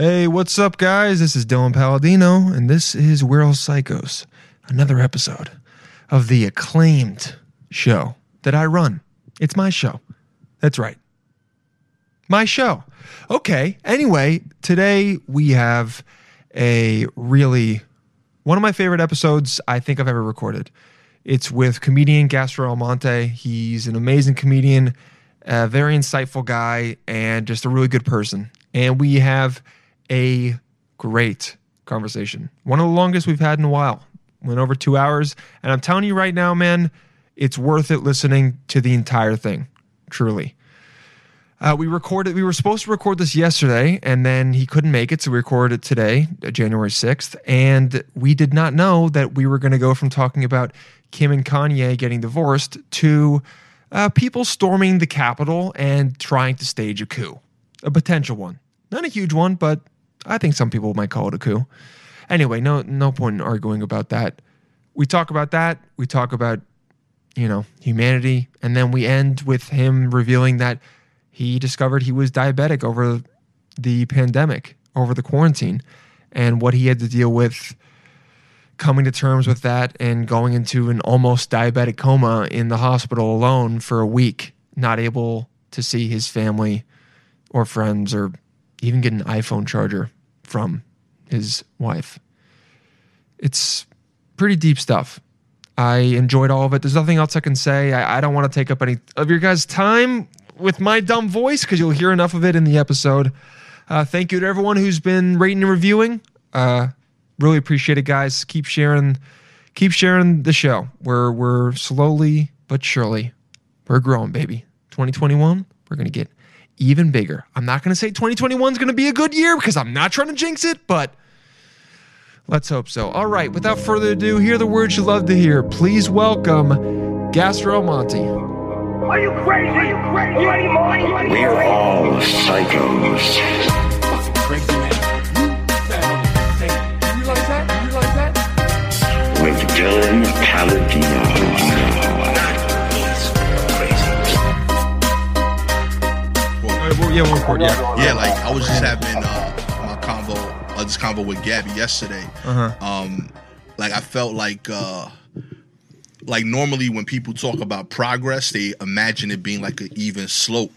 Hey, what's up, guys? This is Dylan Palladino, and this is We're All Psychos, another episode of the acclaimed show that I run. It's my show. That's right. My show. Okay, anyway, today we have a really one of my favorite episodes I think I've ever recorded. It's with comedian Gastor Almonte. He's an amazing comedian, a very insightful guy, and just a really good person. And we have a great conversation. One of the longest we've had in a while. Went over two hours. And I'm telling you right now, man, it's worth it listening to the entire thing. Truly. Uh, we recorded. We were supposed to record this yesterday, and then he couldn't make it, so we recorded it today, uh, January sixth. And we did not know that we were going to go from talking about Kim and Kanye getting divorced to uh, people storming the Capitol and trying to stage a coup, a potential one, not a huge one, but I think some people might call it a coup. Anyway, no, no point in arguing about that. We talk about that. We talk about, you know, humanity, and then we end with him revealing that he discovered he was diabetic over the pandemic, over the quarantine, and what he had to deal with coming to terms with that and going into an almost diabetic coma in the hospital alone for a week, not able to see his family or friends or even get an iPhone charger from his wife. It's pretty deep stuff. I enjoyed all of it. There's nothing else I can say. I, I don't want to take up any of your guys' time with my dumb voice because you'll hear enough of it in the episode. Uh, thank you to everyone who's been rating and reviewing. Uh, really appreciate it, guys. Keep sharing, keep sharing the show. We're we're slowly but surely we're growing, baby. 2021, we're gonna get even bigger. I'm not gonna say 2021 is gonna be a good year because I'm not trying to jinx it, but let's hope so. All right, without further ado, here are the words you love to hear. Please welcome Gastor Monty. Are you crazy? Are you crazy? Are you money? We're all psychos. With Dylan Palladino. Yeah, we'll record. Yeah. Yeah, like I was just having uh, my convo, uh, this convo with Gabby yesterday. Uh-huh. Um, like I felt like, uh, like normally when people talk about progress, they imagine it being like an even slope,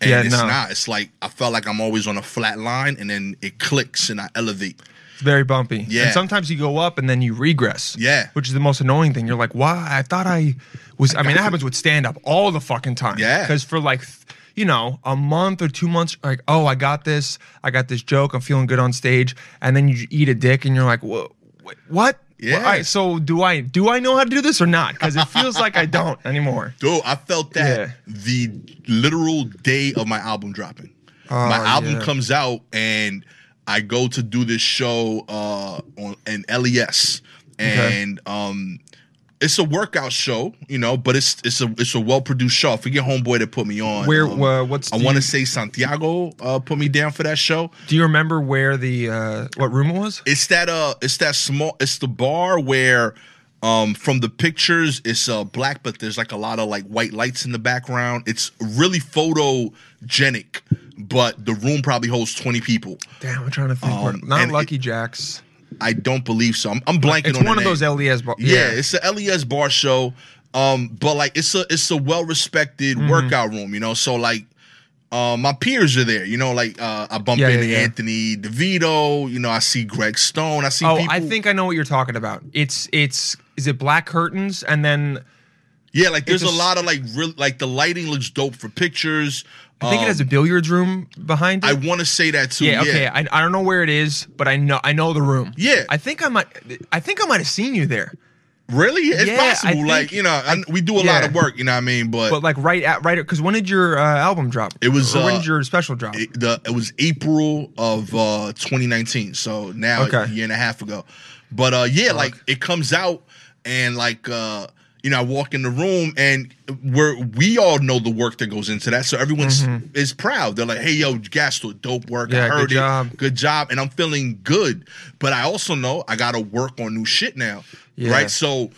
and Yeah, it's no. not. It's like I felt like I'm always on a flat line, and then it clicks and I elevate. It's very bumpy. Yeah. And sometimes you go up and then you regress. Yeah. Which is the most annoying thing. You're like, why? I thought I was. I, mean, that happens with stand up all the fucking time. Yeah. Because for like, th- you know, a month or two months, like, oh, I got this. I got this joke. I'm feeling good on stage. And then you eat a dick and you're like, what? What? Yeah. All right, so do I do I know how to do this or not? Because it feels like I don't anymore. Dude, I felt that Yeah. the literal day of my album dropping. my Oh, album yeah. comes out and I go to do this show uh on an LES and um it's a workout show, you know, but it's it's a it's a well produced show. I forget homeboy that put me on. Where? um, uh, what's? I want to say Santiago uh, put me down for that show. Do you remember where the uh, what room it was? It's that uh it's that small it's the bar where um from the pictures it's uh black but there's like a lot of like white lights in the background. It's really photogenic, but the room probably holds 20 people. Damn, I'm trying to think. Um, not and it- Lucky Jacks. I don't believe so. I'm, I'm blanking It's on the one of those LES. Bar- Yeah, it's the LES bar show. Um, but like it's a it's a well respected Mm-hmm. workout room, you know. So like uh, my peers are there, you know, like uh, I bump Yeah, yeah, into yeah. Anthony DeVito, you know, I see Greg Stone, I see Oh, people I think I know what you're talking about. It's it's is it black curtains and then Yeah, like there's a, a, lot of like real like the lighting looks dope for pictures. I think it has a billiards room behind it. Um, I want to say that too. yeah, Yeah, okay. I, I don't know where it is, but I know I know the room. Yeah. I think I might I think I might have seen you there. really, it's Yeah, possible. think- like you know, I, we do a lot of work. You know what I mean? But, But like right at right because when did your uh, album drop? It was, Or when uh, did your special drop? it, the it was April of uh 2019. So now Okay. a year and a half ago. But uh yeah, like it comes out and like uh you know, I walk in the room and we're we all know the work that goes into that. So everyone's is proud. They're like, hey yo, Gasto, dope work. Mm-hmm. Yeah, I good it. job. Good job. And I'm feeling good. But I also know I gotta work on new shit now. Yeah. Right. So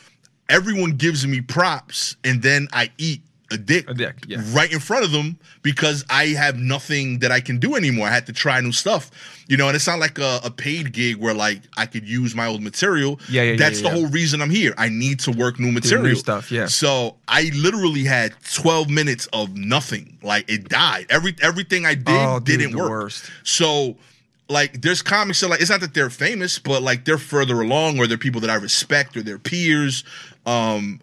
everyone gives me props and then I eat a dick, A dick, yeah. right in front of them because I have nothing that I can do anymore. I had to try new stuff, you know. And it's not like a, a paid gig where like I could use my old material. Yeah, yeah, yeah, That's yeah, the whole reason I'm here. I need to work new material stuff, yeah. So I literally had 12 minutes of nothing. Like it died. Every everything I did Oh, dude, didn't work. worst. So like there's comics that like it's not that they're famous, but like they're further along or they're people that I respect or they're peers. Um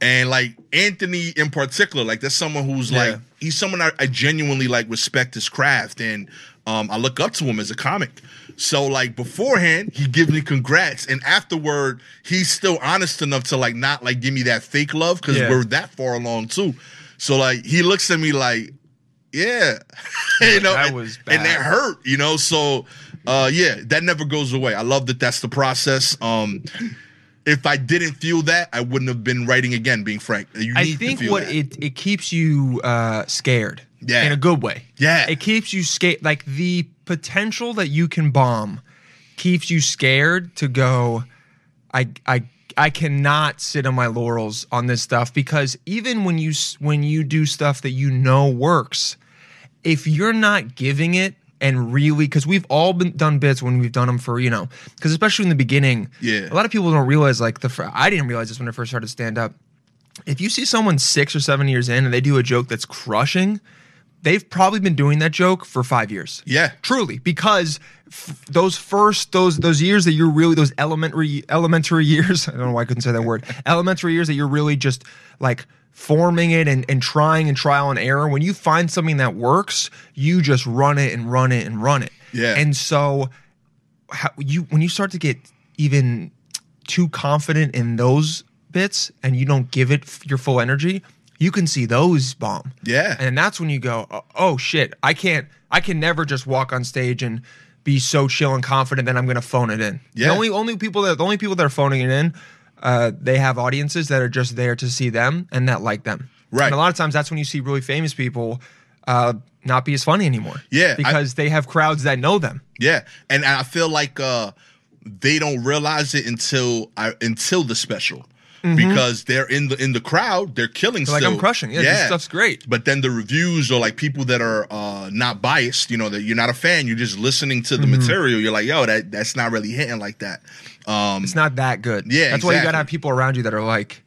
and like Anthony in particular, like that's someone who's Yeah. like he's someone I, I genuinely like respect his craft and um I look up to him as a comic. So like beforehand, he gives me congrats, and afterward, he's still honest enough to like not like give me that fake love because Yeah. we're that far along too. So like he looks at me like, yeah, you know, that and, and that hurt, you know. So uh yeah, that never goes away. I love that that's the process. Um if I didn't feel that, I wouldn't have been writing again. Being frank, you I think what that. it it keeps you uh, scared. Yeah. In a good way. Yeah. It keeps you scared. Like the potential that you can bomb keeps you scared to go. I I I cannot sit on my laurels on this stuff because even when you when you do stuff that you know works, if you're not giving it and really because we've all been done bits when we've done them for you know because especially in the beginning Yeah. a lot of people don't realize like the fir- i didn't realize this when i first started stand up if you see someone six or seven years in and they do a joke that's crushing they've probably been doing that joke for five years Yeah. truly because f- those first those those years that you're really those elementary elementary years i don't know why i couldn't say that word elementary years that you're really just like forming it and, and trying and trial and error when you find something that works you just run it and run it and run it Yeah. and so how, you when you start to get even too confident in those bits and you don't give it f- your full energy you can see those bomb Yeah. and that's when you go oh, oh shit i can't i can never just walk on stage and be so chill and confident that i'm gonna phone it in Yeah. the only only people that the only people that are phoning it in uh, they have audiences that are just there to see them and that like them. Right. and a lot of times that's when you see really famous people uh, not be as funny anymore. Yeah, I- because they have crowds that know them. Yeah, and I feel like uh, they don't realize it until I until the special because they're in the in the crowd, they're killing. Mm-hmm. They're like, "I'm crushing. Yeah, this stuff's great." But then the reviews or like people that are uh, not biased, you know, that you're not a fan, you're just listening to the Mm-hmm. material. You're like, yo, that that's not really hitting like that. Um, it's not that good. Yeah, that's why you gotta have people around you that are like,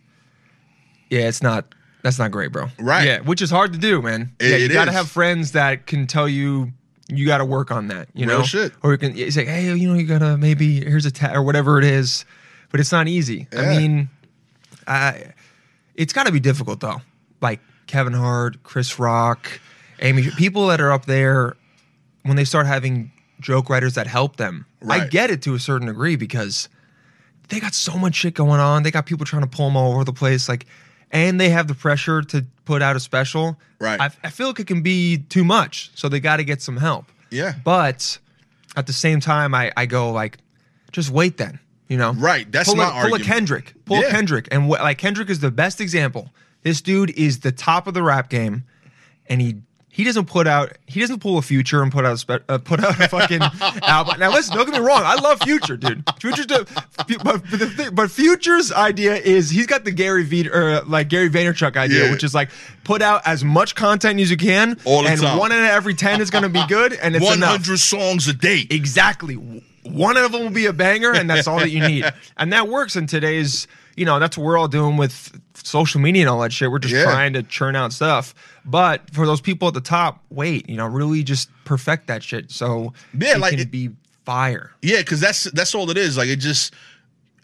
yeah, it's not. That's not great, bro. Right. Yeah, which is hard to do, man. It- yeah, you gotta is. have friends that can tell you you gotta work on that. You Real know, shit. or you can you say, hey, you know, you gotta maybe here's a tat or whatever it is, but it's not easy. I mean, I, it's got to be difficult though. Like Kevin Hart, Chris Rock, Amy, people that are up there when they start having joke writers that help them. I get it to a certain degree because they got so much shit going on. They got people trying to pull them all over the place. Like, and they have the pressure to put out a special. Right. I, I feel like it can be too much. So they got to get some help. Yeah. But at the same time, I, I go like, just wait then. You know. Right, that's pull my a, Pull a. Kendrick. Pull a Kendrick, and wh- like Kendrick is the best example. This dude is the top of the rap game, and he he doesn't put out he doesn't pull a future and put out a spe- uh, put out a fucking album. Now listen, don't get me wrong, I love Future, dude. Future's the, but but, the thing, but Future's idea is he's got the Gary V or like Gary Vaynerchuk idea, Yeah. which is like put out as much content as you can, All the and time. one out of every ten is going to be good, and it's hundred songs a day. Exactly. One of them will be a banger, and that's all that you need. And that works in today's, you know, that's what we're all doing with social media and all that shit. We're just Yeah. trying to churn out stuff. But for those people at the top, wait, you know, really just perfect that shit so Yeah, it like can it- be fire. Yeah, because that's that's all it is. Like it just,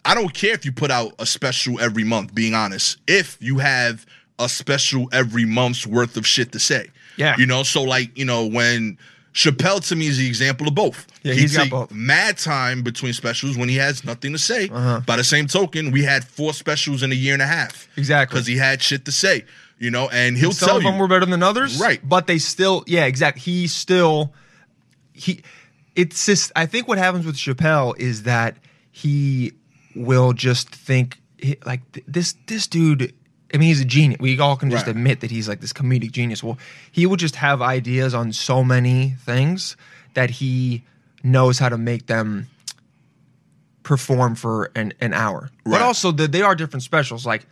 I don't care if you put out a special every month. Being honest, if you have a special every month's worth of shit to say, Yeah. you know. So like you know when Chappelle to me is the example of both. Yeah, He he's got both. Mad time between specials when he has nothing to say. Uh-huh. By the same token, we had four specials in a year and a half. Exactly. because he had shit to say. You know, and he'll Some tell of you. them were better than others, Right. But they still, yeah, exactly. He still, he, it's just. I think what happens with Chappelle is that he will just think like this. This dude. I mean, he's a genius. We all can just Right. admit that he's like this comedic genius. Well, he would just have ideas on so many things that he knows how to make them perform for an, an hour. But also, the, they are different specials. Like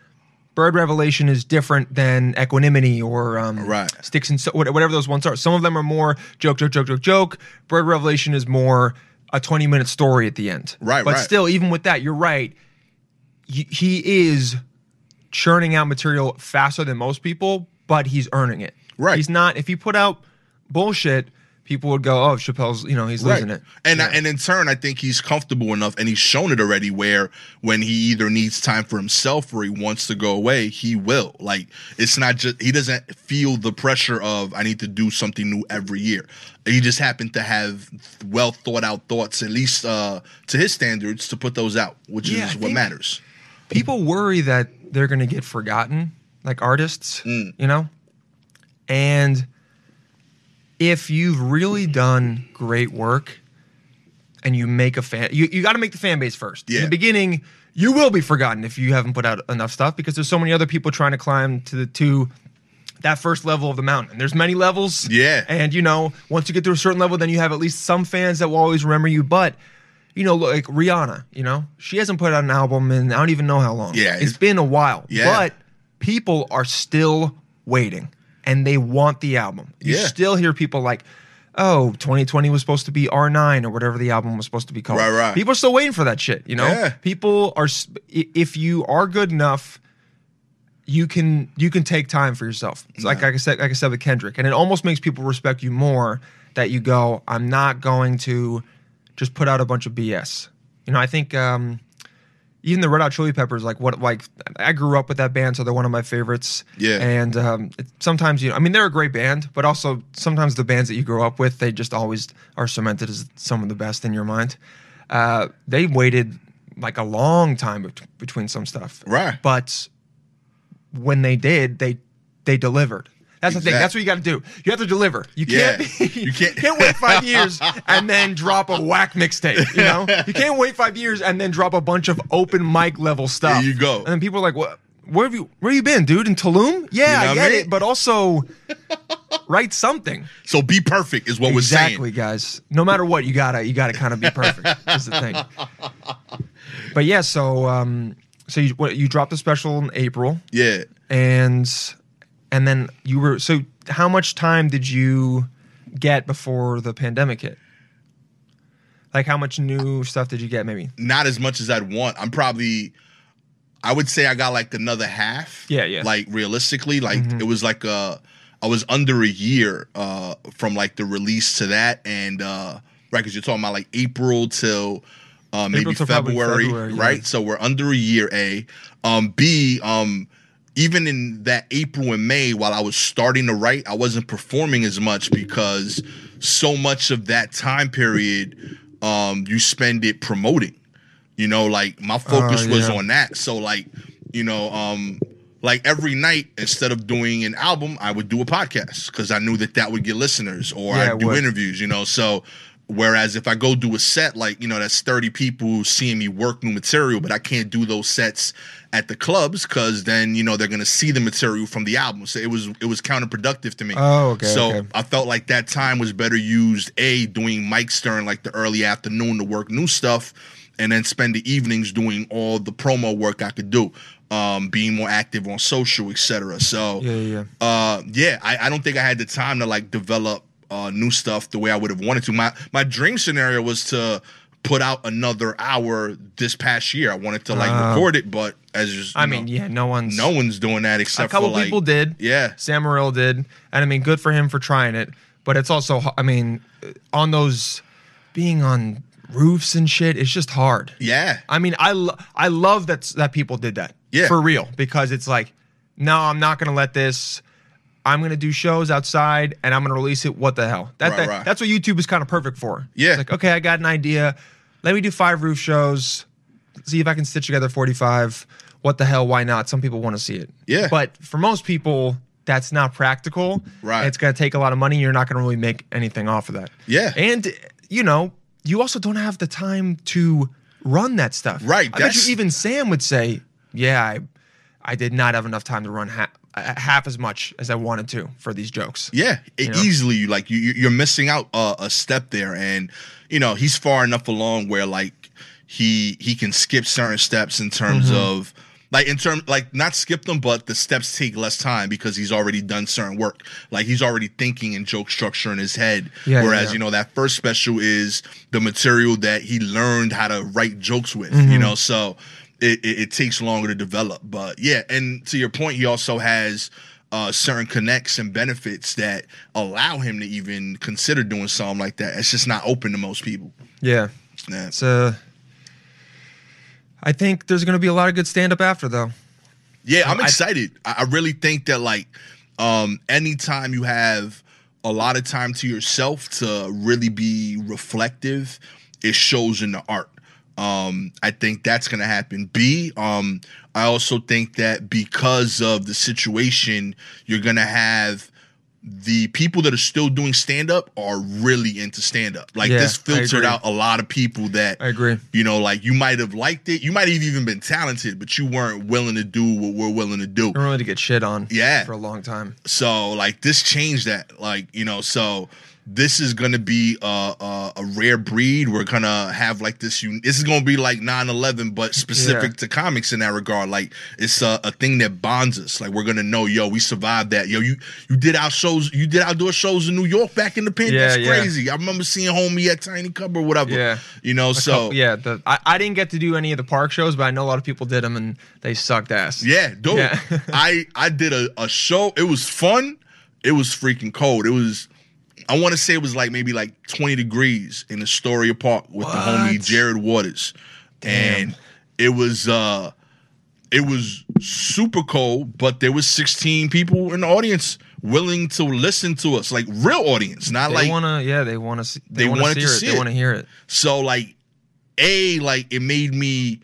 Bird Revelation is different than Equanimity or um, Right. Sticks and so, whatever those ones are. Some of them are more joke, joke, joke, joke, joke. Bird Revelation is more a 20 minute story at the end. Right, But right. still, even with that, you're right. He is churning out material faster than most people, but he's earning it. Right. He's not, if he put out bullshit, people would go, oh, Chappelle's, you know, he's losing it. And Yeah. and in turn, I think he's comfortable enough, and he's shown it already. Where when he either needs time for himself or he wants to go away, he will. Like it's not just he doesn't feel the pressure of I need to do something new every year. He just happened to have well thought out thoughts, at least uh, to his standards, to put those out, which Yeah, is what matters. people worry that they're going to get forgotten like artists Mm. you know and if you've really done great work and you make a fan you, you got to make the fan base first Yeah. in the beginning you will be forgotten if you haven't put out enough stuff because there's so many other people trying to climb to the to that first level of the mountain there's many levels Yeah. and you know once you get to a certain level then you have at least some fans that will always remember you but you know, like Rihanna, you know, she hasn't put out an album in I don't even know how long. Yeah, it's it's- been a while. Yeah. But people are still waiting and they want the album. You Yeah. still hear people like, oh, 2020 was supposed to be R9 or whatever the album was supposed to be called. Right, right. People are still waiting for that shit, you know? Yeah. People are, if you are good enough, you can you can take time for yourself. It's like, like I said, like I said with Kendrick, and it almost makes people respect you more that you go, I'm not going to just put out a bunch of BS. You know, I think um, even the Red Hot Chili Peppers, like what, like I grew up with that band, so they're one of my favorites. Yeah. and um, it, sometimes you know, I mean, they're a great band, but also sometimes the bands that you grow up with, they just always are cemented as some of the best in your mind. Uh, they waited like a long time bet- between some stuff, Right. But when they did, they they delivered. That's the thing. That's what you got to do. You have to deliver. You can't. Be, You can't- can't wait five years and then drop a whack mixtape. You know, you can't wait five years and then drop a bunch of open mic level stuff. There you go. And then people are like, "What? Where have you? Where have you been, dude? In Tulum? Yeah, You know I get I mean? it, but also write something. So be perfect is what we're exactly, saying. guys. No matter what, you gotta you gotta kind of be perfect. is the thing. But yeah, so um, so you what, you dropped the special in April Yeah. and and then you were so how much time did you get before the pandemic hit like how much new stuff did you get maybe not as much as I'd want. I'm probably I would say I got like another half. Yeah, yeah. Like realistically, like it was like uh I was under a year uh from like the release to that and uh right cuz you're talking about like April till uh maybe February, February, yeah. right? So we're under a year A. Um B um even in that April and May while I was starting to write, I wasn't performing as much because so much of that time period um you spend it promoting. You know like my focus Oh, was yeah. on that. So like you know um like every night instead of doing an album i would do a podcast because i knew that that would get listeners or Yeah, i'd do interviews you know? So whereas if i go do a set like you know that's 30 people seeing me work new material but i can't do those sets at the clubs because then you know they're gonna see the material from the album so it was it was counterproductive to me Oh, okay, so okay. I felt like that time was better used a doing Mike Stern like the early afternoon to work new stuff, and then spend the evenings doing all the promo work I could do, um, being more active on social, etc. So yeah yeah uh, yeah, I, I don't think I had the time to like develop uh, new stuff the way I would have wanted to. My my dream scenario was to put out another hour this past year. I wanted to like Ah. record it, but as you i know, mean yeah no one's no one's doing that except a couple for like people did yeah. sam Morril did and i mean good for him for trying it but it's also i mean on those being on roofs and shit it's just hard Yeah, I mean, I lo- I love that that people did that. Yeah. for real, because it's like, no, I'm not gonna let this. I'm gonna do shows outside and I'm gonna release it. What the hell? That, Right, that- right. that's what YouTube is kind of perfect for. Yeah. It's like okay, I got an idea. Let me do five roof shows. See if I can stitch together 45. What the hell? Why not? Some people want to see it. Yeah. but for most people. That's not practical. Right. It's going to take a lot of money. You're not going to really make anything off of that. Yeah. And, you know, you also don't have the time to run that stuff. Right, I bet you even Sam would say, "Yeah, I, I did not have enough time to run ha- half as much as I wanted to for these jokes." Yeah, it, You know? easily. Like you, you're missing out a, a step there, and you know he's far enough along where like he he can skip certain steps in terms Mm-hmm. of Like in term, like not skip them, but the steps take less time because he's already done certain work. Like he's already thinking in joke structure in his head. Yeah, Whereas yeah. you know that first special is the material that he learned how to write jokes with. Mm-hmm. You know, so it, it, it takes longer to develop. But yeah, and to your point, he also has uh, certain connects and benefits that allow him to even consider doing something like that. It's just not open to most people. Yeah. Yeah. Uh I think there's gonna be a lot of good stand up after though. Yeah, I'm excited. I, I really think that like um anytime you have a lot of time to yourself to really be reflective, it shows in the art. Um, I think that's gonna happen. B, um, I also think that because of the situation, you're gonna have the people that are still doing stand up are really into stand up. Like Yeah, this filtered out a lot of people that I agree. you know, like you might have liked it, you might have even been talented, but you weren't willing to do what we're willing to do. I'm willing to get shit on Yeah. for a long time. So like this changed that. Like, you know, so this is gonna be a, a, a rare breed. We're gonna have like this. Un- this is gonna be like 9-11, but specific Yeah. to comics in that regard. Like it's a, a thing that bonds us. Like we're gonna know, yo, we survived that. Yo, you you did our shows. You did outdoor shows in New York back in the pen. Yeah, That's yeah. crazy. I remember seeing homie at Tiny Cub or whatever. Yeah. you know. So couple- yeah, the I, I didn't get to do any of the park shows, but I know a lot of people did them and they sucked ass. Yeah. Yeah. I I did a, a show. It was fun. It was freaking cold. It was I want to say it was like maybe like 20 degrees in Astoria Park with the homie Jared Waters. And it was uh it was super cold, but there was 16 people in the audience willing to listen to us, like real audience, not They like wanna yeah, they wanna see they, They wanna wanted see to it. see they it. wanna hear it. So like a like it made me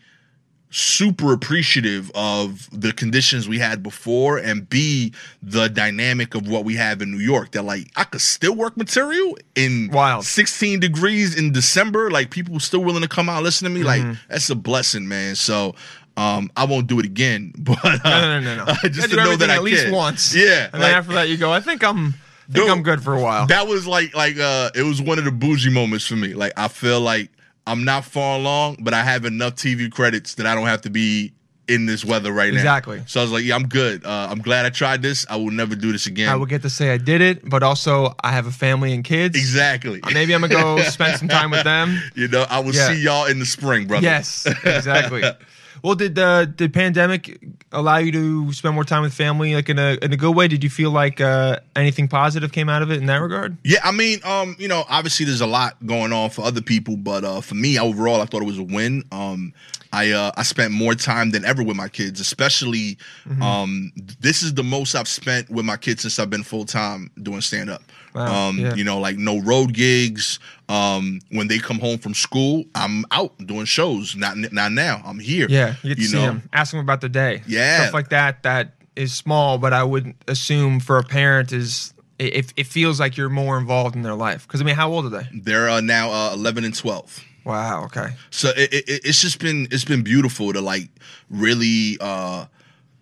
super appreciative of the conditions we had before and b the dynamic of what we have in New York that like I could still work material in Wild. 16 degrees in December like people still willing to come out and listen to me Mm-hmm. like that's a blessing man so um I won't do it again but uh, No, no, no, no. uh, just to know that I at least can. once. yeah And like- then after that you go, I think I'm I think Dude, I'm good for a while. that was like like uh it was one of the bougie moments for me. Like I feel like I'm not far along, but I have enough TV credits that I don't have to be in this weather right now. Exactly. So I was like, yeah, I'm good. Uh, I'm glad I tried this. I will never do this again. I will get to say I did it, but also I have a family and kids. exactly. Uh, Maybe I'm gonna go spend some time with them. you know, I will Yeah. see y'all in the spring, brother. Yes, exactly. well, did the did pandemic allow you to spend more time with family, like in a in a good way? Did you feel like uh, anything positive came out of it in that regard? Yeah, I mean, um, you know, obviously there's a lot going on for other people, but uh, for me overall, I thought it was a win. Um, I uh, I spent more time than ever with my kids, especially. Mm-hmm. Um, this is the most I've spent with my kids since I've been full time doing stand up. Wow, um, yeah. you know, like no road gigs. Um, when they come home from school, I'm out doing shows. Not not now. I'm here. Yeah, you get to you see know? them, ask them about their day, Yeah. stuff like that. That is small, but I would assume for a parent is it, it, it feels like you're more involved in their life. Because I mean, how old are they? They're uh, now uh, 11 and 12. Wow. Okay. so it, it, it's just been it's been beautiful to like really uh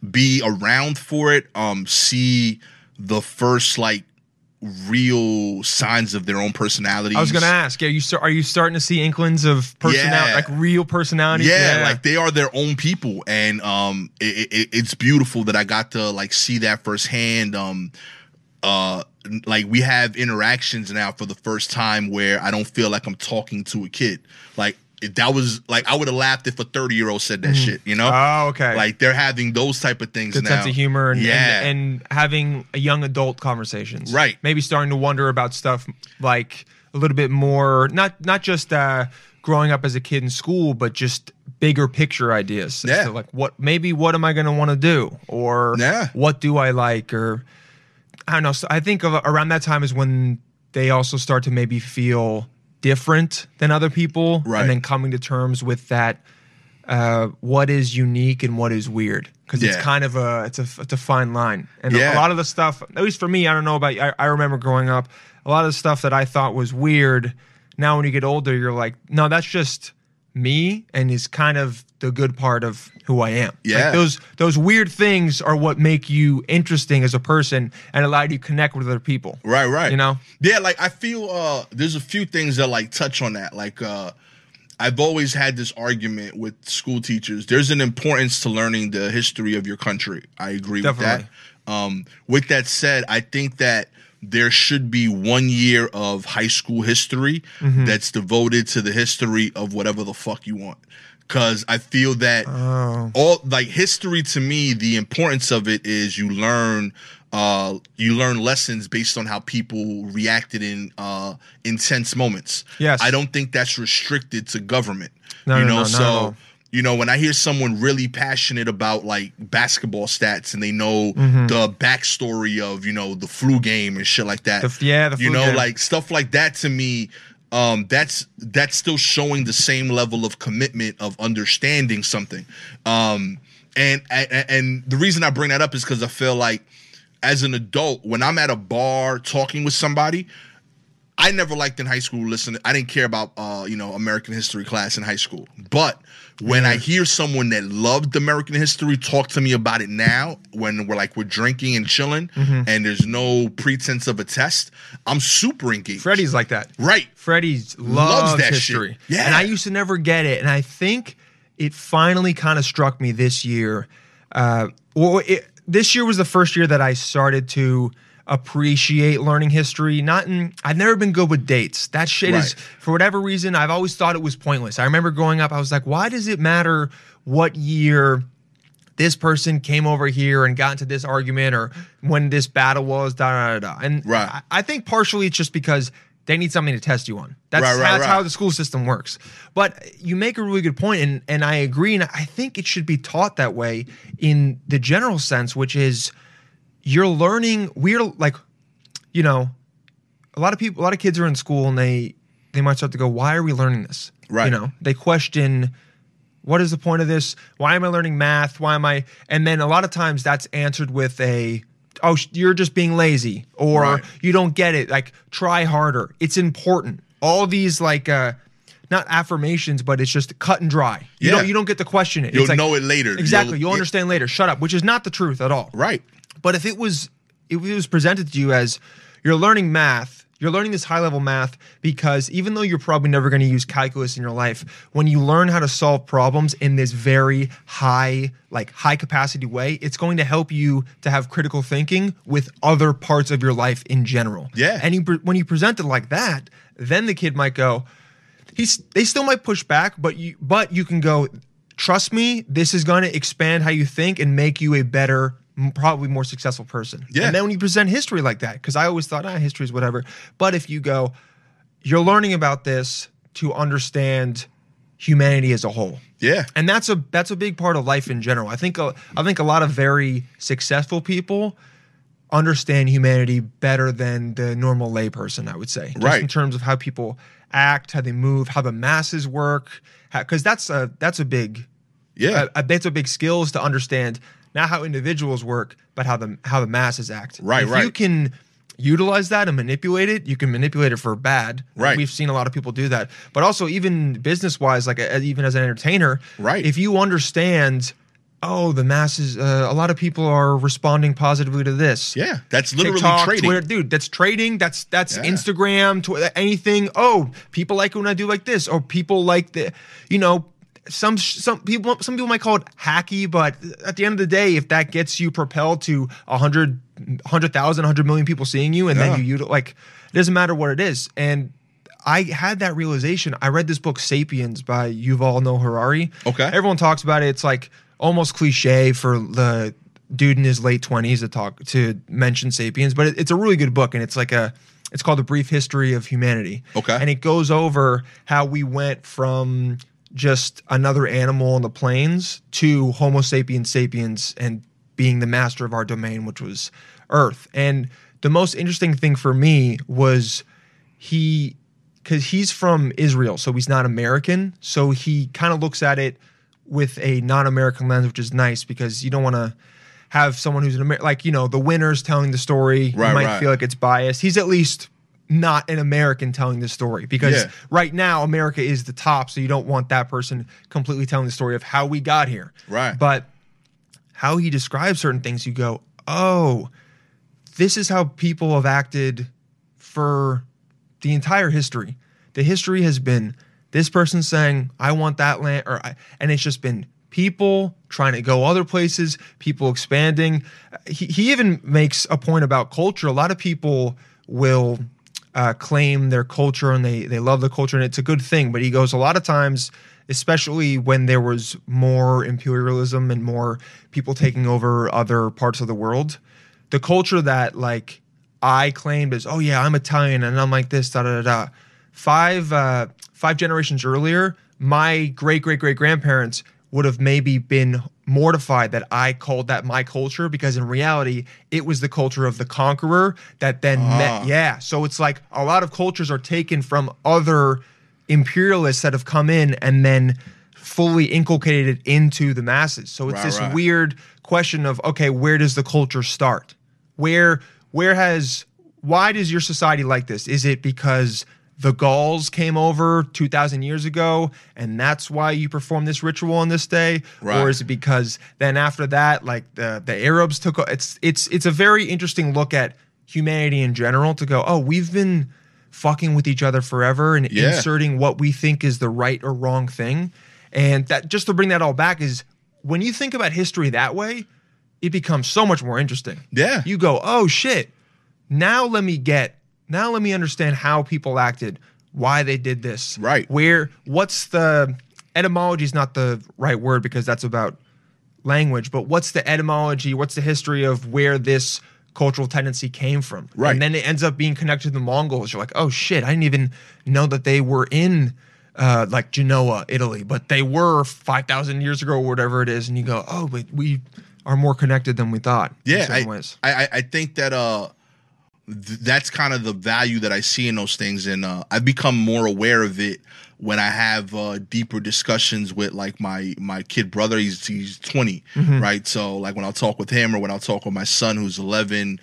be around for it um see the first like real signs of their own personality. I was gonna ask. Are you are you starting to see inklings of personality, Yeah. like real personality? yeah, like they are their own people and um it, it, it's beautiful that i got to like see that firsthand um uh like we have interactions now for the first time where i don't feel like i'm talking to a kid like that was like i would have laughed if a 30 year old said that shit you know Oh, okay. like they're having those type of things good now sense of humor and, yeah and and having a young adult conversations. Right. Maybe starting to wonder about stuff like a little bit more not not just uh growing up as a kid in school, but just bigger picture ideas. Yeah. to, like what maybe what am I gonna want to do? Or Yeah. what do I like? Or I don't know. So I think of, around that time is when they also start to maybe feel different than other people, Right. and then coming to terms with that uh, what is unique and what is weird because it's kind of a it's a it's a fine line and Yeah. a lot of the stuff at least for me I don't know about I, I remember growing up a lot of the stuff that I thought was weird now when you get older you're like no that's just me and is kind of the good part of who I am Yeah. like those those weird things are what make you interesting as a person and allow you to connect with other people Right, right. You know? Yeah, like I feel uh there's a few things that like touch on that. Like uh I've always had this argument with school teachers. There's an importance to learning the history of your country. I agree Definitely. with that. Um, with that said, I think that there should be one year of high school history Mm-hmm. that's devoted to the history of whatever the fuck you want. Cause I feel that Oh. all like history to me, the importance of it is you learn uh you learn lessons based on how people reacted in uh intense moments. Yes. I don't think that's restricted to government. No, you no, know, no, at so you know, when I hear someone really passionate about like basketball stats and they know Mm-hmm. the backstory of, you know, the flu game and shit like that. The yeah, the you know, game. like stuff like that to me, um, that's that's still showing the same level of commitment of understanding something. Um, and and, and the reason I bring that up is because I feel like as an adult, when I'm at a bar talking with somebody, I never liked in high school listen. I didn't care about uh, you know American history class in high school. But when I hear someone that loved American history talk to me about it now, when we're like we're drinking and chilling, Mm-hmm. and there's no pretense of a test, I'm super engaged. Freddie's like that. right? Freddie's loves, that history. shit. Yeah. And I used to never get it. And I think it finally kind of struck me this year. Uh, well, it, this year was the first year that I started to appreciate learning history. Not in, I've never been good with dates. That shit is, for whatever reason, I've always thought it was pointless. I remember growing up, I was like, why does it matter what year? this person came over here and got into this argument or when this battle was, da da da. da. And Right. I, I think partially it's just because they need something to test you on. That's, Right, right, that's right. how the school system works. But you make a really good point, and and I agree, and I think it should be taught that way in the general sense, which is you're learning. We're like, you know, a lot of people, a lot of kids are in school and they they might start to go, why are we learning this? Right. You know, they question what is the point of this? Why am I learning math? Why am I? And then a lot of times that's answered with a, oh, you're just being lazy or Right. you don't get it. Like, try harder. It's important. All these, like, uh, not affirmations, but it's just cut and dry. You Yeah. don't you don't get to question it. You'll It's like- know it later. Exactly. You'll- You'll, yeah. understand later. Shut up. Which is not the truth at all. Right. But if it was if it was presented to you as you're learning math, you're learning this high level math because even though you're probably never going to use calculus in your life, when you learn how to solve problems in this very high like high capacity way, it's going to help you to have critical thinking with other parts of your life in general. Yeah. And you, when you present it like that, then the kid might go, he's they still might push back, but you but you can go, trust me, this is going to expand how you think and make you a better, probably more successful person. Yeah. And then when you present history like that, because I always thought, ah, history is whatever. But if you go, you're learning about this to understand humanity as a whole. Yeah. And that's a that's a big part of life in general. I think a, I think a lot of very successful people understand humanity better than the normal layperson. I would say, just Right. in terms of how people act, how they move, how the masses work, because that's a that's a big Yeah. a, that's a big skills to understand not how individuals work, but how the how the masses act. Right, if You can utilize that and manipulate it. You can manipulate it for bad. Right. We've seen a lot of people do that, but also even business wise, like uh, even as an entertainer, Right. If you understand. Oh, the masses. Uh, a lot of people are responding positively to this. yeah. That's literally TikTok, trading. Twitter, dude. That's trading. That's that's Yeah. Instagram, tw- anything. Oh, people like it when I do like this, or people like the, you know, some some people some people might call it hacky, but at the end of the day, if that gets you propelled to a hundred, hundred thousand, hundred million people seeing you, and Yeah. then you, you like, it doesn't matter what it is. And I had that realization. I read this book, Sapiens, by Yuval Noah Harari. Okay. everyone talks about it. It's like almost cliche for the dude in his late twenties to talk to mention Sapiens, but it, it's a really good book, and it's like a it's called The Brief History of Humanity. Okay. and it goes over how we went from just another animal on the plains to Homo sapiens sapiens and being the master of our domain, which was Earth. And the most interesting thing for me was he because he's from Israel, so he's not American. So he kind of looks at it with a non-American lens, which is nice because you don't want to have someone who's an American, like you know, the winners telling the story. Right, you might right. feel like it's biased. He's at least not an American telling the story because Yeah. right now America is the top, so you don't want that person completely telling the story of how we got here. Right. But how he describes certain things, you go, oh, this is how people have acted for the entire history. The history has been this person saying I want that land, or I, and it's just been people trying to go other places, people expanding. He, he even makes a point about culture. A lot of people will uh, claim their culture and they they love the culture and it's a good thing. But he goes a lot of times, especially when there was more imperialism and more people taking over other parts of the world, the culture that like I claimed is oh yeah I'm Italian and I'm like this da da da da. Five uh, five generations earlier, my great great great grandparents would have maybe been mortified that I called that my culture because in reality it was the culture of the conqueror that then ah. met yeah. So it's like a lot of cultures are taken from other imperialists that have come in and then fully inculcated into the masses. So it's Right, this right. weird question of okay where does the culture start? Where where has why does your society like this? Is it because the Gauls came over 2000 years ago and that's why you perform this ritual on this day Right. or is it because then after that like the the Arabs took it's it's it's a very interesting look at humanity in general to go oh we've been fucking with each other forever and Yeah. inserting what we think is the right or wrong thing and that just to bring that all back is when you think about history that way it becomes so much more interesting Yeah. you go, oh shit. Now let me get, now let me understand how people acted, why they did this. Right. Where, what's the, etymology is not the right word because that's about language, but what's the etymology, what's the history of where this cultural tendency came from? Right. And then it ends up being connected to the Mongols. You're like, oh shit, I didn't even know that they were in. Uh, like Genoa, Italy, but they were five thousand years ago, or whatever it is, and you go, "Oh, but we are more connected than we thought." yeah certain I, ways. I I- i think that uh th- that's kind of the value that i see in those things and uh i've become more aware of it when i have uh deeper discussions with like my my kid brother he's he's 20 right so like when i'll talk with him or when i'll talk with my son who's 11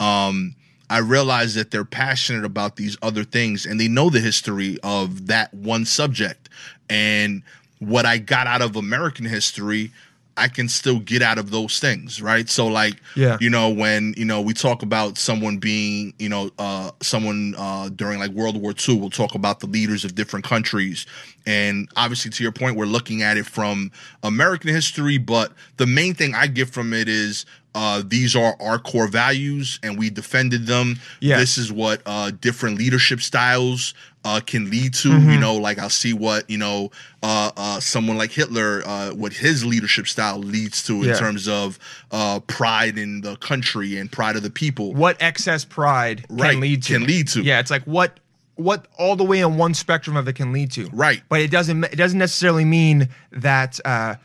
um I realize that they're passionate about these other things and they know the history of that one subject. And what I got out of American history, I can still get out of those things, right? So, like, Yeah. you know, when you know we talk about someone being, you know, uh, someone uh, during like World War II, we'll talk about the leaders of different countries, and obviously, to your point, we're looking at it from American history. But the main thing I get from it is uh, these are our core values, and we defended them. Yes. This is what uh, different leadership styles uh, can lead to. Mm-hmm. You know, like I'll see what you know uh, uh, someone like Hitler, uh, what his leadership style leads to in Yeah. terms of uh, pride in the country and pride of the people. what excess pride Right, can lead to. can lead to. Yeah, it's like what what all the way on one spectrum of it can lead to. Right. But it doesn't it doesn't necessarily mean that uh,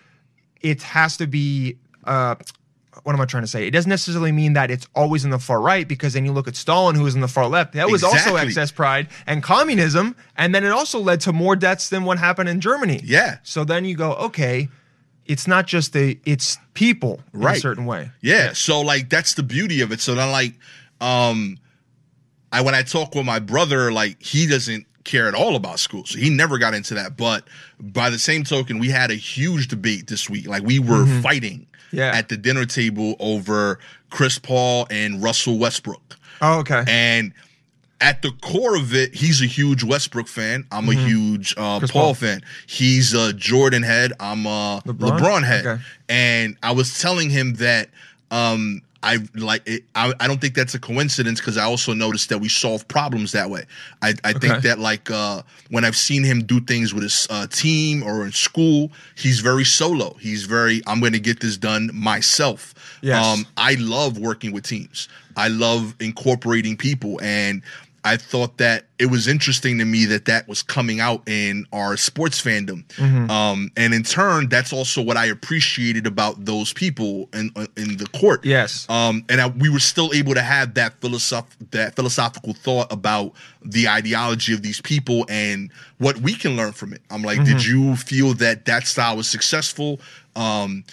it has to be uh, what am I trying to say? It doesn't necessarily mean that it's always in the far right because then you look at Stalin who was in the far left. That was also excess pride and communism and then it also led to more deaths than what happened in Germany. Yeah. So then you go, okay, it's not just the it's people in a certain way. Yeah. So like that's the beauty of it. So then like um I when I talk with my brother, like he doesn't care at all about school. So he never got into that. But by the same token, we had a huge debate this week. Like we were fighting Mm-hmm. Yeah. at the dinner table over Chris Paul and Russell Westbrook. Oh, okay. And at the core of it, he's a huge Westbrook fan. I'm a huge uh, Mm-hmm. Paul, Paul. fan. He's a Jordan head. I'm a LeBron? LeBron, head. Okay. And I was telling him that um, I like. It, I, I don't think that's a coincidence because I also noticed that we solve problems that way. I, I think that like uh, when I've seen him do things with his uh, team or in school, he's very solo. He's very. I'm going to get this done myself. Yes. Um, I love working with teams. I love incorporating people, and I thought that it was interesting to me that that was coming out in our sports fandom. Mm-hmm. Um, and in turn, that's also what I appreciated about those people in in the court. Yes. Um, and I, we were still able to have that philosoph- that philosophical thought about the ideology of these people and what we can learn from it. I'm like, Mm-hmm. did you feel that that style was successful? Um,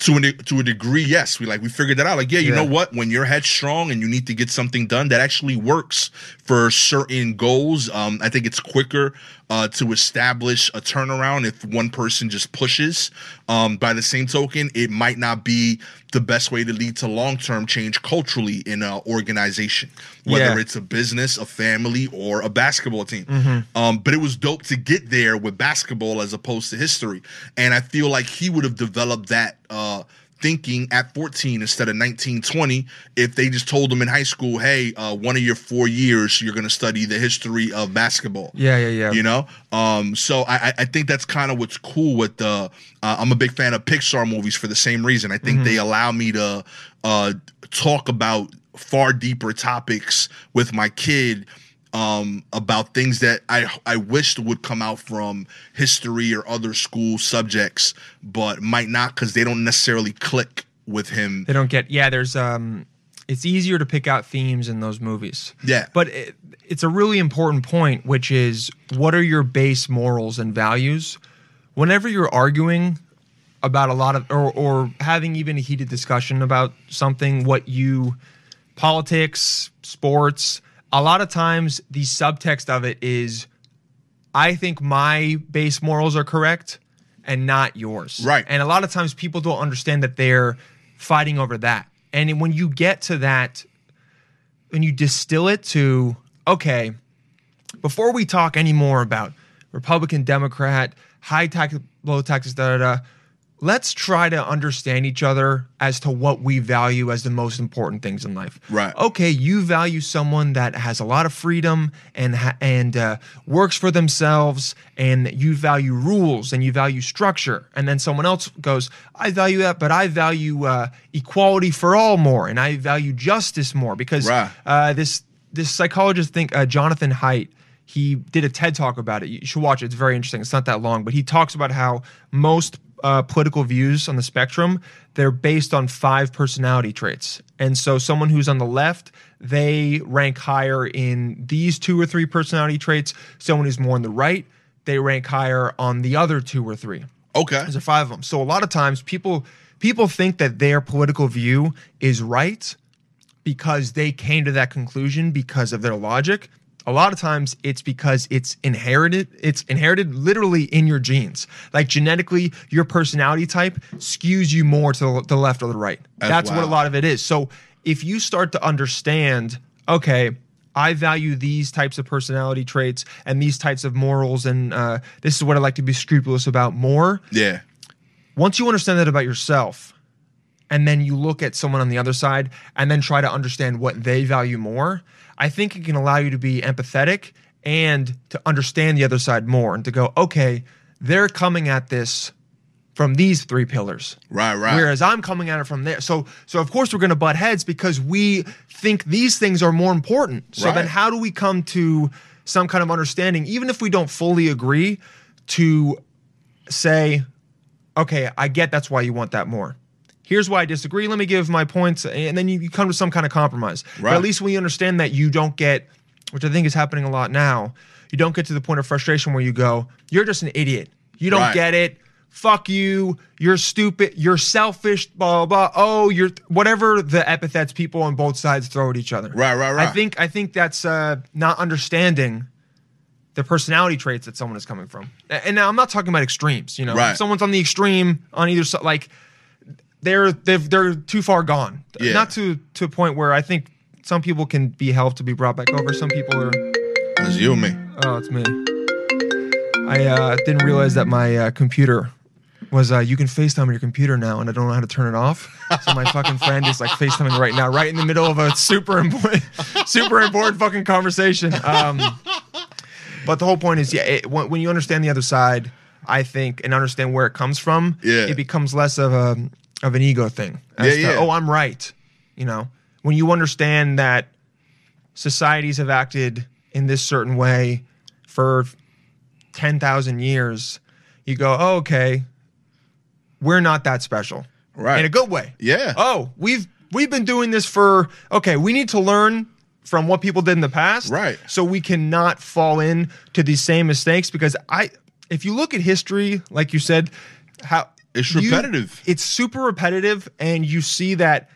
to a to a degree, yes, we like we figured that out. Like, yeah, you Yeah. know what? When your head's strong and you need to get something done, that actually works for certain goals. Um, I think it's quicker uh, to establish a turnaround if one person just pushes. Um, by the same token, it might not be the best way to lead to long term change culturally in an organization, whether Yeah. it's a business, a family, or a basketball team. Mm-hmm. Um, but it was dope to get there with basketball as opposed to history. And I feel like he would have developed that uh, thinking at 14 instead of 19, 20 if they just told them in high school, hey, uh, one of your four years, you're going to study the history of basketball. Yeah, yeah, yeah. You know, um, so I, I- I think that's kind of what's cool with the. Uh, I'm a big fan of Pixar movies for the same reason. I think they allow me to uh, talk about far deeper topics with my kid um, about things that I I wished would come out from history or other school subjects, but might not because they don't necessarily click with him. They don't get yeah. There's um, it's easier to pick out themes in those movies. Yeah. but it, it's a really important point, which is what are your base morals and values? Whenever you're arguing about a lot of or or having even a heated discussion about something, what you politics, sports, a lot of times the subtext of it is I think my base morals are correct and not yours. Right. And a lot of times people don't understand that they're fighting over that. And when you get to that, when you distill it to, okay, before we talk any more about Republican, Democrat, high tax, low taxes, da da da, let's try to understand each other as to what we value as the most important things in life. Right. Okay, you value someone that has a lot of freedom and ha- and uh, works for themselves, and you value rules and you value structure. And then someone else goes, I value that, but I value uh, equality for all more, and I value justice more because Right. uh, this this psychologist think uh, Jonathan Haidt he did a TED talk about it. You should watch it. It's very interesting. It's not that long, but he talks about how most uh, political views on the spectrum they're based on five personality traits. And so, someone who's on the left, they rank higher in these two or three personality traits. Someone who's more on the right, they rank higher on the other two or three. Okay. There's five of them. So a lot of times people people think that their political view is right because they came to that conclusion because of their logic. A lot of times it's because it's inherited. It's inherited literally in your genes. Like genetically, your personality type skews you more to the left or the right. That's That's what a lot of it is. So if you start to understand, okay, I value these types of personality traits and these types of morals, and uh, this is what I like to be scrupulous about more Yeah. once you understand that about yourself and then you look at someone on the other side and then try to understand what they value more i think it can allow you to be empathetic and to understand the other side more and to go okay they're coming at this from these three pillars Right. Right. whereas i'm coming at it from there so so of course we're going to butt heads because we think these things are more important so then how do we come to some kind of understanding even if we don't fully agree to say okay, I get that's why you want that more. Here's why I disagree. Let me give my points, and then you, you come to some kind of compromise. But Right. at least we understand that you don't get, which I think is happening a lot now. You don't get to the point of frustration where you go, "You're just an idiot. You don't Right. get it. Fuck you. You're stupid. You're selfish. Blah blah. blah. Oh, you're whatever the epithets people on both sides throw at each other. Right, right, right. I think I think that's uh, not understanding the personality traits that someone is coming from. And now I'm not talking about extremes. You know, Right. if someone's on the extreme on either side, like they're they've, they're too far gone. Yeah. Not to to a point where I think some people can be helped to be brought back over. Some people are. It's you and me. Oh, it's me. I uh, didn't realize that my uh, computer was uh, you can FaceTime on your computer now, and I don't know how to turn it off. So my fucking friend is like FaceTiming right now, right in the middle of a super important, super important fucking conversation. Um, but the whole point is, yeah, it, when, when you understand the other side, I think, and understand where it comes from, Yeah. it becomes less of a of an ego thing. As Yeah, to, yeah. Oh, I'm right. You know, when you understand that societies have acted in this certain way for 10,000 years, you go, oh, okay, we're not that special. Right. In a good way. Yeah. Oh, we've we've been doing this for okay, we need to learn from what people did in the past. Right. So we cannot fall in to these same mistakes because I if you look at history, like you said, how It's you- repetitive. it's super repetitive, and you see that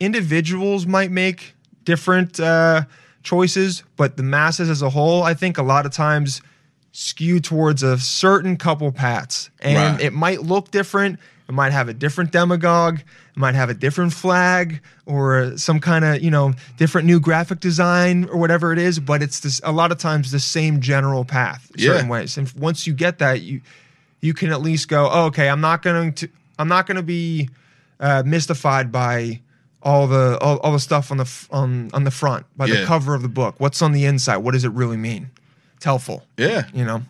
individuals might make different uh, choices, but the masses as a whole, I think, a lot of times skew towards a certain couple paths, and Right. it might look different. It might have a different demagogue. It might have a different flag or some kind of you know different new graphic design or whatever it is. But it's this a lot of times the same general path, Yeah. certain ways. And once you get that, you you can at least go, oh, okay, I'm not going to I'm not going to be uh, mystified by all the all, all the stuff on the f- on on the front by the cover of the book. What's on the inside? What does it really mean? It's helpful. Yeah. You know.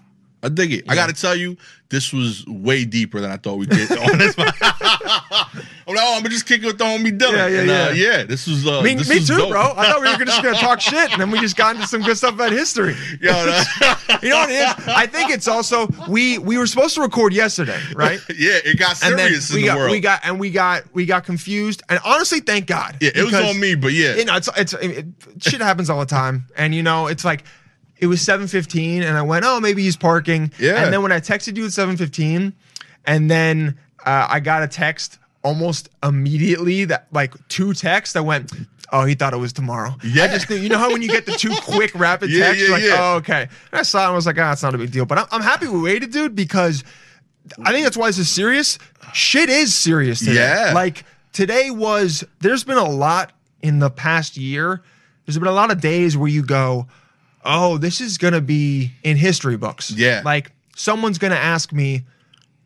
I dig it. I got to tell you, this was way deeper than I thought we'd get on this. oh, no, I'm just kicking with the homie Dylan. Yeah, yeah, And, uh, yeah. yeah. This was uh, Me, this me was too, dope. bro. I thought we were just gonna talk shit, and then we just got into some good stuff about history. Yo, that- You know what it is? I think it's also we we were supposed to record yesterday, right? yeah, it got serious in we the got world. we got and we got we got confused. And honestly, thank God. yeah, it was on me, but yeah, you know, it's it's it, shit happens all the time, and you know, it's like it was seven fifteen, and I went, oh, maybe he's parking. Yeah. And then when I texted you at seven fifteen, and then uh, I got a text almost immediately that like two texts. I went. Oh, he thought it was tomorrow. Yeah. I just knew, you know how when you get the two quick rapid Yeah, texts, yeah, you're like, yeah. oh, okay. And I saw it and I was like, ah, it's not a big deal. But I'm, I'm happy we waited, dude, because I think that's why this is serious. Shit is serious today. Yeah. Like today was there's been a lot in the past year. There's been a lot of days where you go, "Oh, this is going to be in history books." Yeah. Like someone's going to ask me,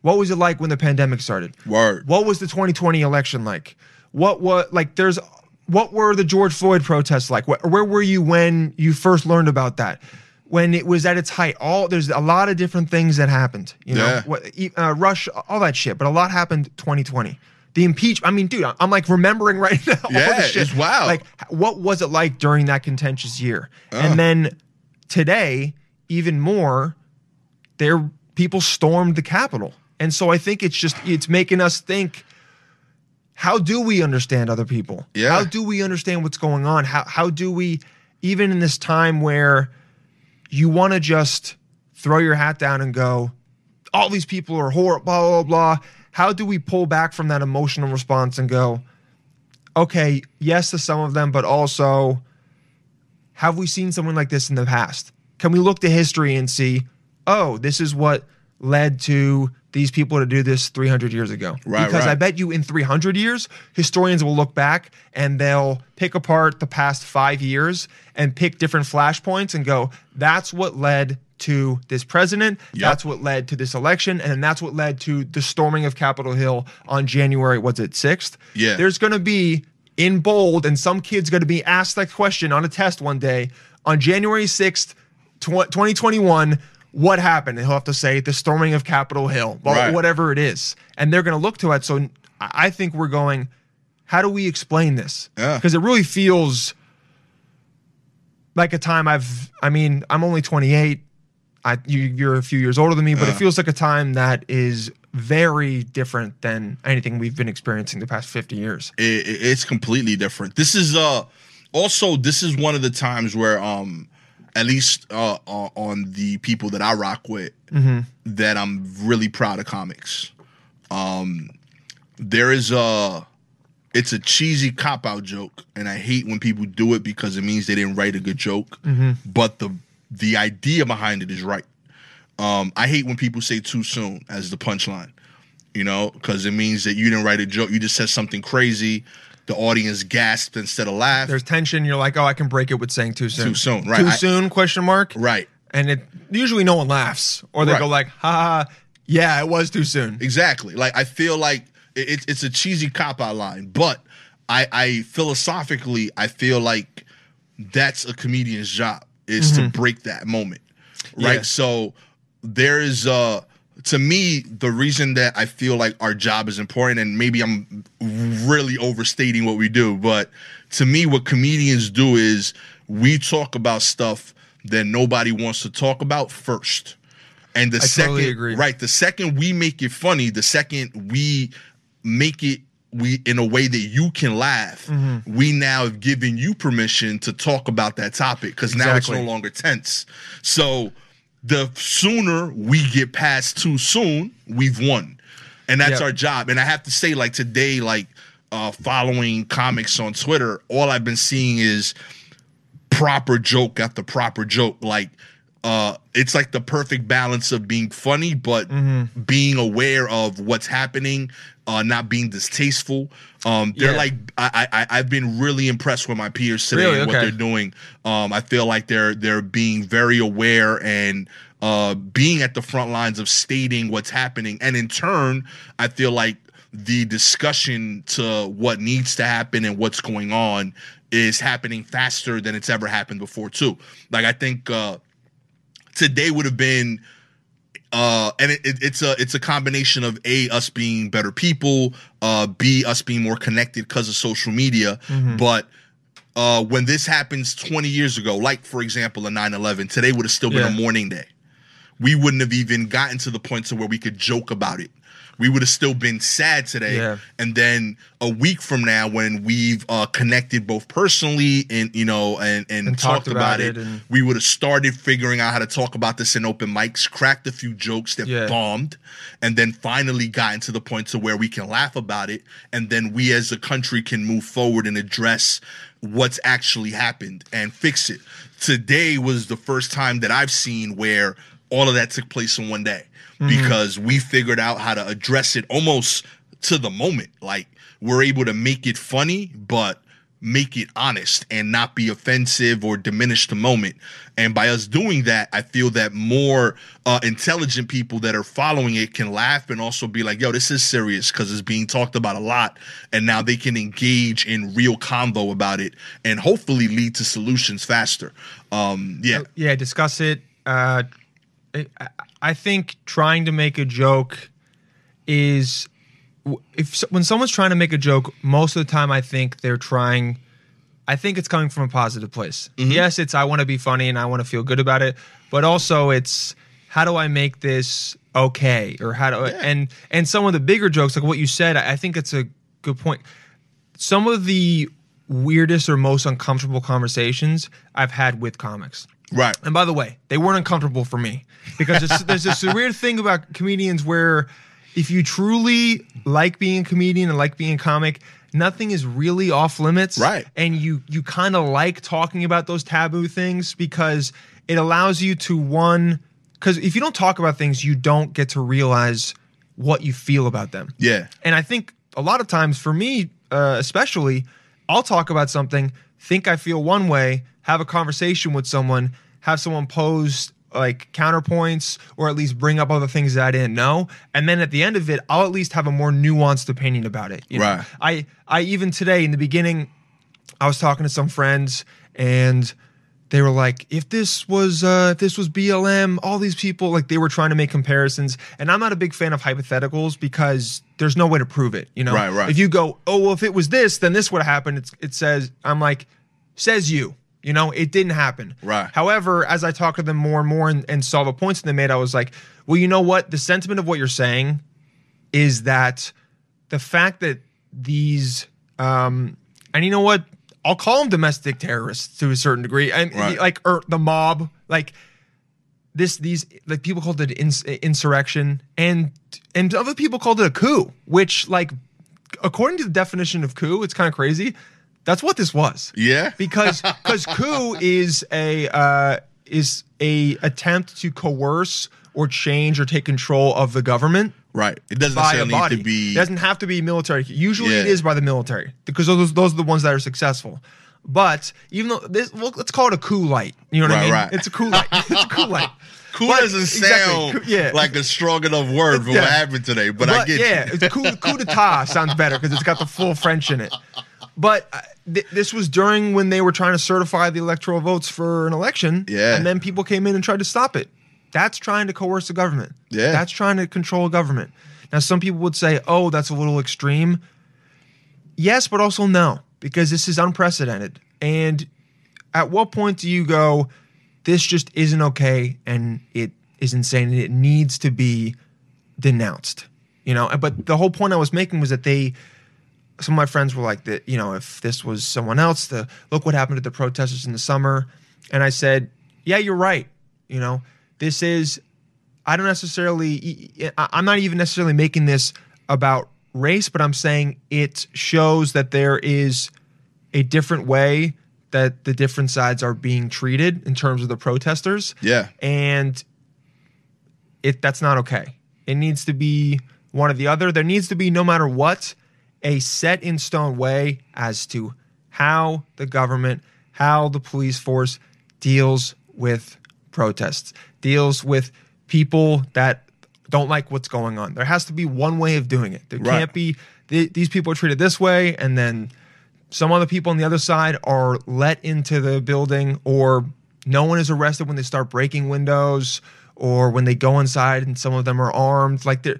"What was it like when the pandemic started?" Word. What was the 2020 election like? What what like there's what were the George Floyd protests like? What, where were you when you first learned about that? When it was at its height, all there's a lot of different things that happened. You know, Yeah. what, uh, Rush, all that shit. But a lot happened 2020. The impeachment. I mean, dude, I'm like remembering right now. all Yeah, the shit. wild. Like, what was it like during that contentious year? Uh. And then today, even more, there people stormed the Capitol, and so I think it's just it's making us think. How do we understand other people? Yeah. How do we understand what's going on? How how do we, even in this time where you want to just throw your hat down and go, all these people are horrible, blah, blah, blah. How do we pull back from that emotional response and go, okay, yes to some of them, but also, have we seen someone like this in the past? Can we look to history and see, oh, this is what led to these people to do this 300 years ago? Right, because I bet you in 300 years, historians will look back and they'll pick apart the past five years and pick different flashpoints and go, that's what led to this president. Yep. That's what led to this election. And then that's what led to the storming of Capitol Hill on January, what's it, 6th? Yeah. There's going to be in bold, and some kid's going to be asked that question on a test one day on January 6th, 2021. What happened? And he'll have to say the storming of Capitol Hill, or Right. whatever it is. And they're going to look to it. So I think we're going, how do we explain this? Yeah. Because it really feels like a time I've, I mean, I'm only 28. I, you, you're a few years older than me, but it feels like a time that is very different than anything we've been experiencing the past 50 years. it, it- it's completely different. This is uh also this is one of the times where um at least uh, uh on the people that I rock with that I'm really proud of comics. Um there is a it's a cheesy cop out joke and I hate when people do it because it means they didn't write a good joke. But the the idea behind it is right. Um I hate when people say too soon as the punchline you know, because it means that you didn't write a joke. You just said something crazy. The audience gasped instead of laughed. There's tension. You're like, oh, I can break it with saying too soon. Too soon, right. Too I- soon? Question mark. right. And it usually no one laughs, or they Right. go like, ha, ha, yeah, it was too soon. Exactly. Like I feel like it, it's it's a cheesy cop out line, but I, I philosophically I feel like that's a comedian's job is to break that moment, right? Yeah. So there is uh to me the reason that I feel like our job is important, and maybe I'm really overstating what we do, but to me, what comedians do is we talk about stuff that nobody wants to talk about first. And the I second, totally right, the second we make it funny, the second we make it we in a way that you can laugh, Mm-hmm. we now have given you permission to talk about that topic because now it's no longer tense. So the sooner we get past too soon, we've won. and that's Yep. our job. And I have to say, like today, like uh, following comics on Twitter, all I've been seeing is proper joke after proper joke. Like uh, it's like the perfect balance of being funny, but Mm-hmm. being aware of what's happening, uh, not being distasteful. Um, they're Yeah. like I, I I've been really impressed with my peers today Really? and what they're doing. Um, I feel like they're they're being very aware and uh, being at the front lines of stating what's happening, and in turn, I feel like the discussion to what needs to happen and what's going on is happening faster than it's ever happened before too. Like I think uh, today would have been uh and it, it, it's a it's a combination of a us being better people uh b us being more connected because of social media. But uh when this happens 20 years ago like for example a 9-11 today would have still been Yeah. a mourning day. We wouldn't have even gotten to the point to where we could joke about it we would have still been sad today Yeah. and then a week from now when we've uh connected both personally and you know and and, And talked, talked about, about it, and- we would have started figuring out how to talk about this in open mics, cracked a few jokes that Yeah. bombed, and then finally gotten to the point to where we can laugh about it, and then we as a country can move forward and address what's actually happened and fix it. Today was the first time that I've seen where all of that took place in one day because we figured out how to address it almost to the moment. Like we're able to make it funny, but make it honest and not be offensive or diminish the moment. And by us doing that, I feel that more uh, intelligent people that are following it can laugh and also be like, yo, this is serious because it's being talked about a lot. And now they can engage in real convo about it and hopefully lead to solutions faster. Um, yeah. yeah discuss it uh I- think trying to make a joke is if when someone's trying to make a joke most of the time i think they're trying i think it's coming from a positive place. Mm-hmm. Yes it's i want to be funny and i want to feel good about it but also it's how do i make this okay? or how do and and some of the bigger jokes like what you said I think it's a good point. Some of the weirdest or most uncomfortable conversations i've had with comics Right. and by the way, they weren't uncomfortable for me because it's, there's this weird thing about comedians where if you truly like being a comedian and like being a comic, nothing is really off limits. Right. And you you kind of like talking about those taboo things because it allows you to one because if you don't talk about things, you don't get to realize what you feel about them. Yeah. And I think a lot of times for me, uh, especially, I'll talk about something, think I feel one way, have a conversation with someone, have someone pose like counterpoints or at least bring up other things that I didn't know. And then at the end of it, I'll at least have a more nuanced opinion about it. you know? Right. I, I even today in the beginning, I was talking to some friends and they were like, if this was uh, if this was BLM, all these people like they were trying to make comparisons, and I'm not a big fan of hypotheticals because there's no way to prove it. You know, Right, right. If you go, oh well, if it was this, then this would have happened. It's, it says I'm like, says you. You know, it didn't happen. Right. However, as I talked to them more and more and, and saw the points that they made, I was like, well, you know what? The sentiment of what you're saying is that the fact that these um and you know what i'll call them domestic terrorists to a certain degree and Right. like or the mob like this these like people called it ins- insurrection and and other people called it a coup which like according to the definition of coup it's kind of crazy that's what this was Yeah. because because coup is a uh, is a attempt to coerce or change or take control of the government Right. It doesn't necessarily need to be. It doesn't have to be military. Usually, it Yeah. is by the military because those those are the ones that are successful. But even though this, well, let's call it a coup light. You know what I mean? right. It's a coup light. it's a coup light. Cool But- doesn't exactly. sound yeah. like a strong enough word for Yeah. what happened today, but, I get yeah, you. it's coup, coup d'etat sounds better because it's got the full French in it. But uh, th- this was during when they were trying to certify the electoral votes for an election. Yeah. And then people came in and tried to stop it. That's trying to coerce the government. Yeah. That's trying to control a government. Now, some people would say, oh, that's a little extreme. Yes, but also no, because this is unprecedented. And at what point do you go, this just isn't okay and it is insane and it needs to be denounced? You know, but the whole point I was making was that they, some of my friends were like that, you know, if this was someone else, the look what happened to the protesters in the summer. And I said, yeah, you're right. You know, this is, I don't necessarily, I'm not even necessarily making this about race, but I'm saying it shows that there is a different way that the different sides are being treated in terms of the protesters. Yeah. And it that's not okay. It needs to be one or the other. There needs to be, no matter what, a set in stone way as to how the government, how the police force deals with protests, deals with people that don't like what's going on. There has to be one way of doing it. There Right. can't be th- these people are treated this way, and then some other people on the other side are let into the building, or no one is arrested when they start breaking windows, or when they go inside and some of them are armed. Like they're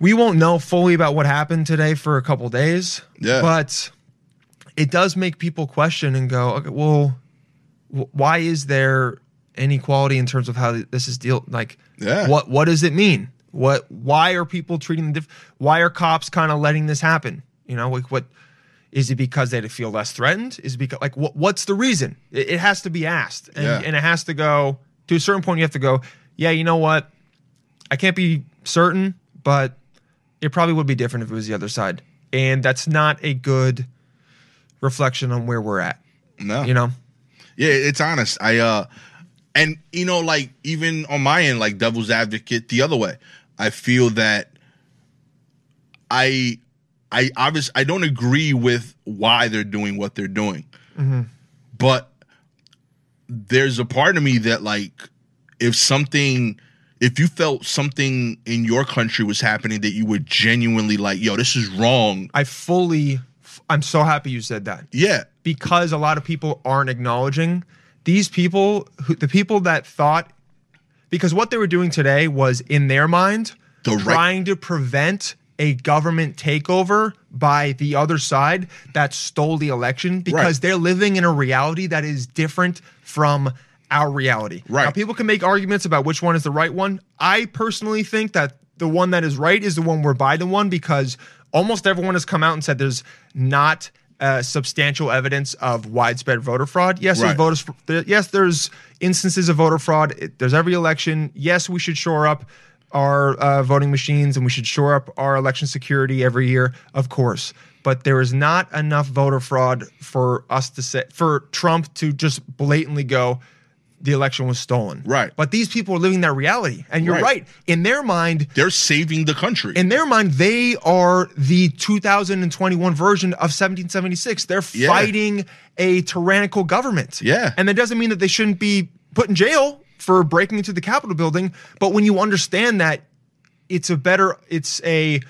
we won't know fully about what happened today for a couple days. Yeah. But it does make people question and go, okay, well, why is there inequality in terms of how this is deal? Like, Yeah. what what does it mean? What why are people treating the diff- why are cops kind of letting this happen? You know, like what is it because they feel less threatened? Is it because like what what's the reason? It, it has to be asked, and, Yeah. and it has to go to a certain point. You have to go, yeah, you know what? I can't be certain, but it probably would be different if it was the other side. And that's not a good reflection on where we're at. No. You know? Yeah, it's honest. I uh and you know, like even on my end, like devil's advocate the other way. I feel that I I obviously I don't agree with why they're doing what they're doing. But there's a part of me that like if something if you felt something in your country was happening that you were genuinely like, yo, this is wrong. I fully I'm so happy you said that. Yeah. because a lot of people aren't acknowledging these people who the people that thought because what they were doing today was in their mind The right- trying to prevent a government takeover by the other side that stole the election because Right. they're living in a reality that is different from our reality. Right. Now people can make arguments about which one is the right one. I personally think that the one that is right is the one where Biden won because almost everyone has come out and said there's not uh, substantial evidence of widespread voter fraud. Yes, Right. there's voters. there- Yes, there's instances of voter fraud. It- there's every election. Yes, we should shore up our uh, voting machines and we should shore up our election security every year, of course. But there is not enough voter fraud for us to say for Trump to just blatantly go, the election was stolen. Right. But these people are living that reality, and you're Right. right. In their mind, They're saving the country. in their mind, they are the 2021 version of 1776. They're Yeah. fighting a tyrannical government. Yeah. And that doesn't mean that they shouldn't be put in jail for breaking into the Capitol building. But when you understand that, it's a better, it's a,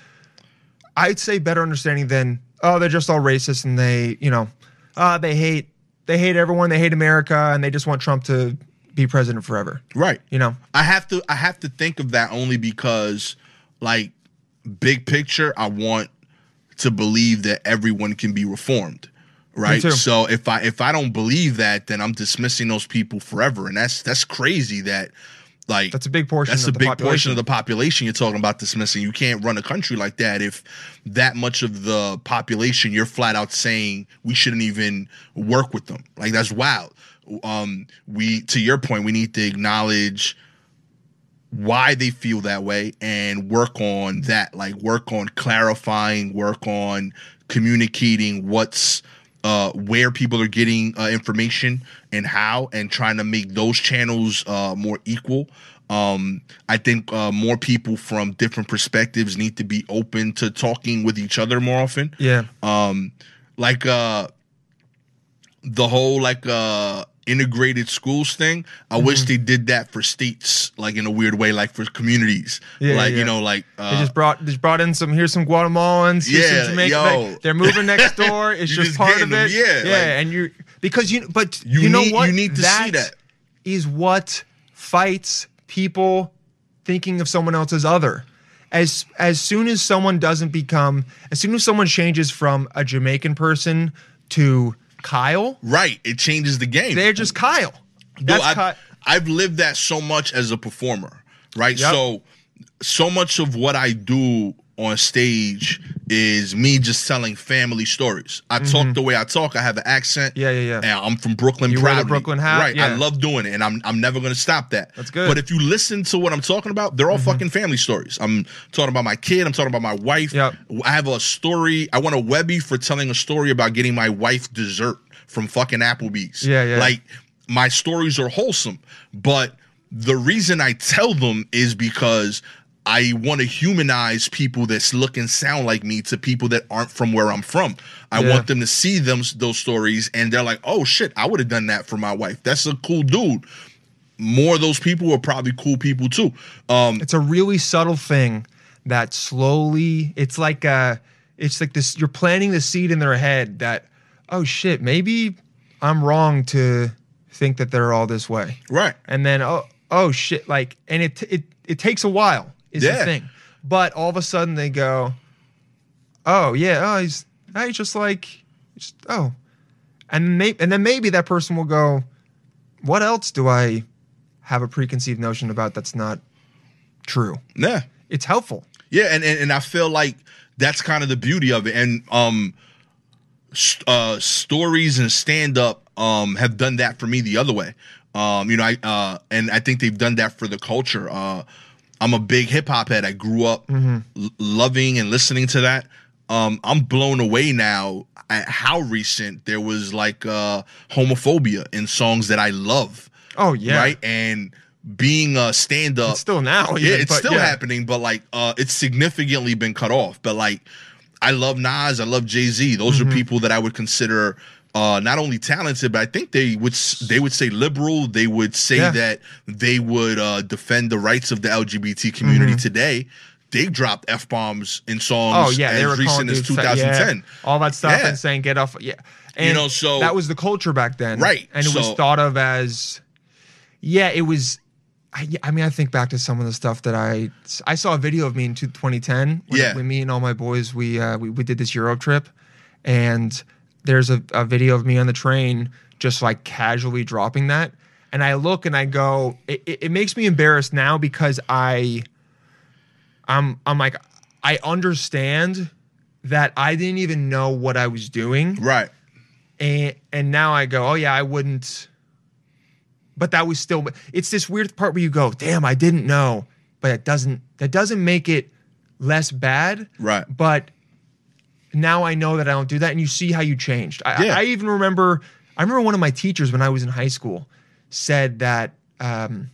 I'd say better understanding than, oh, they're just all racist and they, you know, uh, they hate, they hate everyone, they hate America, and they just want Trump to be president forever. right. You know? I have to I have to think of that only because like big picture I want to believe that everyone can be reformed. Right? So if I if I don't believe that then I'm dismissing those people forever and that's that's crazy that like That's a big portion That's of a the big population. portion of the population you're talking about dismissing. You can't run a country like that if that much of the population you're flat out saying we shouldn't even work with them. Like that's wild. Um, we to your point, we need to acknowledge why they feel that way and work on that. Like work on clarifying, work on communicating what's uh, where people are getting uh, information and how, and trying to make those channels uh, more equal. Um, I think uh, more people from different perspectives need to be open to talking with each other more often. Yeah. Um, like uh, the whole like uh integrated schools thing. I wish Mm-hmm. they did that for states, like in a weird way, like for communities. Yeah, like yeah. you know, like They uh, just brought just brought in some. Here's some Guatemalans. Here's Yeah, some yo. like, they're moving next door. It's just, just part of them, it. yeah, yeah. like- and you because you but You you, know need- what you need to see that. is what fights people thinking of someone else as other. As as soon as someone doesn't become, as soon as someone changes from a Jamaican person to Kyle, right. It changes the game. they're just Kyle. Dude, That's I've, Ky- I've lived that so much as a performer, right? Yep. So, so much of what I do on stage is me just telling family stories. I talk the way I talk. I have an accent. Mm-hmm. Yeah, yeah, yeah. And I'm from Brooklyn. You proudly. Brooklyn hat? Right. I love doing it, and I'm I'm never gonna stop that. That's good. Mm-hmm. But if you listen to what I'm talking about, they're all fucking family stories. I'm talking about my kid. I'm talking about my wife. Yep. I have a story. I want a Webby for telling a story about getting my wife dessert from fucking Applebee's. Yeah, yeah. Like my stories are wholesome, but the reason I tell them is because I want to humanize people that look and sound like me to people that aren't from where I'm from. I Yeah. want them to see them those stories and they're like, "Oh shit, I would have done that for my wife. That's a cool dude." More of those people are probably cool people too. Um, it's a really subtle thing that slowly it's like uh it's like this you're planting the seed in their head that oh shit maybe i'm wrong to think that they're all this way right. and then oh oh shit like and it it it takes a while is Yeah. the thing but all of a sudden they go oh yeah oh he's oh, he's just like just, oh and maybe and then maybe that person will go what else do i have a preconceived notion about that's not true Yeah. it's helpful Yeah, and, and and I feel like that's kind of the beauty of it. And um, uh, stories and stand up um have done that for me the other way. Um, you know, I uh, and I think they've done that for the culture. Uh, I'm a big hip hop head. I grew up l- loving and listening to that. Um, I'm blown away now at how recent there was like uh, homophobia in songs that I love. Oh yeah, Right, and being a stand up still now. yeah, even, it's still yeah. happening, but like uh it's significantly been cut off. But like I love Nas, I love Jay-Z. Those Mm-hmm. are people that I would consider uh not only talented, but I think they would they would say liberal, they would say Yeah. that they would uh defend the rights of the LGBT community today. They dropped F bombs in songs Mm-hmm. Oh yeah, as they were recent as dudes fat- 2010. yeah, all that stuff Yeah. and saying get off. Yeah, and know, so- that was the culture back then, Right, And it was thought of as, yeah, it was. I, I mean, I think back to some of the stuff that I I saw a video of me in two- 2010. When, Yeah. when me and all my boys we uh, we, we did this Euro trip, and there's a, a video of me on the train just like casually dropping that, and I look and I go, it, it, it makes me embarrassed now because I. I'm I'm like I understand that I didn't even know what I was doing Right. and and now I go, "Oh yeah, I wouldn't." But that was still it's this weird part where you go, "Damn, I didn't know." But it doesn't that doesn't make it less bad. Right. But now I know that I don't do that and you see how you changed. I, Yeah. I even remember I remember one of my teachers when I was in high school said that um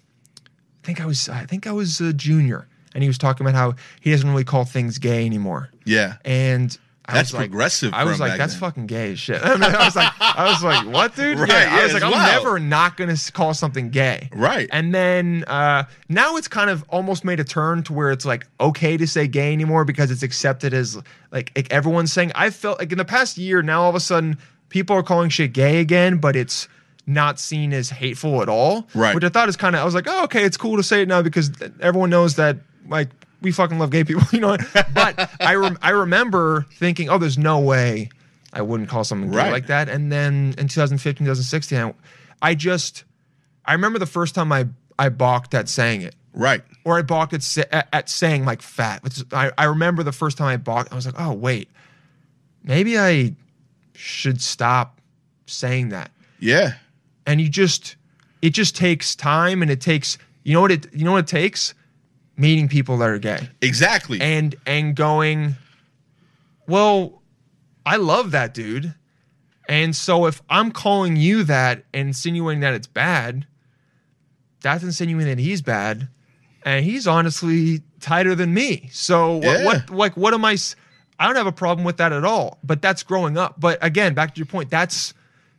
I think I was I think I was a junior and he was talking about how he doesn't really call things gay anymore. Yeah. And I That's like, progressive I was like, that's then. fucking gay as shit. I, mean, I was like, I was like, what, dude? Right, yeah, I yeah, was like, I'm wild. never not gonna call something gay. Right. And then uh, now it's kind of almost made a turn to where it's like okay to say gay anymore because it's accepted as like, like everyone's saying. I felt like in the past year now all of a sudden people are calling shit gay again, but it's not seen as hateful at all. Right. Which I thought is kind of I was like, oh okay, it's cool to say it now because everyone knows that like we fucking love gay people, you know. But I rem- I remember thinking, oh, there's no way I wouldn't call someone gay Right. like that. And then in 2015, 2016, I, I just I remember the first time I I balked at saying it, Right. or I balked at sa- at, at saying like fat. Which I I remember the first time I balked, I was like, oh wait, maybe I should stop saying that. Yeah. And you just it just takes time, and it takes you know what it you know what it takes meeting people that are gay. Exactly. and and going well i love that dude. And so if i'm calling you that and insinuating that it's bad that's insinuating that he's bad. And he's honestly tighter than me. So what, Yeah. what like what am I I don't have a problem with that at all. But that's growing up. But again back to your point that's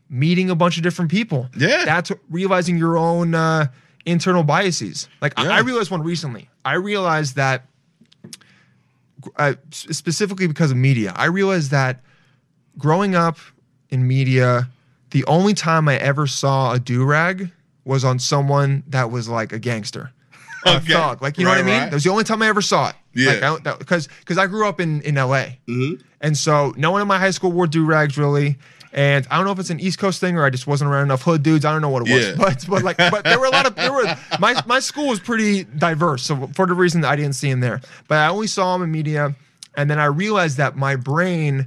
meeting a bunch of different people. Yeah. that's realizing your own uh, internal biases like I- Yeah. I realized one recently i realized that uh, specifically because of media. I realized that growing up in media, the only time I ever saw a do rag was on someone that was like a gangster, a Okay. thug. Like you know what I mean? right. That was the only time I ever saw it. Yeah. Like, because because I grew up in in L.A. Mhm. and so no one in my high school wore do rags really. And I don't know if it's an East Coast thing or I just wasn't around enough hood dudes. I don't know what it was, Yeah. but but like but there were a lot of there were my my school was pretty diverse. So for the reason that I didn't see him there, but I only saw him in media. and then I realized that my brain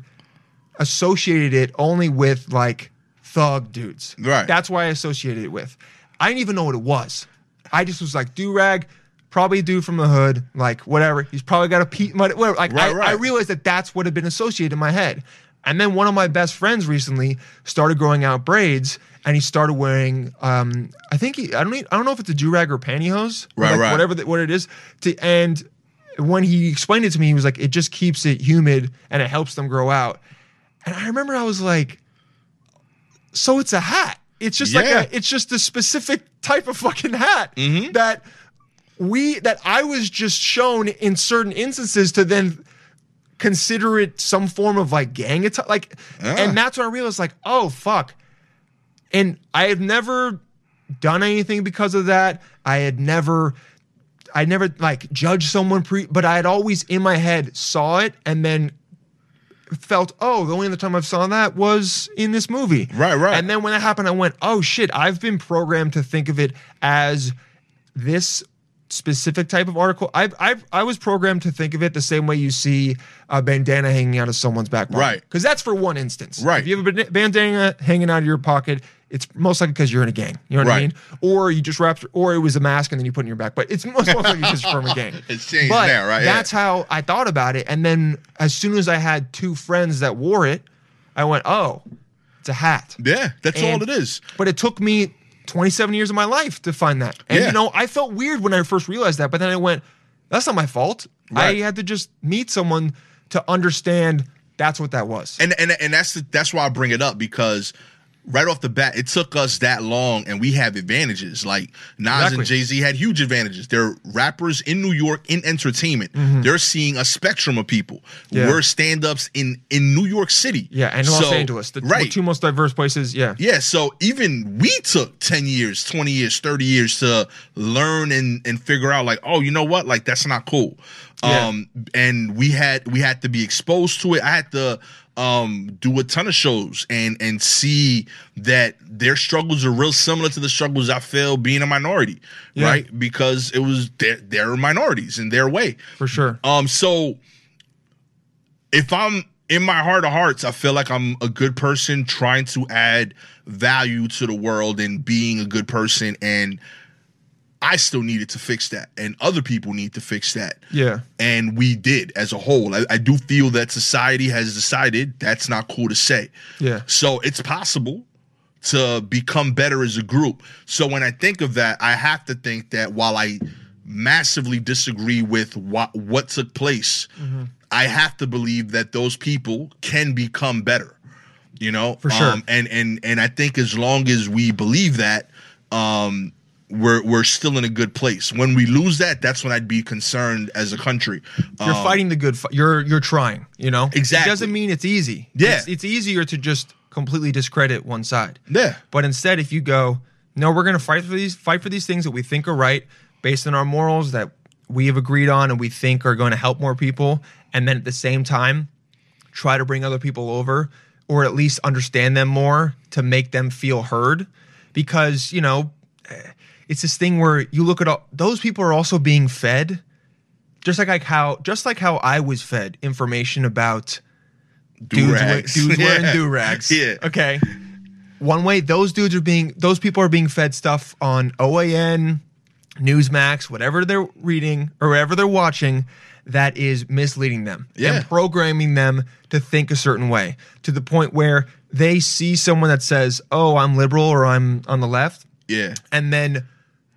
associated it only with like thug dudes. Right. That's why I associated it with. I didn't even know what it was. I just was like, do rag, probably a dude from the hood, like whatever. He's probably got a pe whatever. Like Right, I, right. I realized that that's what had been associated in my head. And then one of my best friends recently started growing out braids, and he started wearing. Um, I think he. I don't. e- I don't know if it's a do rag or pantyhose. Right, like, right. Whatever the, what it is. To and when he explained it to me, he was like, "It just keeps it humid and it helps them grow out." And I remember I was like, "So it's a hat? It's just like Yeah. a. It's just a specific type of fucking hat Mm-hmm. that." we that I was just shown in certain instances to then consider it some form of like gang attack like Yeah. and that's when I realized like oh fuck and I have never done anything because of that I had never I never like judged someone pre but I had always in my head saw it and then felt oh the only other time I've saw that was in this movie Right, right. and then when that happened I went oh shit I've been programmed to think of it as this specific type of article. I I I was programmed to think of it the same way you see a bandana hanging out of someone's back pocket. Right. Because that's for one instance. Right. If you have a bandana hanging out of your pocket, it's most likely because you're in a gang. You know what I mean? Or you just wrapped, or it was a mask and then you put it in your back. But it's most, likely because you're from a gang. It's changed but now, right? Yeah. That's how I thought about it. And then as soon as I had two friends that wore it, I went, oh, it's a hat. Yeah, that's all it is. But it took me 27 years of my life to find that. And Yeah. you know, I felt weird when I first realized that, but then I went, that's not my fault. Right. I had to just meet someone to understand that's what that was. and and and that's the, that's why I bring it up because right off the bat, it took us that long, and we have advantages. Like Nas Exactly. and Jay Z had huge advantages. They're rappers in New York in entertainment. They're seeing a spectrum of people. Mm-hmm. Yeah. We're stand ups in in New York City. yeah, and Los So, Angeles, the right. two most diverse places. Yeah. Yeah, so even we took 10 years, 20 years, 30 years to learn and and figure out like, oh, you know what? Like that's not cool. Yeah. Um and we had we had to be exposed to it. I had to um do a ton of shows and and see that their struggles are real similar to the struggles I feel being a minority, Yeah. right? Because it was they're, they're minorities in their way. For sure. Um, so if I'm in my heart of hearts, I feel like I'm a good person trying to add value to the world and being a good person. And I still needed to fix that, and other people need to fix that. Yeah. And we did as a whole. I, I do feel that society has decided that's not cool to say. Yeah. So it's possible to become better as a group. So when I think of that, I have to think that while I massively disagree with what what took place, Mm-hmm. I have to believe that those people can become better. You know, For sure. Um, and and and I think as long as we believe that, um, we're we're still in a good place. When we lose that, that's when I'd be concerned as a country. You're Um, fighting the good fight. You're you're trying, you know? Exactly. It doesn't mean it's easy. Yeah. It's, it's easier to just completely discredit one side. Yeah. But instead, if you go, no, we're going to fight for these, fight for these things that we think are right, based on our morals that we have agreed on and we think are going to help more people, and then at the same time, try to bring other people over, or at least understand them more to make them feel heard, because you know, it's this thing where you look at all those people are also being fed, just like, like how just like how I was fed information about dudes, Do-rags. dudes wearing Yeah. do rags. Yeah. Okay. One way those dudes are being those people are being fed stuff on OAN, Newsmax, whatever they're reading or whatever they're watching that is misleading them Yeah. and programming them to think a certain way to the point where they see someone that says, "Oh, I'm liberal or I'm on the left," Yeah. and then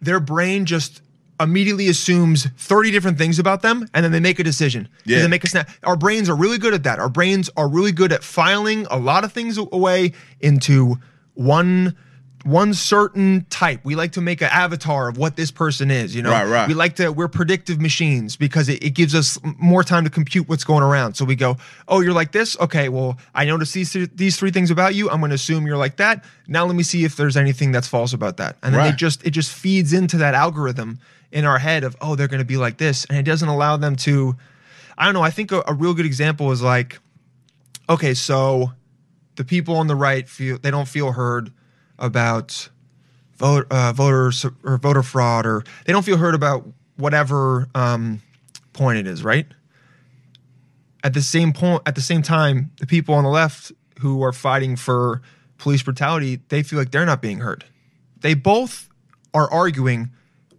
their brain just immediately assumes 30 different things about them and then they make a decision Yeah. they make a snap our brains are really good at that our brains are really good at filing a lot of things away into one one certain type. We like to make an avatar of what this person is you know? Right, right. we like to we're predictive machines because it, it gives us more time to compute what's going around. So we go oh you're like this? Okay well i notice these th- these three things about you. I'm going to assume you're like that. Now let me see if there's anything that's false about that. And then Right. they just it just feeds into that algorithm in our head of oh they're going to be like this. And it doesn't allow them to i don't know i think a, a real good example is like okay so the people on the right feel they don't feel heard about vote uh, voter or voter fraud or they don't feel heard about whatever um, point it is right at the same point, at the same time, the people on the left who are fighting for police brutality, they feel like they're not being heard. They both are arguing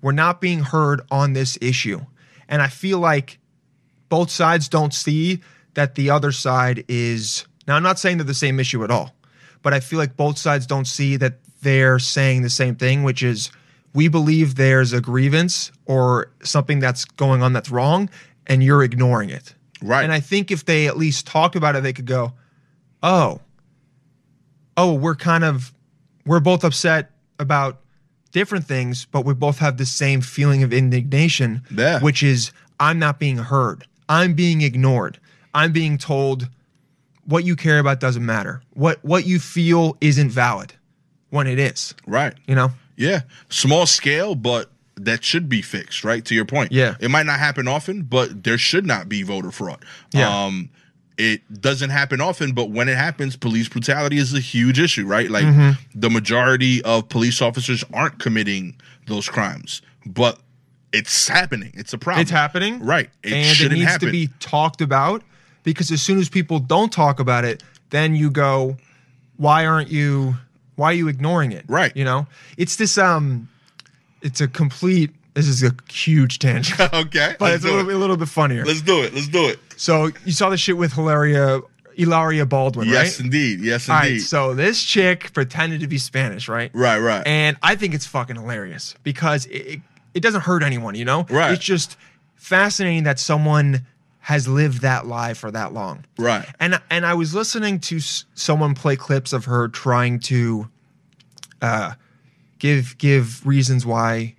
we're not being heard on this issue. And I feel like both sides don't see that the other side is now I'm not saying they're the same issue at all, but I feel like both sides don't see that they're saying the same thing, which is we believe there's a grievance or something that's going on that's wrong and you're ignoring it. Right. And I think if they at least talked about it, they could go, oh, oh, we're kind of, we're both upset about different things, but we both have the same feeling of indignation, Yeah. which is I'm not being heard. I'm being ignored. I'm being told what you care about doesn't matter. What what you feel isn't valid when it is. Right. You know? Yeah. Small scale, but that should be fixed, right? To your point. Yeah. It might not happen often, but there should not be voter fraud. Yeah. Um it doesn't happen often, but when it happens, police brutality is a huge issue, right? Like Mm-hmm. the majority of police officers aren't committing those crimes, but it's happening. It's a problem. It's happening. Right. It and it needs happen. to be talked about because as soon as people don't talk about it, then you go, why aren't you why are you ignoring it? Right. You know? It's this um it's a complete this is a huge tangent. okay. but it's a little, it. bit- a little bit funnier. Let's do it. Let's do it. So you saw the shit with Hilaria Ilaria Baldwin, Yes, right? Yes, indeed. Yes, indeed. right, so this chick pretended to be Spanish, right? right, right. And I think it's fucking hilarious because it, it, it doesn't hurt anyone, you know? Right. It's just fascinating that someone has lived that life for that long. Right. And and I was listening to s- someone play clips of her trying to uh, give give reasons why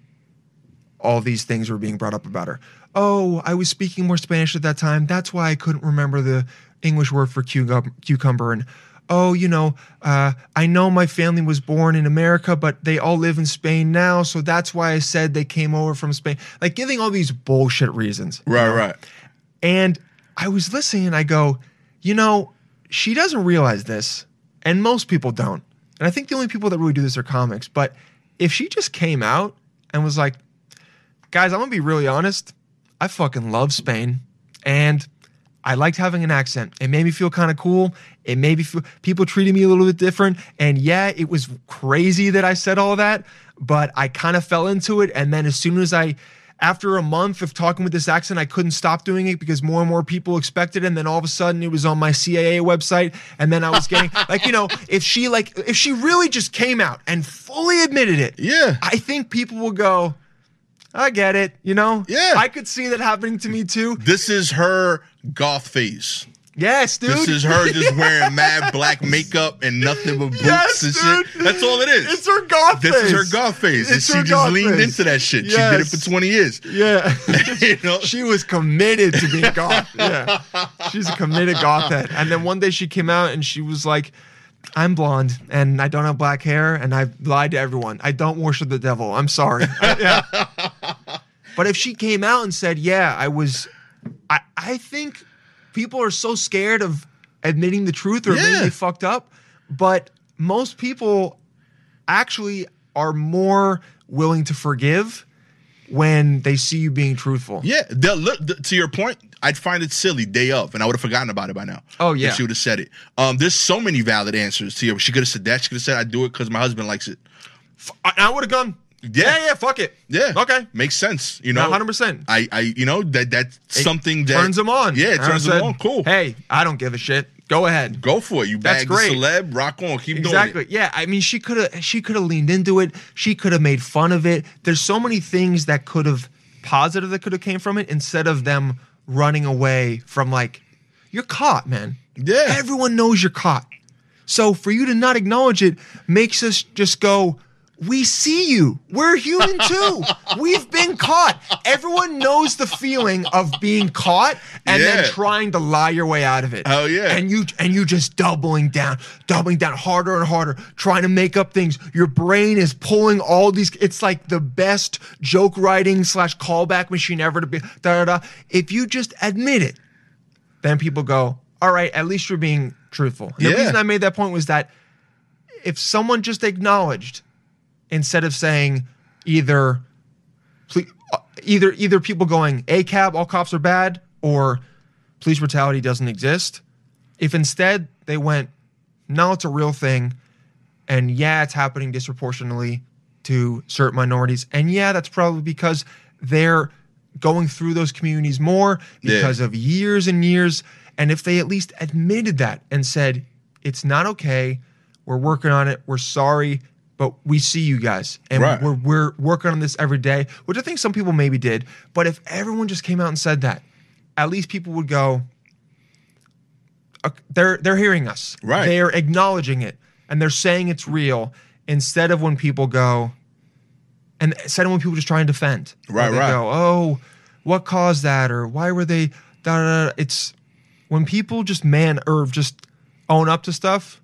all these things were being brought up about her. Oh, I was speaking more Spanish at that time. That's why I couldn't remember the English word for cucum- cucumber. And oh, you know, uh, I know my family was born in America, but they all live in Spain now, so that's why I said they came over from Spain. Like giving all these bullshit reasons. you right, know? right. And I was listening and I go, you know, she doesn't realize this, and most people don't. And I think the only people that really do this are comics. But if she just came out and was like, guys, I'm gonna be really honest, I fucking love Spain. And I liked having an accent. It made me feel kind of cool. It made me feel people treated me a little bit different. And yeah, it was crazy that I said all that, but I kind of fell into it. And then as soon as I, after a month of talking with this accent, I couldn't stop doing it because more and more people expected it. And then all of a sudden it was on my CAA website. And then I was getting, like, you know, if she, like, if she really just came out and fully admitted it, Yeah. I think people will go, I get it, you know? Yeah. I could see that happening to me too. This is her goth phase. Yes, dude. This is her just wearing mad black makeup and nothing but boots Yes, and dude. shit. That's all it is. It's her goth this face. is her goth and It's she her just leaned face. into that shit. She did it for 20 years. Yeah. you know? she was committed to being goth. Yeah. She's a committed goth head. And then one day she came out and she was like, I'm blonde and I don't have black hair and I've lied to everyone. I don't worship the devil. I'm sorry. Yeah. But if she came out and said, Yeah, I was, I, I think people are so scared of admitting the truth or admitting Yeah. they fucked up. But most people actually are more willing to forgive when they see you being truthful. Yeah. they'll look- th- to your point, I'd find it silly day of, and I would have forgotten about it by now. Oh, yeah. If she would have said it. Um, there's so many valid answers to you. She could have said that. She could have said, I do it because my husband likes it. I, I would have gone, Yeah. yeah, fuck it. Yeah. Okay. Makes sense. You know, 100%. I, I, you know, that that's It something that turns them on. Yeah, it I turns said, them on. Cool. Hey, I don't give a shit. Go ahead. Go for it. You bag the celeb, rock on, keep Exactly. doing it. Exactly. Yeah. I mean, she could have she could have leaned into it. She could have made fun of it. There's so many things that could have positive that could have came from it instead of them running away from like, you're caught, man. Yeah. Everyone knows you're caught. So for you to not acknowledge it makes us just go, we see you. We're human too. We've been caught. Everyone knows the feeling of being caught and Yeah. then trying to lie your way out of it. Oh yeah. And you and you just doubling down, doubling down harder and harder, trying to make up things. Your brain is pulling all these. It's like the best joke writing slash callback machine ever to be. Da da da. If you just admit it, then people go, all right, at least you're being truthful. And The reason I made that point was that if someone just acknowledged instead of saying either uh, either either people going a cab all cops are bad or police brutality doesn't exist. If instead they went, no, it's a real thing, and yeah, it's happening disproportionately to certain minorities, and yeah, that's probably because they're going through those communities more Yeah. because of years and years. And if they at least admitted that and said, it's not okay, we're working on it, we're sorry, but we see you guys, and Right. we're we're working on this every day, which I think some people maybe did. But if everyone just came out and said that, at least people would go, they're they're hearing us, Right. They're acknowledging it, and they're saying it's real. Instead of when people go, and instead of when people just try and defend, Right, they right. Go, oh, what caused that, or why were they? Da, da, da. It's when people just man or just own up to stuff.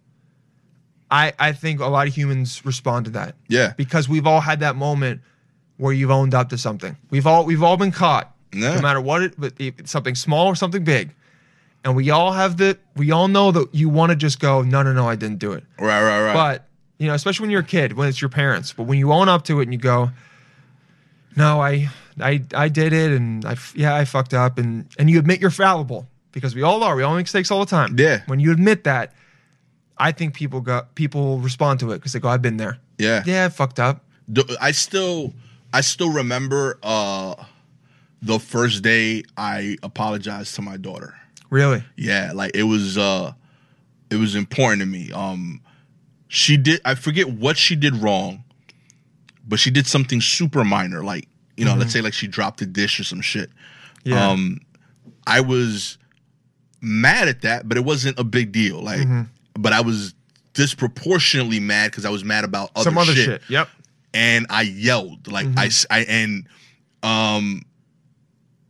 I I think a lot of humans respond to that Yeah. because we've all had that moment where you've owned up to something. We've all we've all been caught, Yeah. no matter what it, but if something small or something big, and we all have the we all know that you want to just go, no, no, no, I didn't do it. Right, right, right. But you know, especially when you're a kid, when it's your parents, but when you own up to it and you go, no, I I I did it, and I yeah, I fucked up, and and you admit you're fallible because we all are. We all make mistakes all the time. Yeah. When you admit that, I think people go people respond to it because they go, I've been there. yeah. Yeah, I fucked up. I still I still remember uh the first day I apologized to my daughter. Really? Yeah, like it was uh it was important to me. Um she did I forget what she did wrong, but she did something super minor like, you know, let's say like she dropped a dish or some shit. Yeah. Um I was mad at that, but it wasn't a big deal. Like but I was disproportionately mad cuz I was mad about other Some other shit shit. Yep. and I yelled like I. and um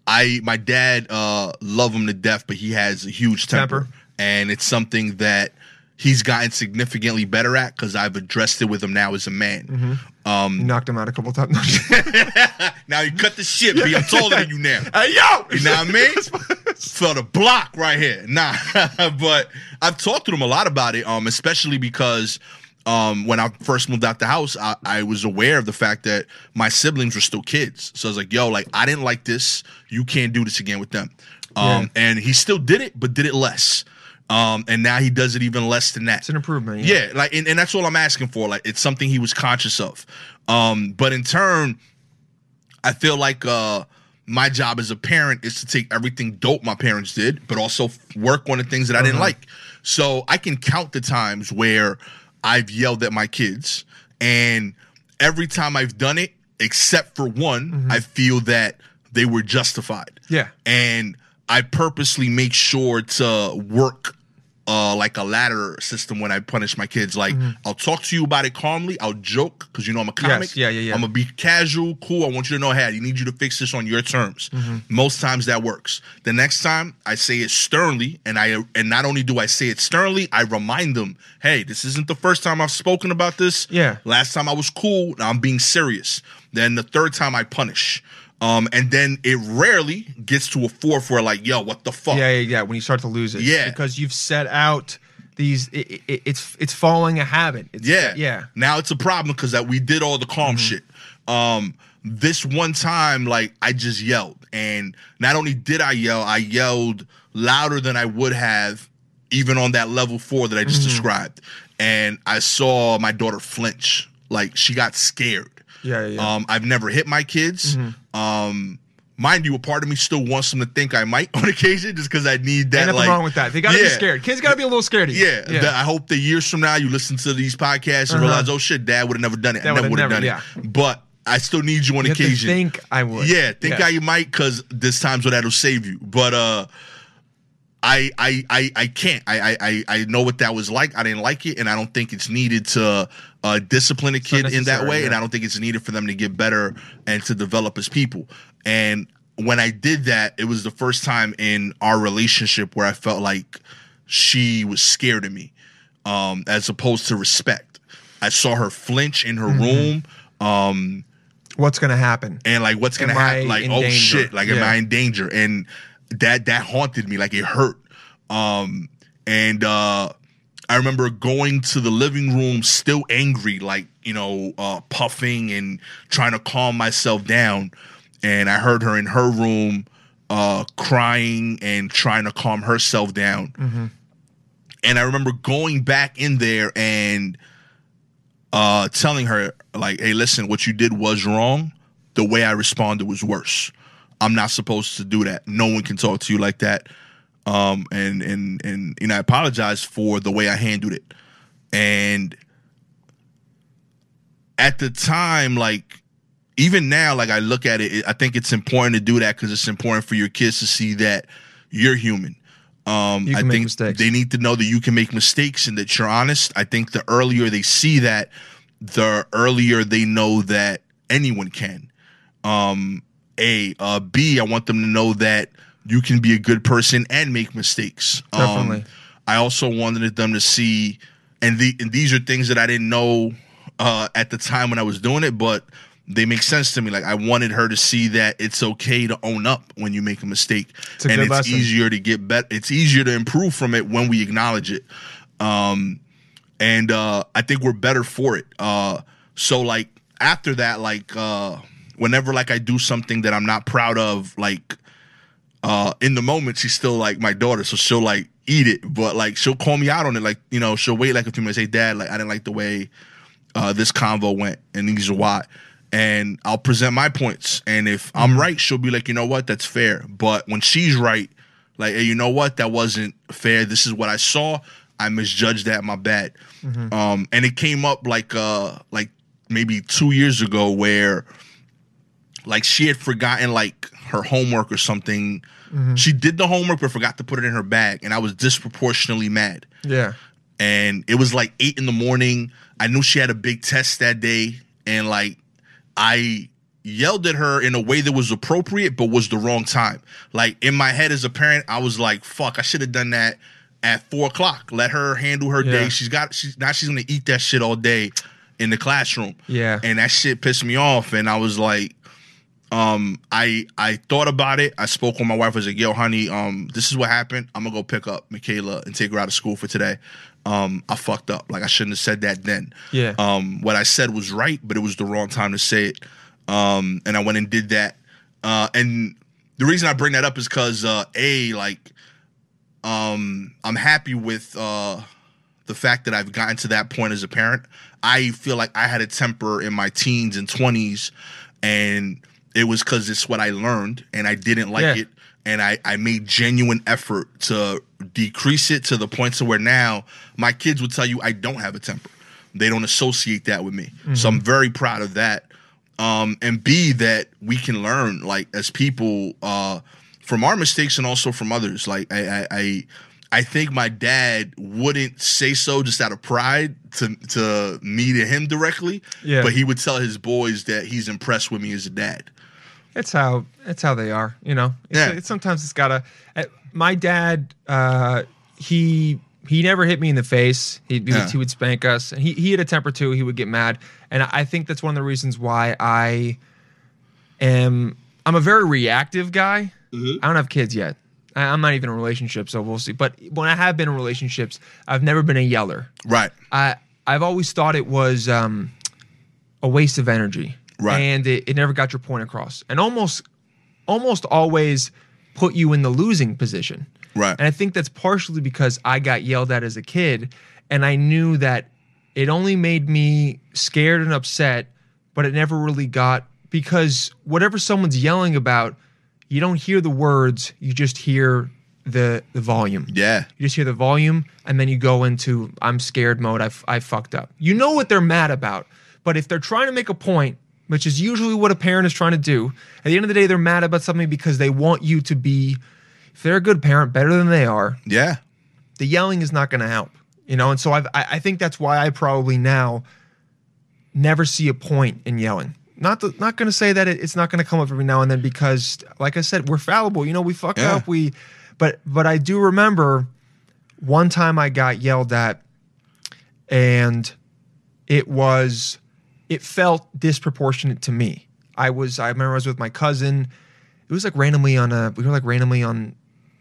I my dad uh love him to death, but he has a huge temper, Temper. and it's something that he's gotten significantly better at because I've addressed it with him now as a man. You knocked him out a couple times. Now you cut the shit, B. I'm taller than you now. hey yo! You know what I mean? For the block right here. Nah, but I've talked to him a lot about it, um, especially because um, when I first moved out the house, I, I was aware of the fact that my siblings were still kids. So I was like, yo, like, I didn't like this. You can't do this again with them. Um, And he still did it, but did it less. Um, and now he does it even less than that. It's an improvement. Yeah, like, and, and that's all I'm asking for. Like, it's something he was conscious of. Um, but in turn, I feel like uh, my job as a parent is to take everything dope my parents did, but also f- work on the things that I didn't like. So I can count the times where I've yelled at my kids, and every time I've done it, except for one, I feel that they were justified. Yeah. And I purposely make sure to work uh, like a ladder system when I punish my kids. Like I'll talk to you about it calmly. I'll joke because you know I'm a comic. yeah, yeah, yeah. I'm gonna be casual, cool. I want you to know, hey, I need you to fix this on your terms. Mm-hmm. Most times that works. The next time I say it sternly, and I and not only do I say it sternly, I remind them, hey, this isn't the first time I've spoken about this. Yeah. Last time I was cool. Now I'm being serious. Then the third time I punish. Um, and then it rarely gets to a fourth where like, yo, what the fuck? Yeah, yeah, yeah. When you start to lose it, Yeah. because you've set out these. It, it, it's it's following a habit. It's, Yeah, yeah. Now it's a problem because that we did all the calm shit. Um, this one time, like I just yelled, and not only did I yell, I yelled louder than I would have, even on that level four that I just described. And I saw my daughter flinch, like she got scared. Yeah, yeah, yeah. Um, I've never hit my kids. Um, mind you, a part of me still wants them to think I might on occasion, just because I need that. Ain't nothing like, wrong with that. They gotta be scared. Kids gotta be a little scared. Of you. Yeah, yeah. I hope that years from now you listen to these podcasts and Uh-huh. realize, oh shit, dad would have never done it. Dad I never would have done it. But I still need you on You occasion. think I would. yeah, think Yeah. I might because there's times where that'll save you. But uh I I I I can't. I I I- I know what that was like. I didn't like it, and I don't think it's needed to uh, discipline a kid in that way. And. I don't think it's needed for them to get better and to develop as people. And when I did that, it was the first time in our relationship where I felt like she was scared of me, um, as opposed to respect. I saw her flinch in Mm-hmm. her room. Um, What's gonna happen? and like what's gonna happen like oh danger? shit like am i in danger and that that haunted me like it hurt um and uh i remember going to the living room still angry like you know uh puffing and trying to calm myself down and i heard her in her room uh, crying and trying to calm herself down. Mm-hmm. And I remember going back in there and uh, telling her, like, hey, listen, what you did was wrong. The way I responded was worse. I'm not supposed to do that. No one can talk to you like that. Um, and and and you know, I apologize for the way I handled it. And at the time, like even now, like I look at it, I think it's important to do that because it's important for your kids to see that you're human. Um, You I make think mistakes. they need to know that you can make mistakes and that you're honest. I think the earlier they see that, the earlier they know that anyone can. Um, a, uh, B, I want them to know that you can be a good person and make mistakes. Definitely. Um, I also wanted them to see, and, the, and these are things that I didn't know uh, at the time when I was doing it, but they make sense to me. Like I wanted her to see that it's okay to own up when you make a mistake, a and it's lesson. easier to get better. It's easier to improve from it when we acknowledge it. Um, and uh, I think we're better for it. Uh, so like after that, like uh, whenever like I do something that I'm not proud of, like uh, in the moment she's still like my daughter, so she'll like eat it, but like she'll call me out on it. Like you know, she'll wait like a few minutes, say, "Dad, like I didn't like the way uh, this convo went, and these are why." And I'll present my points, and if I'm right, she'll be like, "You know what? That's fair." But when she's right, like, "Hey, you know what? That wasn't fair. This is what I saw. I misjudged that. My bad." Um, and it came up like uh like maybe two years ago where like she had forgotten like her homework or something. Mm-hmm. She did the homework but forgot to put it in her bag, and I was disproportionately mad. Yeah. And it was like eight in the morning. I knew she had a big test that day, and like I yelled at her in a way that was appropriate but was the wrong time. Like in my head as a parent, I was like, "Fuck, I should have done that." At four o'clock, let her handle her Yeah. day. She's got she's now she's gonna eat that shit all day in the classroom. Yeah. And that shit pissed me off. And I was like, um, I I thought about it. I spoke with my wife. I was like, "Yo, honey, um, this is what happened. I'm gonna go pick up Michaela and take her out of school for today. Um, I fucked up. Like I shouldn't have said that then. Yeah. Um, what I said was right, but it was the wrong time to say it. Um, and I went and did that. Uh, and the reason I bring that up is because uh, a like, um, I'm happy with uh the fact that I've gotten to that point as a parent. I feel like I had a temper in my teens and 20s, and it was because it's what I learned, and I didn't like Yeah. it, and I, I made genuine effort to decrease it to the point to where now my kids would tell you I don't have a temper. They don't associate that with me, so I'm very proud of that. Um, and B that we can learn like as people uh, from our mistakes and also from others. Like I, I, I I think my dad wouldn't say so just out of pride to to me to him directly. Yeah. But he would tell his boys that he's impressed with me as a dad. It's how it's how they are, you know. It's, Yeah. it's sometimes it's gotta. uh, My dad, uh, he he never hit me in the face. He he, Yeah. would, he would spank us, and he he had a temper too. He would get mad, and I think that's one of the reasons why I am. I'm a very reactive guy. Mm-hmm. I don't have kids yet. I, I'm not even in a relationship, so we'll see. But when I have been in relationships, I've never been a yeller. Right. I I've always thought it was um, a waste of energy, Right. And it, it never got your point across, and almost almost always put you in the losing position. Right. And I think that's partially because I got yelled at as a kid, and I knew that it only made me scared and upset, but it never really got because whatever someone's yelling about, you don't hear the words, you just hear the the volume. Yeah. You just hear the volume, and then you go into I'm scared mode. I I fucked up. You know what they're mad about, but if they're trying to make a point, which is usually what a parent is trying to do, at the end of the day, they're mad about something because they want you to be, if they're a good parent, better than they are. Yeah. The yelling is not going to help, you know. And so I've, I I think that's why I probably now never see a point in yelling. Not the, not going to say that it, it's not going to come up every now and then because, like I said, we're fallible. You know, we fuck Yeah. up. We, but but I do remember one time I got yelled at, and it was it felt disproportionate to me. I was I remember I was with my cousin. It was like randomly on a we were like randomly on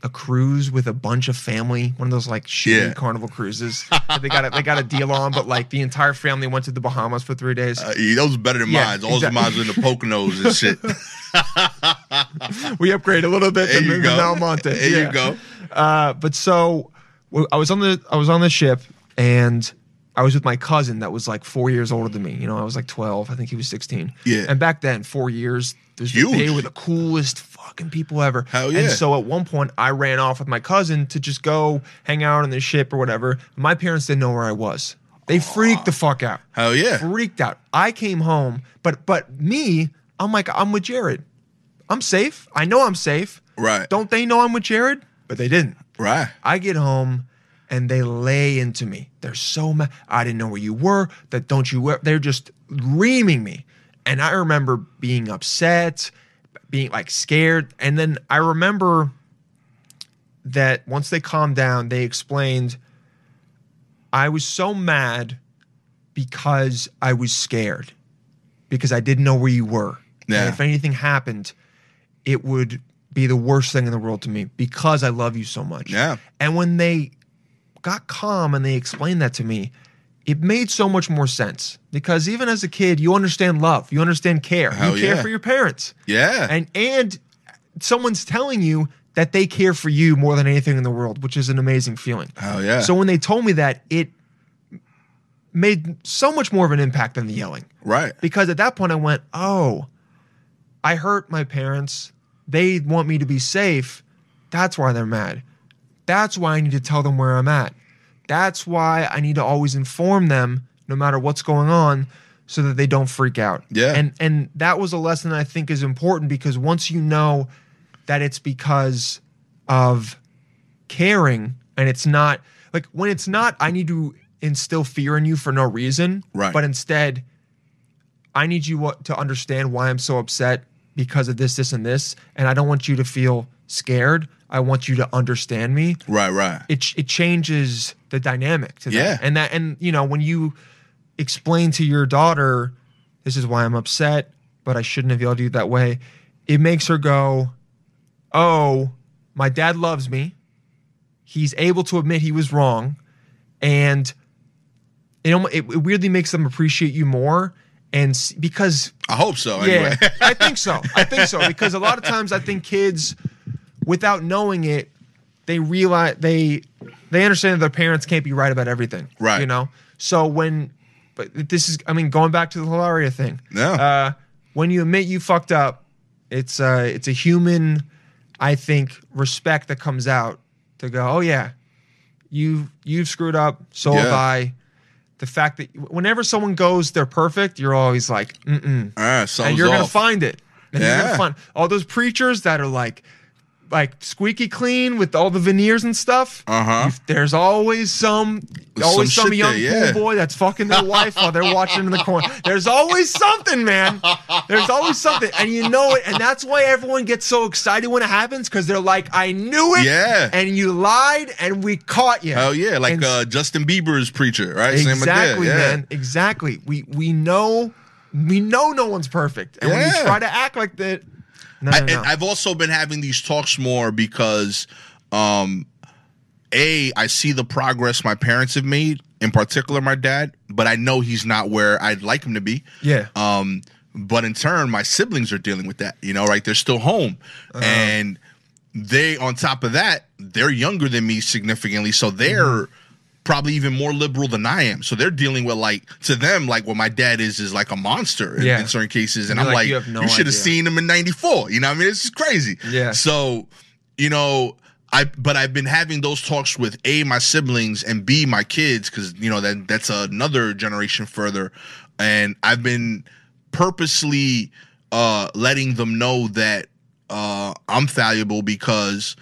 a cruise with a bunch of family, one of those like shitty Yeah. carnival cruises. they got a, they got a deal on, but like the entire family went to the Bahamas for three days. Uh, those are better than Yeah, mine. All exactly. mines in the Poconos and shit. we upgrade a little bit There you the go. There Yeah. you go. Uh, but so I was on the I was on the ship and I was with my cousin that was like four years older than me. You know, I was like twelve. I think he was sixteen. Yeah. And back then, four years, they were the coolest fucking people ever. Hell yeah. And so at one point, I ran off with my cousin to just go hang out on the ship or whatever. My parents didn't know where I was. They freaked the fuck out. Hell yeah. Freaked out. I came home, but but me, I'm like I'm with Jared. I'm safe. I know I'm safe. Right. Don't they know I'm with Jared? But they didn't. Right. I get home and they lay into me. They're so mad. I didn't know where you were. That don't you? They're just reaming me. And I remember being upset, being like scared. And then I remember that once they calmed down, they explained I was so mad because I was scared because I didn't know where you were. Yeah. And if anything happened, it would be the worst thing in the world to me because I love you so much. Yeah. And when they got calm and they explained that to me, it made so much more sense because even as a kid, you understand love, you understand care, Hell you care yeah. for your parents, Yeah. and and someone's telling you that they care for you more than anything in the world, which is an amazing feeling. Oh yeah. So when they told me that, it made so much more of an impact than the yelling right. because at that point I went, oh, I hurt my parents. They want me to be safe. That's why they're mad. That's why I need to tell them where I'm at. That's why I need to always inform them no matter what's going on so that they don't freak out. Yeah. And and that was a lesson I think is important because once you know that it's because of caring and it's not like when it's not I need to instill fear in you for no reason, Right. but instead I need you to understand why I'm so upset because of this, this, and this, and I don't want you to feel scared. I want you to understand me. Right. Right. It it changes the dynamic to Yeah. that, and that, and you know, when you explain to your daughter, this is why I'm upset, but I shouldn't have yelled at you that way. It makes her go, "Oh, my dad loves me. He's able to admit he was wrong, and it, it weirdly makes them appreciate you more." And because I hope so. Anyway. yeah, I think so. I think so because a lot of times I think kids, without knowing it, they realize they they understand that their parents can't be right about everything. Right. You know. So when, but this is, I mean, going back to the Hilaria thing. Yeah. Uh, when you admit you fucked up, it's uh, it's a human, I think, respect that comes out to go, oh yeah, you you've screwed up, so have I. The fact that whenever someone goes, they're perfect, you're always like, mm-mm All right. and you're gonna find it. And you're Yeah. gonna find all those preachers that are like, like squeaky clean with all the veneers and stuff. Uh-huh. There's always some, always some some, young there, yeah. pool boy that's fucking their wife while they're watching in the corner. There's always something, man. There's always something, and you know it. And that's why everyone gets so excited when it happens because they're like, "I knew it, Yeah. and you lied, and we caught you." Hell yeah. Like And uh, Justin Bieber's preacher, right? Same Exactly, yeah. man. Exactly. We we know we know no one's perfect, and when you try to act like that, no, I, no, no. and I've also been having these talks more because, um, a I see the progress my parents have made, in particular my dad, but I know he's not where I'd like him to be. yeah, Um, but in turn, my siblings are dealing with that. You know, right? They're still home, Uh-huh. and they, on top of that, they're younger than me significantly, so they're Mm-hmm. Probably even more liberal than I am. So they're dealing with like to them, like what my dad is is like a monster in, Yeah. in certain cases, and You're I'm like, like, you you, should have seen him in '94. You know, what I mean, it's just crazy. Yeah. So, you know. I, but I've been having those talks with a my siblings and b my kids because you know that that's another generation further, and I've been purposely uh letting them know that uh I'm valuable because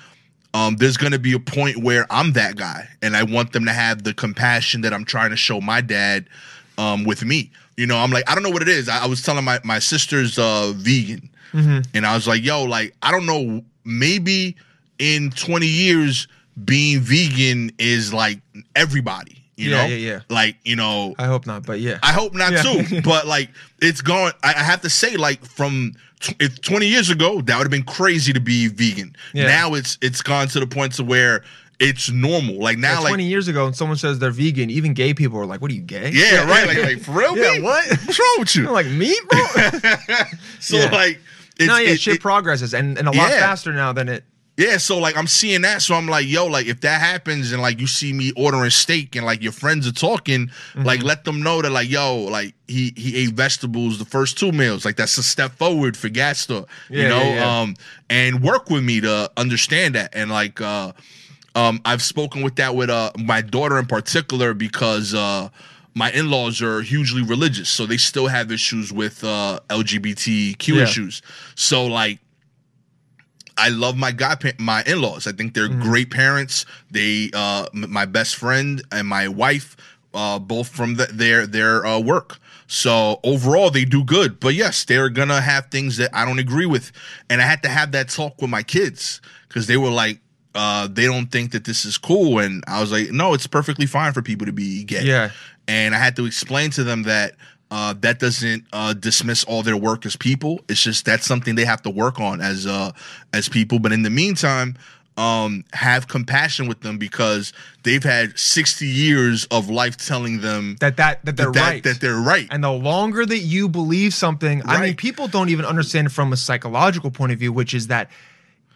um there's going to be a point where I'm that guy and I want them to have the compassion that I'm trying to show my dad um with me. You know, I'm like I don't know what it is. I, I was telling my my sister's uh vegan and I was like, yo, like I don't know, maybe in 20 years being vegan is like everybody, you Yeah, know? yeah, yeah. Like, you know, I hope not, but yeah, I hope not Yeah. too. But like, it's going. I I have to say, like, from if 20 years ago, that would have been crazy to be vegan. Yeah. Now it's it's gone to the point to where it's normal. Like now, Yeah, like twenty years ago, when someone says they're vegan, even gay people are like, "What are you gay?" yeah, right. Like, like for real, Yeah, what? What's wrong with you? Like meat, bro. So Yeah. like it's, no, yeah, it- shit it- progresses and, and a lot Yeah. faster now than it. Yeah, so like I'm seeing that, so I'm like, yo, like if that happens and like you see me ordering steak and like your friends are talking, Mm-hmm. like let them know that like, yo, like he he ate vegetables the first two meals, like that's a step forward for Gastor, you Yeah, know, yeah, yeah. um, and work with me to understand that, and like, uh, um, I've spoken with that with uh my daughter in particular because uh. My in-laws are hugely religious, so they still have issues with uh, LGBTQ issues. So, like, I love my god my in-laws. I think Mm-hmm. they're great parents. They uh m- my best friend and my wife uh both from the, their their uh work. So overall they do good. But yes, they're going to have things that I don't agree with. And I had to have that talk with my kids cuz they were like uh they don't think that this is cool and I was like no, it's perfectly fine for people to be gay. Yeah. And I had to explain to them that uh, that doesn't uh, dismiss all their work as people. It's just that's something they have to work on as uh, as people. But in the meantime, um, have compassion with them because they've had sixty years of life telling them That that that they're that, right. that they're right. And the longer that you believe something, I mean, people don't even understand it from a psychological point of view, which is that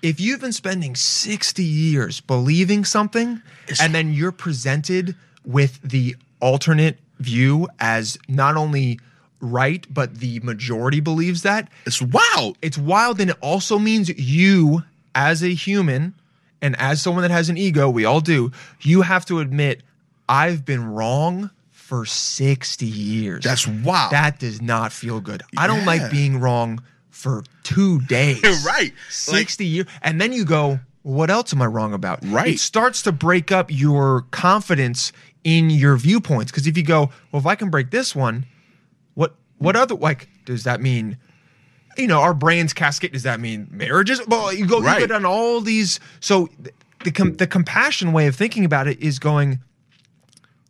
if you've been spending 60 years believing something and then you're presented with the alternate view as not only right, but the majority believes that, it's wild. it's wild. And it also means you, as a human and as someone that has an ego, we all do, you have to admit, I've been wrong for 60 years. That's wild. That does not feel good. I don't like being wrong for two days. Right. 60 years. And then you go, what else am I wrong about? Right. It starts to break up your confidence in your viewpoints. Because if you go, well, if I can break this one, what what other like does that mean? You know, our brains cascade. Does that mean marriages? Well, you go, you Right. go down all these. So th- the com- the compassion way of thinking about it is going.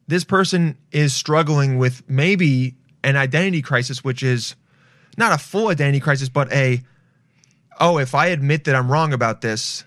This person is struggling with maybe an identity crisis, which is not a full identity crisis, but a oh, if I admit that I'm wrong about this,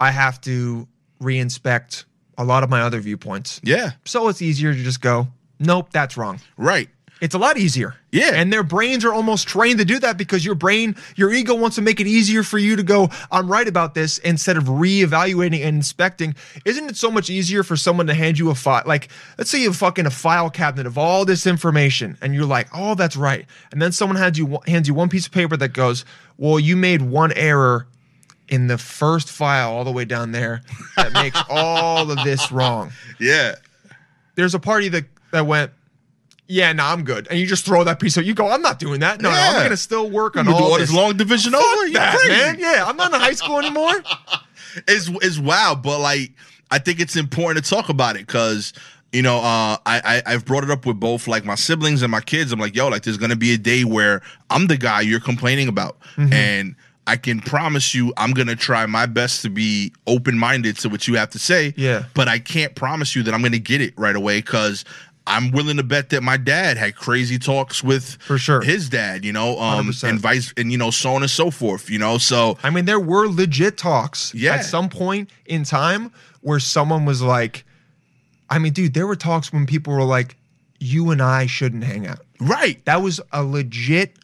I have to reinspect a lot of my other viewpoints. yeah. So it's easier to just go, nope, that's wrong. Right. It's a lot easier. Yeah. And their brains are almost trained to do that because your brain, your ego wants to make it easier for you to go, I'm right about this instead of reevaluating and inspecting. Isn't it so much easier for someone to hand you a file? Like, let's say you have fucking a file cabinet of all this information and you're like, oh, that's right. And then someone hands you, hands you one piece of paper that goes, well, you made one error in the first file all the way down there that makes all of this wrong Yeah. there's a party that that went, yeah, no, I'm good, and you just throw that piece of you go, I'm not doing that. No, no, I'm gonna still work on You all, all this. long division over. That, crazy. man. Yeah, I'm not in high school anymore. it's it's wild, but like I think it's important to talk about it because you know uh, I, I I've brought it up with both like my siblings and my kids. I'm like, yo, like there's gonna be a day where I'm the guy you're complaining about, Mm-hmm. and I can promise you I'm gonna try my best to be open minded to what you have to say. Yeah. but I can't promise you that I'm gonna get it right away because. I'm willing to bet that my dad had crazy talks with For sure. his dad, you know, um, 100%. and vice, and you know, so on and so forth, you know. So I mean, there were legit talks Yeah. at some point in time where someone was like, I mean, dude, there were talks when people were like, you and I shouldn't hang out. right, That was a legit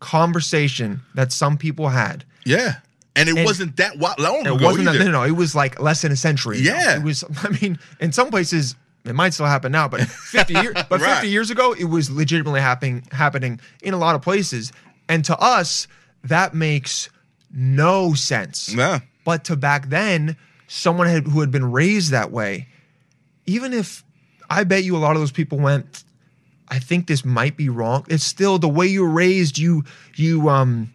conversation that some people had. Yeah. And it And- wasn't that long It wasn't that, either. no, no, it was like less than a century. ago. Yeah. It was, I mean, in some places, it might still happen now, but 50 years, but 50 Right. years ago, it was legitimately happening, happening in a lot of places. And to us, that makes no sense. Yeah. But to back then, someone had, who had been raised that way, even if I bet you a lot of those people went, I think this might be wrong. It's still the way you're raised. You you um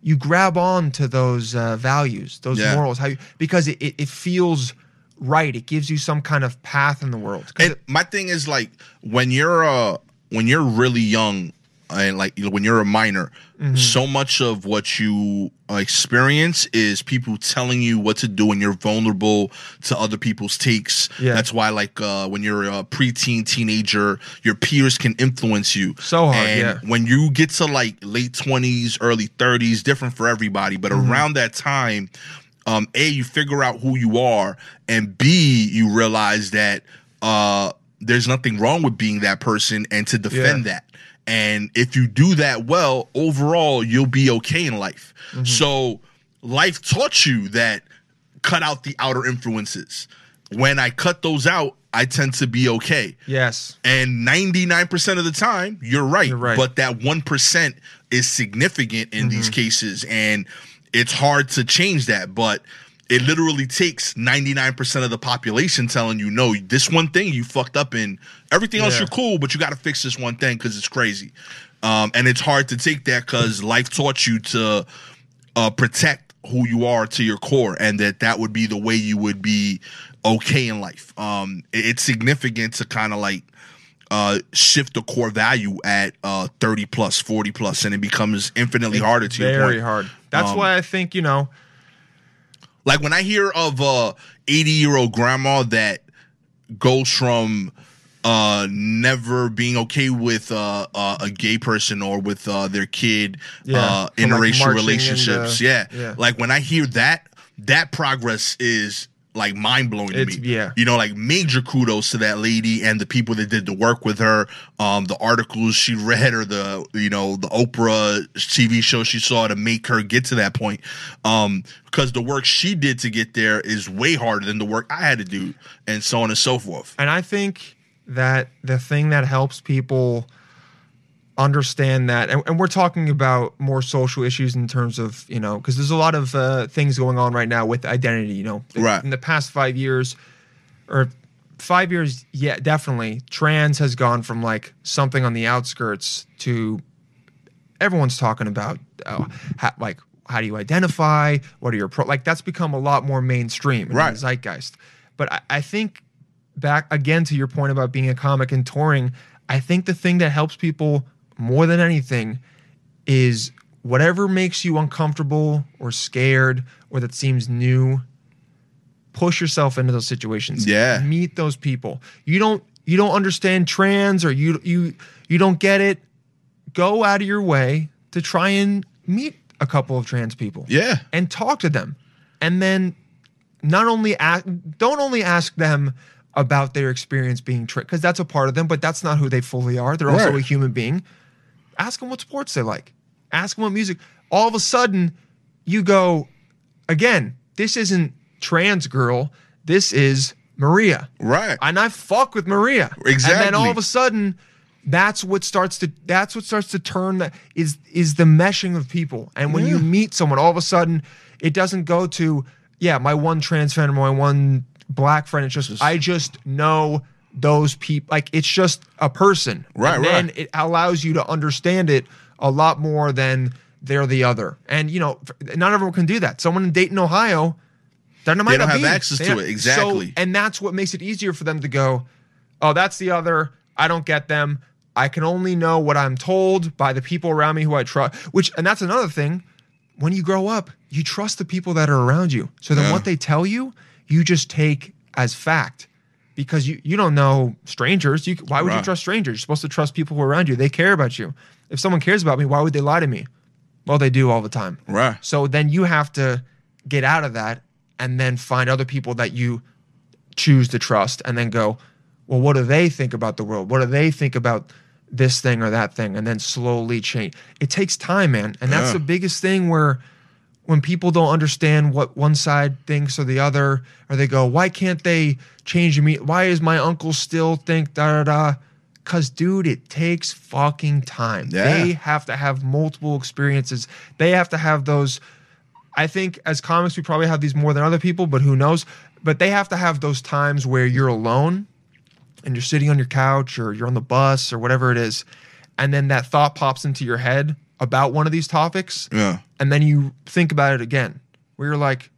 you grab on to those uh, values, those Yeah. morals, how you, because it, it, it feels right. It gives you some kind of path in the world. And it- my thing is like when you're uh when you're really young and like you know, when you're a minor, Mm-hmm. so much of what you experience is people telling you what to do, and you're vulnerable to other people's takes. Yeah. That's why, like, uh, when you're a preteen teenager, your peers can influence you So hard, And yeah. when you get to like late twenties, early thirties, different for everybody, but Mm-hmm. around that time, um, a you figure out who you are, and b you realize that uh, there's nothing wrong with being that person, and to defend Yeah. that. And if you do that well, overall, you'll be okay in life. Mm-hmm. So, life taught you that cut out the outer influences. When I cut those out, I tend to be okay. Yes. And 99% of the time, you're right. You're right. But that 1% is significant in these cases. And it's hard to change that. But it literally takes 99% of the population telling you, no, this one thing you fucked up in. Everything else, Yeah. you're cool, but you got to fix this one thing because it's crazy. Um, and it's hard to take that because life taught you to uh, protect who you are to your core, and that that would be the way you would be okay in life. Um, it- it's significant to kind of like uh, shift the core value at uh, 30 plus, 40 plus, and it becomes infinitely harder to your Very point. hard. That's Um, why I think, you know, Like when I hear of a 80 year old grandma that goes from uh never being okay with uh, uh a gay person or with uh their kid Yeah, uh from, like, interracial relationships yeah. yeah. like when i hear that that progress is like mind blowing to me. Yeah. you know like major kudos to that lady and the people that did the work with her um the articles she read or the you know the oprah tv show she saw to make her get to that point. Um because the work she did to get there is way harder than the work i had to do and so on and so forth. And I think that the thing that helps people understand that, and, and we're talking about more social issues in terms of, you know, because there's a lot of uh, things going on right now with identity, you know. Right. In the past five years, or five years, yeah, definitely, trans has gone from like something on the outskirts to everyone's talking about, uh, how, like, how do you identify? What are your pro? Like, that's become a lot more mainstream in Right. the zeitgeist. But I, I think back again to your point about being a comic and touring, I think the thing that helps people more than anything is whatever makes you uncomfortable or scared or that seems new, push yourself into those situations. Yeah. Meet those people. You don't you don't understand trans or you you you don't get it. Go out of your way to try and meet a couple of trans people yeah and talk to them and then not only ask don't only ask them about their experience being tricked because that's a part of them but that's not who they fully are they're also a human being ask them what sports they like ask them what music all of a sudden you go again this isn't trans girl this is maria right and I fuck with Maria. Exactly. And then all of a sudden, that's what starts to that's what starts to turn that is is the meshing of people. And when you meet someone, all of a sudden, it doesn't go to yeah, my one trans friend, my one black friend. It's just, I just know those people. Like it's just a person. Right, and then right. it allows you to understand it a lot more than they're the other. And you know, not everyone can do that. Someone in Dayton, Ohio. They don't have be. access They to don't- it. Exactly. So, and that's what makes it easier for them to go, oh, that's the other. I don't get them. I can only know what I'm told by the people around me who I trust. Which, and that's another thing. When you grow up, you trust the people that are around you. So then Yeah. what they tell you, you just take as fact because you, you don't know strangers. You, why would you trust strangers? You're supposed to trust people who are around you. They care about you. If someone cares about me, why would they lie to me? Well, they do all the time. Right. So then you have to get out of that and then find other people that you choose to trust and then go, well, what do they think about the world? What do they think about this thing or that thing? And then slowly change. It takes time, man. And that's Yeah. the biggest thing where when people don't understand what one side thinks or the other, or they go, why can't they change me? Why is my uncle still think da da da? Cause dude, it takes fucking time. Yeah. They have to have multiple experiences. They have to have those. I think as comics, we probably have these more than other people, but who knows? But they have to have those times where you're alone and you're sitting on your couch or you're on the bus or whatever it is. And then that thought pops into your head about one of these topics. Yeah. And then you think about it again, where you're like,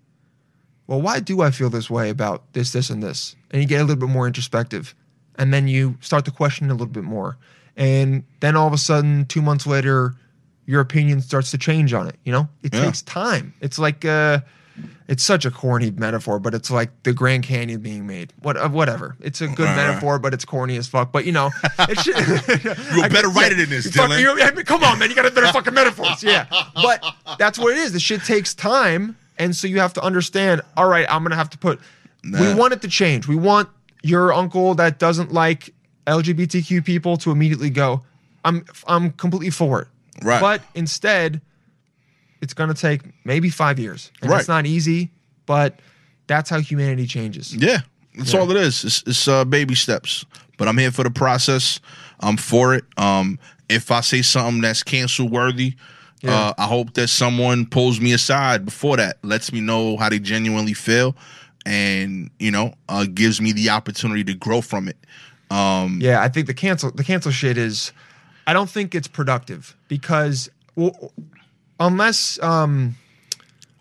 well, why do I feel this way about this, this, and this? And you get a little bit more introspective. And then you start to question a little bit more. And then all of a sudden, two months later, your opinion starts to change on it. You know, it Yeah. takes time. It's like, uh, it's such a corny metaphor, but it's like the Grand Canyon being made. What, uh, whatever. It's a good right. metaphor, but it's corny as fuck. But you know, it should, You better write it in this, Fuck, Dylan. you- I mean, come on, man. You got a better fucking metaphors. Yeah. But that's what it is. The shit takes time. And so you have to understand, all right, I'm to have to put, we want it to change. We want your uncle that doesn't like LGBTQ people to immediately go, I'm I'm completely for it. Right. But instead, it's going to take maybe five years. And Right. It's not easy, but that's how humanity changes. Yeah, that's all it is. It's, it's uh, baby steps. But I'm here for the process. I'm for it. Um, if I say something that's cancel worthy, Yeah. uh, I hope that someone pulls me aside before that, lets me know how they genuinely feel, and you know, uh, gives me the opportunity to grow from it. Um, Yeah, I think the cancel the cancel shit is. I don't think it's productive because well, unless um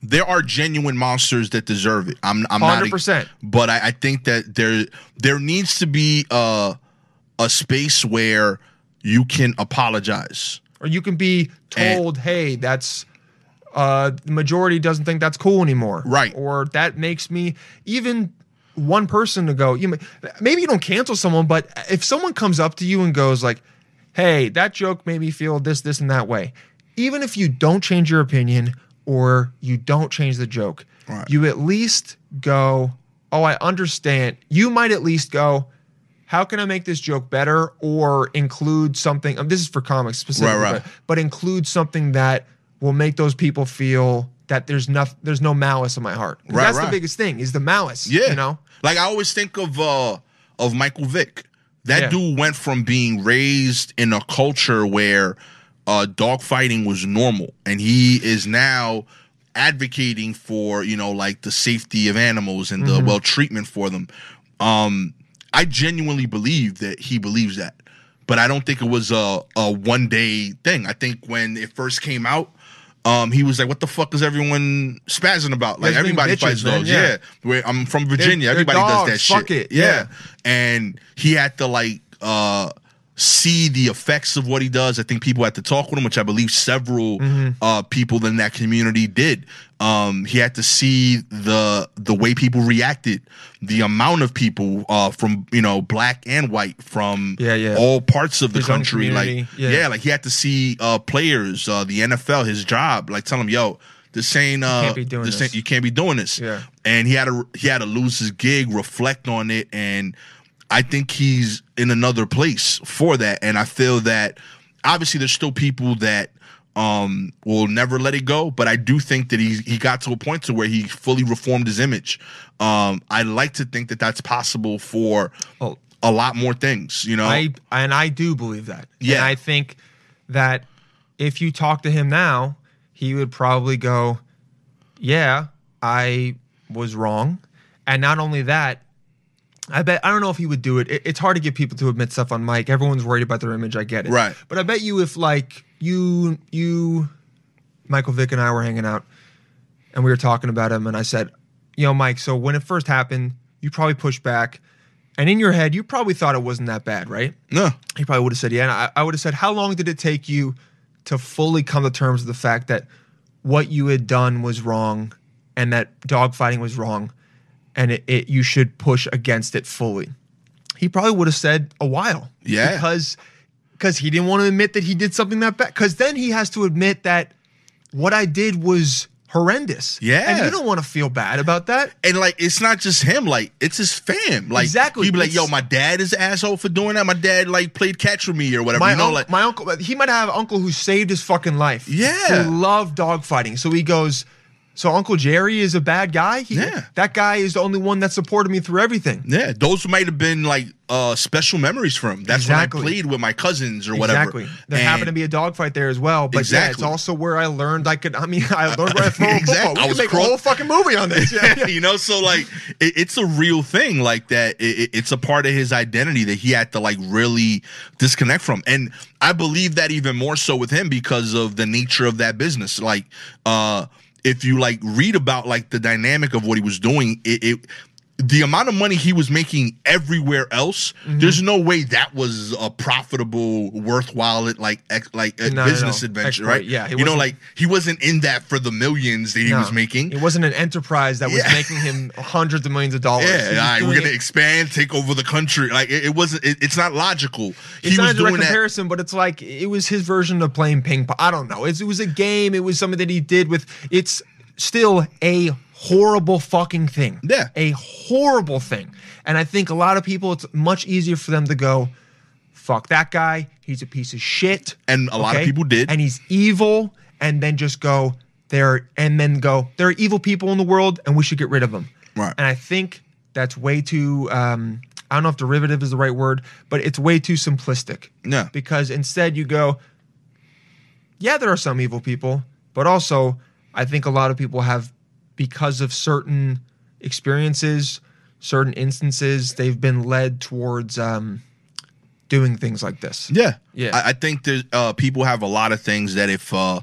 there are genuine monsters that deserve it. I'm I'm not 100%. but I, I think that there there needs to be a a space where you can apologize. or you can be And- told, "Hey, that's uh the majority doesn't think that's cool anymore." Right. Or that makes me even one person to go, you may, maybe you don't cancel someone, but if someone comes up to you and goes like, "Hey, that joke made me feel this this and that way." Even if you don't change your opinion or you don't change the joke, Right. you at least go, "Oh, I understand." You might at least go, how can I make this joke better or include something? Um, this is for comics specifically, Right, right. But, but include something that will make those people feel that there's no there's no malice in my heart. Right, that's right. the biggest thing is the malice. Yeah, you know. like I always think of uh of Michael Vick. That Yeah. dude went from being raised in a culture where uh dogfighting was normal, and he is now advocating for you know like the safety of animals and Mm-hmm. the well treatment for them. Um, I genuinely believe that he believes that, but I don't think it was a a one day thing. I think when it first came out. Um, he was like, "What the fuck is everyone spazzing about? Like everybody bitches, fights man, dogs. yeah. Yeah, where I'm from Virginia. they're Everybody does that dogs, shit. it, Yeah. yeah. And he had to like uh see the effects of what he does. I think people had to talk with him, which I believe several Mm-hmm. uh people in that community did. Um he had to see the the way people reacted, the amount of people uh from you know black and white from Yeah, yeah. all parts of the His own country. Like yeah. yeah. like he had to see uh players, uh the NFL, his job, like tell him, yo, this ain't uh can't this. ain't- you can't be doing this Yeah. and he had to he had to lose his gig, reflect on it, and I think he's in another place for that. And I feel that obviously there's still people that um will never let it go, but I do think that he he got to a point to where he fully reformed his image. Um, I like to think that that's possible for Oh. a lot more things. You know, I and I do believe that. Yeah. And I think that if you talk to him now, he would probably go, "Yeah, I was wrong." And not only that, I bet I don't know if he would do it. it. It's hard to get people to admit stuff on mic. Everyone's worried about their image. I get it. Right. But I bet you if like you you Michael Vick and I were hanging out and we were talking about him and I said, "You know, Mike, so when it first happened, you probably pushed back and in your head you probably thought it wasn't that bad, right?" no, He probably would have said, yeah. And I, I would have said, how long did it take you to fully come to terms with the fact that what you had done was wrong and that dogfighting was wrong and it, it you should push against it fully? He probably would have said a while. Yeah. Because because he didn't want to admit that he did something that bad. Because then he has to admit that what I did was horrendous. Yeah. And you don't want to feel bad about that. and like it's not just him, like it's his fam. Like Exactly. he'd be like, "Yo, my dad is an asshole for doing that. My dad like played catch with me or whatever." My, you know, unc- like my uncle, he might have an uncle who saved his fucking life. Yeah. Who loved dogfighting. So he goes, So Uncle Jerry is a bad guy? He- Yeah. That guy is the only one that supported me through everything. Yeah, those might have been like uh special memories for him. That's Exactly. when I played with my cousins or whatever. Exactly. There And- happened to be a dogfight there as well. But yeah, it's also where I learned I could, I mean, I learned where I throw a Exactly. football. I We was could make a whole fucking movie on this. Yeah, yeah. you know, so like it, it's a real thing like that. It- it's a part of his identity that he had to like really disconnect from, and I believe that even more so with him because of the nature of that business. Like, uh, if you like read about like the dynamic of what he was doing, it. it the amount of money he was making everywhere else, Mm-hmm. there's no way that was a profitable, worthwhile, like ex, like a No, no, business no. adventure, Exploit, right? yeah, you know, like he wasn't in that for the millions that he No, was making. It wasn't an enterprise that was Yeah. making him hundreds of millions of dollars. Yeah, right, we're gonna it- expand, take over the country. Like it, it wasn't. It, it's not logical. It's he not was a direct doing that. comparison, but it's like it was his version of playing ping pong. I don't know. It's, it was a game. It was something that he did with. It's still a horrible fucking thing. Yeah. a horrible thing. And I think a lot of people, it's much easier for them to go, fuck that guy. He's a piece of shit. And a lot of people did. And he's evil. And then just go there and then go, there are evil people in the world and we should get rid of them. Right. And I think that's way too, um, I don't know if derivative is the right word, but it's way too simplistic. Yeah. Because instead you go, yeah, there are some evil people, but also I think a lot of people have, because of certain experiences, certain instances, they've been led towards um, doing things like this. Yeah, Yeah. I, I think there's uh, people have a lot of things that if uh,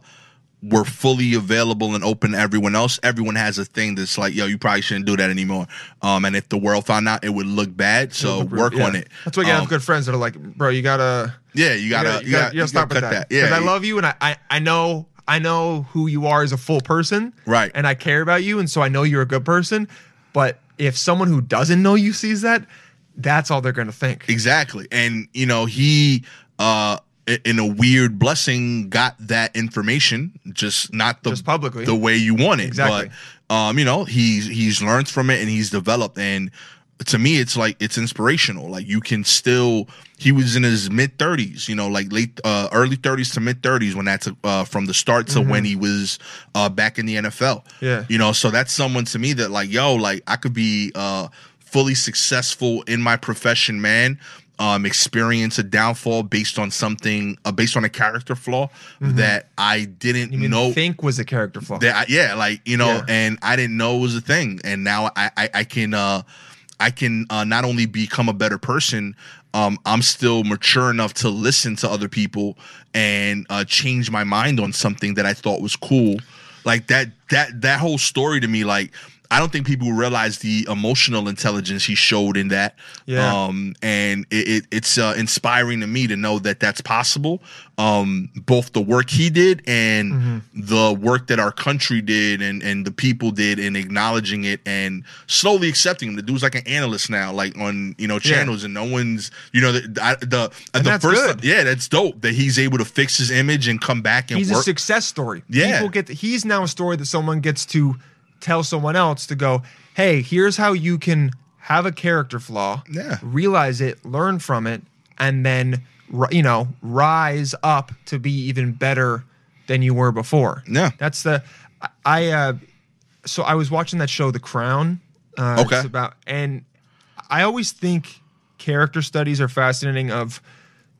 were fully available and open to everyone else, everyone has a thing that's like, yo, you probably shouldn't do that anymore. Um, and if the world found out, it would look bad. So work Yeah. on it. That's why you Um, have good friends that are like, bro, you gotta, Yeah, you gotta, you gotta, you gotta stop cut with that. Yeah, Because I love you and I, I, I know, I know who you are as a full person. Right. And I care about you. And so I know you're a good person. But if someone who doesn't know you sees that, that's all they're going to think. Exactly. And you know, he uh in a weird blessing got that information, just not the Just publicly. the way you want it. Exactly. But um, you know, he's he's learned from it and he's developed and to me it's like it's inspirational. Like you can still he was in his mid 30s, you know, like late uh early 30s to mid 30s when that's uh from the start to when he was uh back in the NFL. Mm-hmm. Yeah. You know, so that's someone to me that like, yo, like I could be uh fully successful in my profession, man. Um, experience a downfall based on something, uh, based on a character flaw that I didn't Mm-hmm. You know think was a character flaw. that. I, yeah, like you know, Yeah. and I didn't know it was a thing, and now I I, I can uh, I can uh, not only become a better person. Um, I'm still mature enough to listen to other people and uh, change my mind on something that I thought was cool. Like that that that whole story to me, like I don't think people realize the emotional intelligence he showed in that. Yeah. Um, and it, it, it's uh, inspiring to me to know that that's possible. Um, both the work he did and Mm-hmm. the work that our country did and, and the people did in acknowledging it and slowly accepting him. The dude's like an analyst now, like on you know Yeah. channels, and no one's you know the the, the that's first yeah that's dope that he's able to fix his image and come back and he's work. a success story. Yeah. People get he's now a story that someone gets to tell someone else to go, "Hey, here's how you can have a character flaw, Yeah. realize it, learn from it, and then you know, rise up to be even better than you were before." Yeah. That's the I- uh so I was watching that show The Crown. Uh Okay. it's about and I always think character studies are fascinating of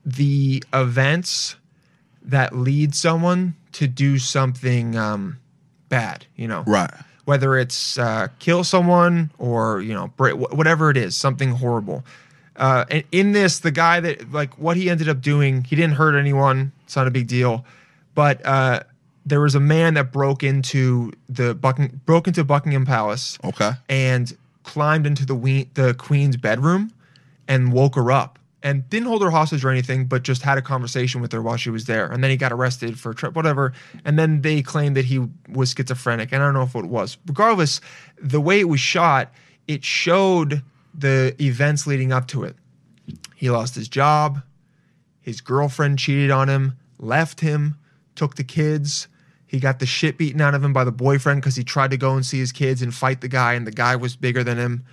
the events that lead someone to do something um, bad, you know. right. Whether it's uh, kill someone or you know whatever it is, something horrible. Uh, and in this, the guy that like what he ended up doing, he didn't hurt anyone. It's not a big deal, but uh, there was a man that broke into the Bucking- broke into Buckingham Palace Okay. and climbed into the we- the queen's bedroom and woke her up and didn't hold her hostage or anything, but just had a conversation with her while she was there. And then he got arrested for a trip, whatever. And then they claimed that he was schizophrenic. And I don't know if it was. Regardless, the way it was shot, it showed the events leading up to it. He lost his job. His girlfriend cheated on him, left him, took the kids. He got the shit beaten out of him by the boyfriend because he tried to go and see his kids and fight the guy, and the guy was bigger than him.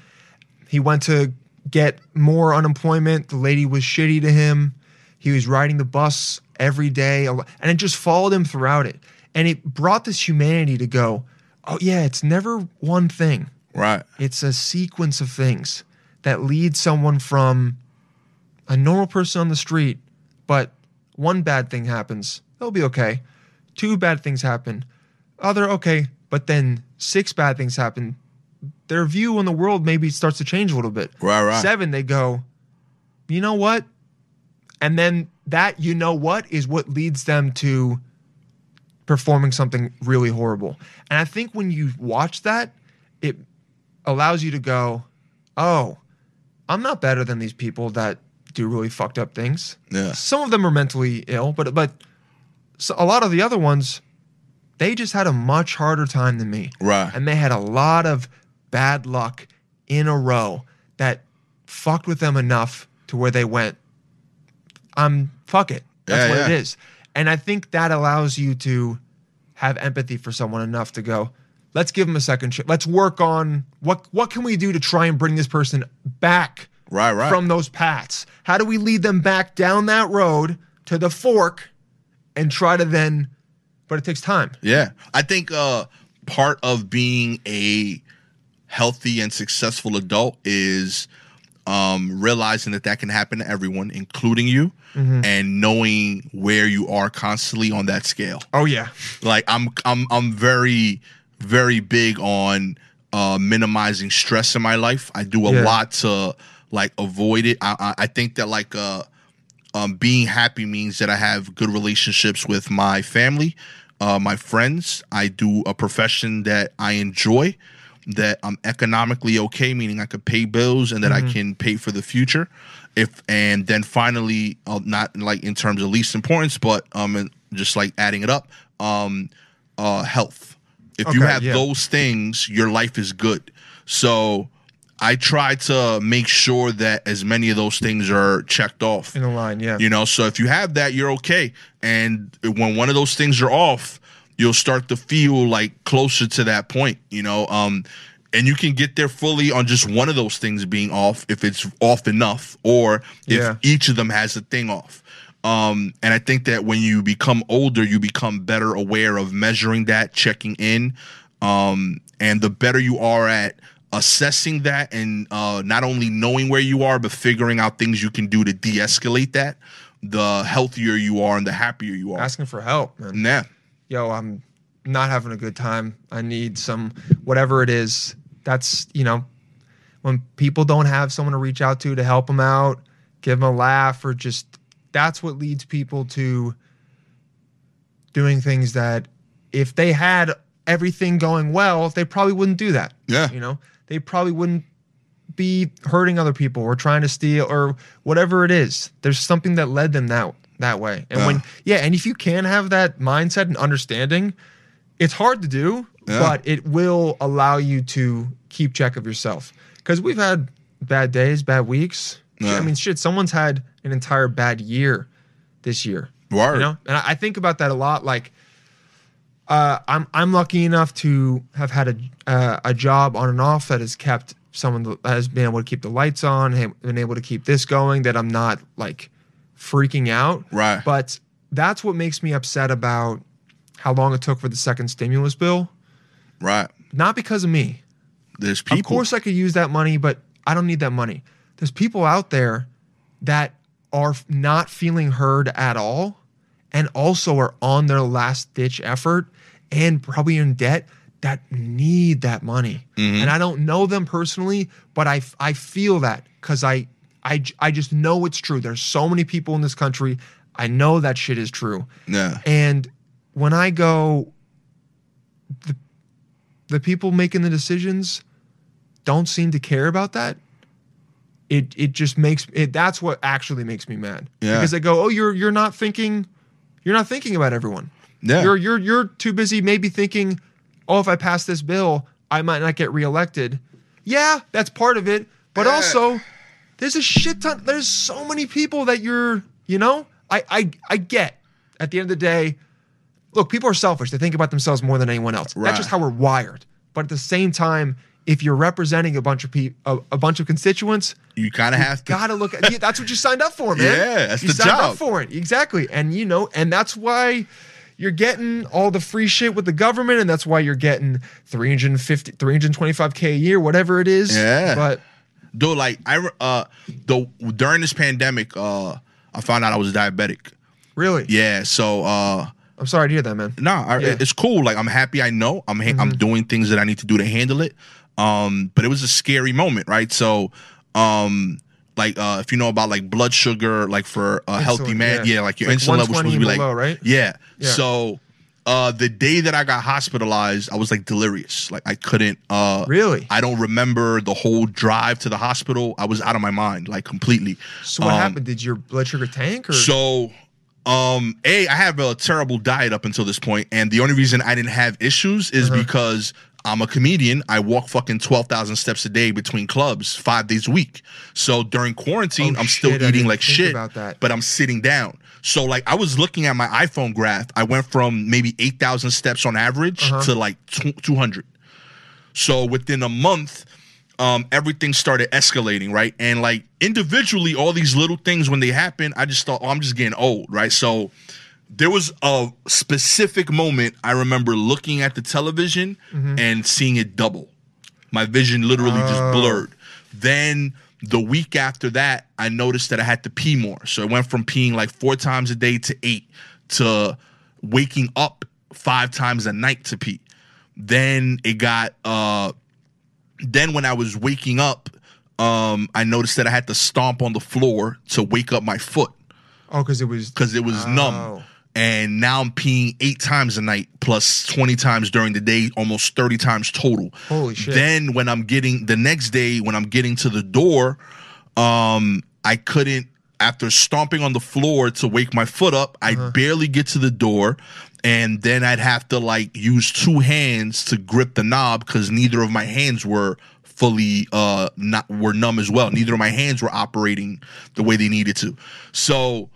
He went to get more unemployment. The lady was shitty to him. He was riding the bus every day, and it just followed him throughout it. And it brought this humanity to go, oh, yeah, it's never one thing. Right. It's a sequence of things that lead someone from a normal person on the street, but one bad thing happens, they'll be okay. Two bad things happen, other okay, but then six bad things happen. Their view on the world maybe starts to change a little bit. Right, right. Seven, they go, you know what? And then that you know what is what leads them to performing something really horrible. And I think when you watch that, it allows you to go, oh, I'm not better than these people that do really fucked up things. Yeah. Some of them are mentally ill, but but so a lot of the other ones, they just had a much harder time than me. Right. And they had a lot of bad luck in a row that fucked with them enough to where they went, I'm um, fuck it. That's Yeah, what yeah. it is. And I think that allows you to have empathy for someone enough to go, let's give them a second chance. Let's work on what what can we do to try and bring this person back Right, right. from those paths? How do we lead them back down that road to the fork and try to then but it takes time. Yeah. I think uh part of being a healthy and successful adult is um realizing that that can happen to everyone including you and knowing where you are constantly on that scale. Oh yeah. Like I'm I'm I'm very very big on uh minimizing stress in my life. I do a Yeah. lot to like avoid it. I I, I think that like uh um being happy means that I have good relationships with my family, uh my friends. I do a profession that I enjoy, that I'm economically okay, meaning I could pay bills and that I can pay for the future. If and then finally, uh, not like in terms of least importance, but um, just like adding it up, um, uh, health. If you have yeah. those things, your life is good. So I try to make sure that as many of those things are checked off. In the line, yeah. You know, so if you have that, you're okay. And when one of those things are off, you'll start to feel like closer to that point, you know. Um and you can get there fully on just one of those things being off if it's off enough or if Yeah. each of them has a thing off. Um, and I think that when you become older, you become better aware of measuring that, checking in. Um, and the better you are at assessing that and uh, not only knowing where you are, but figuring out things you can do to de escalate that, the healthier you are and the happier you are. Asking for help, man. yeah. Yo, I'm not having a good time. I need some whatever it is. That's, you know, when people don't have someone to reach out to to help them out, give them a laugh or just that's what leads people to doing things that if they had everything going well, they probably wouldn't do that. Yeah. You know, they probably wouldn't be hurting other people or trying to steal or whatever it is. There's something that led them that that way. And when Yeah. yeah, and if you can have that mindset and understanding, it's hard to do, Yeah. but it will allow you to keep check of yourself. Because we've had bad days, bad weeks. Yeah. I mean, shit, someone's had an entire bad year this year. Word. You know, and I I think about that a lot. Like, uh, I'm I'm lucky enough to have had a uh, a job on and off that has kept someone that has been able to keep the lights on, been able to keep this going. That I'm not like freaking out. Right. But that's what makes me upset about how long it took for the second stimulus bill. Right. Not because of me. There's people. Of course, I could use that money, but I don't need that money. There's people out there that are not feeling heard at all and also are on their last ditch effort and probably in debt that need that money. Mm-hmm. And I don't know them personally, but I, I feel that because I, I, I just know it's true. There's so many people in this country. I know that shit is true. Yeah. And when I go, the, the people making the decisions don't seem to care about that. It it just makes it. That's what actually makes me mad. Yeah. Because they go, oh, you're you're not thinking, you're not thinking about everyone. Yeah. You're you're you're too busy maybe thinking, oh, if I pass this bill, I might not get reelected. Yeah, that's part of it. But Yeah. also, there's a shit ton. There's so many people that you're, you know, I I I get. At the end of the day, look, people are selfish. They think about themselves more than anyone else. Right. That's just how we're wired. But at the same time, if you're representing a bunch of people, a, a bunch of constituents, You kind of have to. gotta look at. yeah, that's what you signed up for, man. Yeah, that's you the signed job. up for it exactly, and you know, and that's why you're getting all the free shit with the government, and that's why you're getting 350, 325k a year, whatever it is. Yeah. but Though, like I uh, though during this pandemic, uh, I found out I was diabetic. really, Yeah. So uh, I'm sorry to hear that, man. Nah, I, Yeah. Mm-hmm. it's cool. Like I'm happy. I know I'm ha- I'm doing things that I need to do to handle it. Um, but it was a scary moment, right? So, um, like uh, if you know about like blood sugar, like for a healthy man, yeah. yeah, like your Like insulin level 120 supposed to be like below, right? Yeah. Yeah. So, uh, the day that I got hospitalized, I was like delirious. Like I couldn't. Uh, Really? I don't remember the whole drive to the hospital. I was out of my mind, like completely. So what Um, happened? Did your blood sugar tank or? so, um, a I have a terrible diet up until this point, and the only reason I didn't have issues is Uh-huh. because I'm a comedian. I walk fucking twelve thousand steps a day between clubs, five days a week. So during quarantine, Oh, I'm still shit, I eating like shit, about that. but I'm sitting down. So like I was looking at my iPhone graph. I went from maybe eight thousand steps on average Uh-huh. to like two hundred. So within a month, um, everything started escalating, right? And like individually, all these little things when they happen, I just thought, oh, I'm just getting old, right? So there was a specific moment I remember looking at the television and seeing it double. My vision literally just blurred. Then the week after that, I noticed that I had to pee more. So it went from peeing like four times a day to eight to waking up five times a night to pee. Then it got uh then when I was waking up, um, I noticed that I had to stomp on the floor to wake up my foot Oh, because it was because it was Oh. numb. And now I'm peeing eight times a night plus 20 times during the day, almost 30 times total. Holy shit. Then when I'm getting the next day, when I'm getting to the door, um, I couldn't after stomping on the floor to wake my foot up, I Uh-huh. barely get to the door. And then I'd have to like use two hands to grip the knob because neither of my hands were fully uh not were numb as well. Neither of my hands were operating the way they needed to. So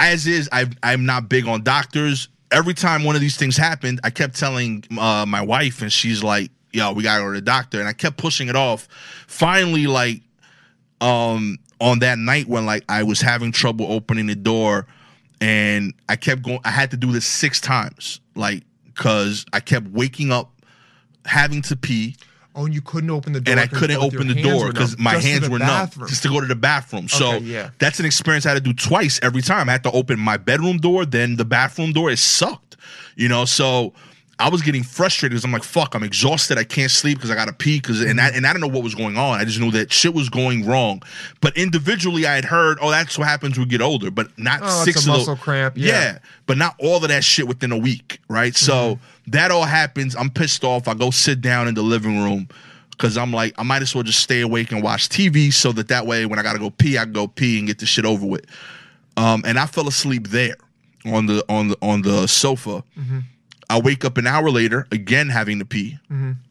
as is, i I'm not big on doctors. Every time one of these things happened, I kept telling uh, my wife, and she's like, "Yo, we gotta go to the doctor." And I kept pushing it off. Finally, like, um, on that night when like I was having trouble opening the door, and I kept going. I had to do this six times, like, cause I kept waking up, having to pee, Oh, and you couldn't open the door. and I couldn't open the door because my Just hands were numb just to go to the bathroom. So Okay, yeah. that's an experience I had to do twice every time. I had to open my bedroom door, then the bathroom door. It sucked, you know. So I was getting frustrated because I'm like, "Fuck, I'm exhausted. I can't sleep because I got to pee." Because and I, and I don't know what was going on. I just knew that shit was going wrong. But individually, I had heard, "Oh, that's what happens when we get older," but not Oh, it's six a of those- muscle cramp, yeah. but not all of that shit within a week, right? So Mm-hmm. That all happens. I'm pissed off. I go sit down in the living room because I'm like, I might as well just stay awake and watch TV so that that way when I gotta go pee, I can go pee and get the shit over with. Um, and I fell asleep there on the on the on the sofa. I wake up an hour later, again having to pee.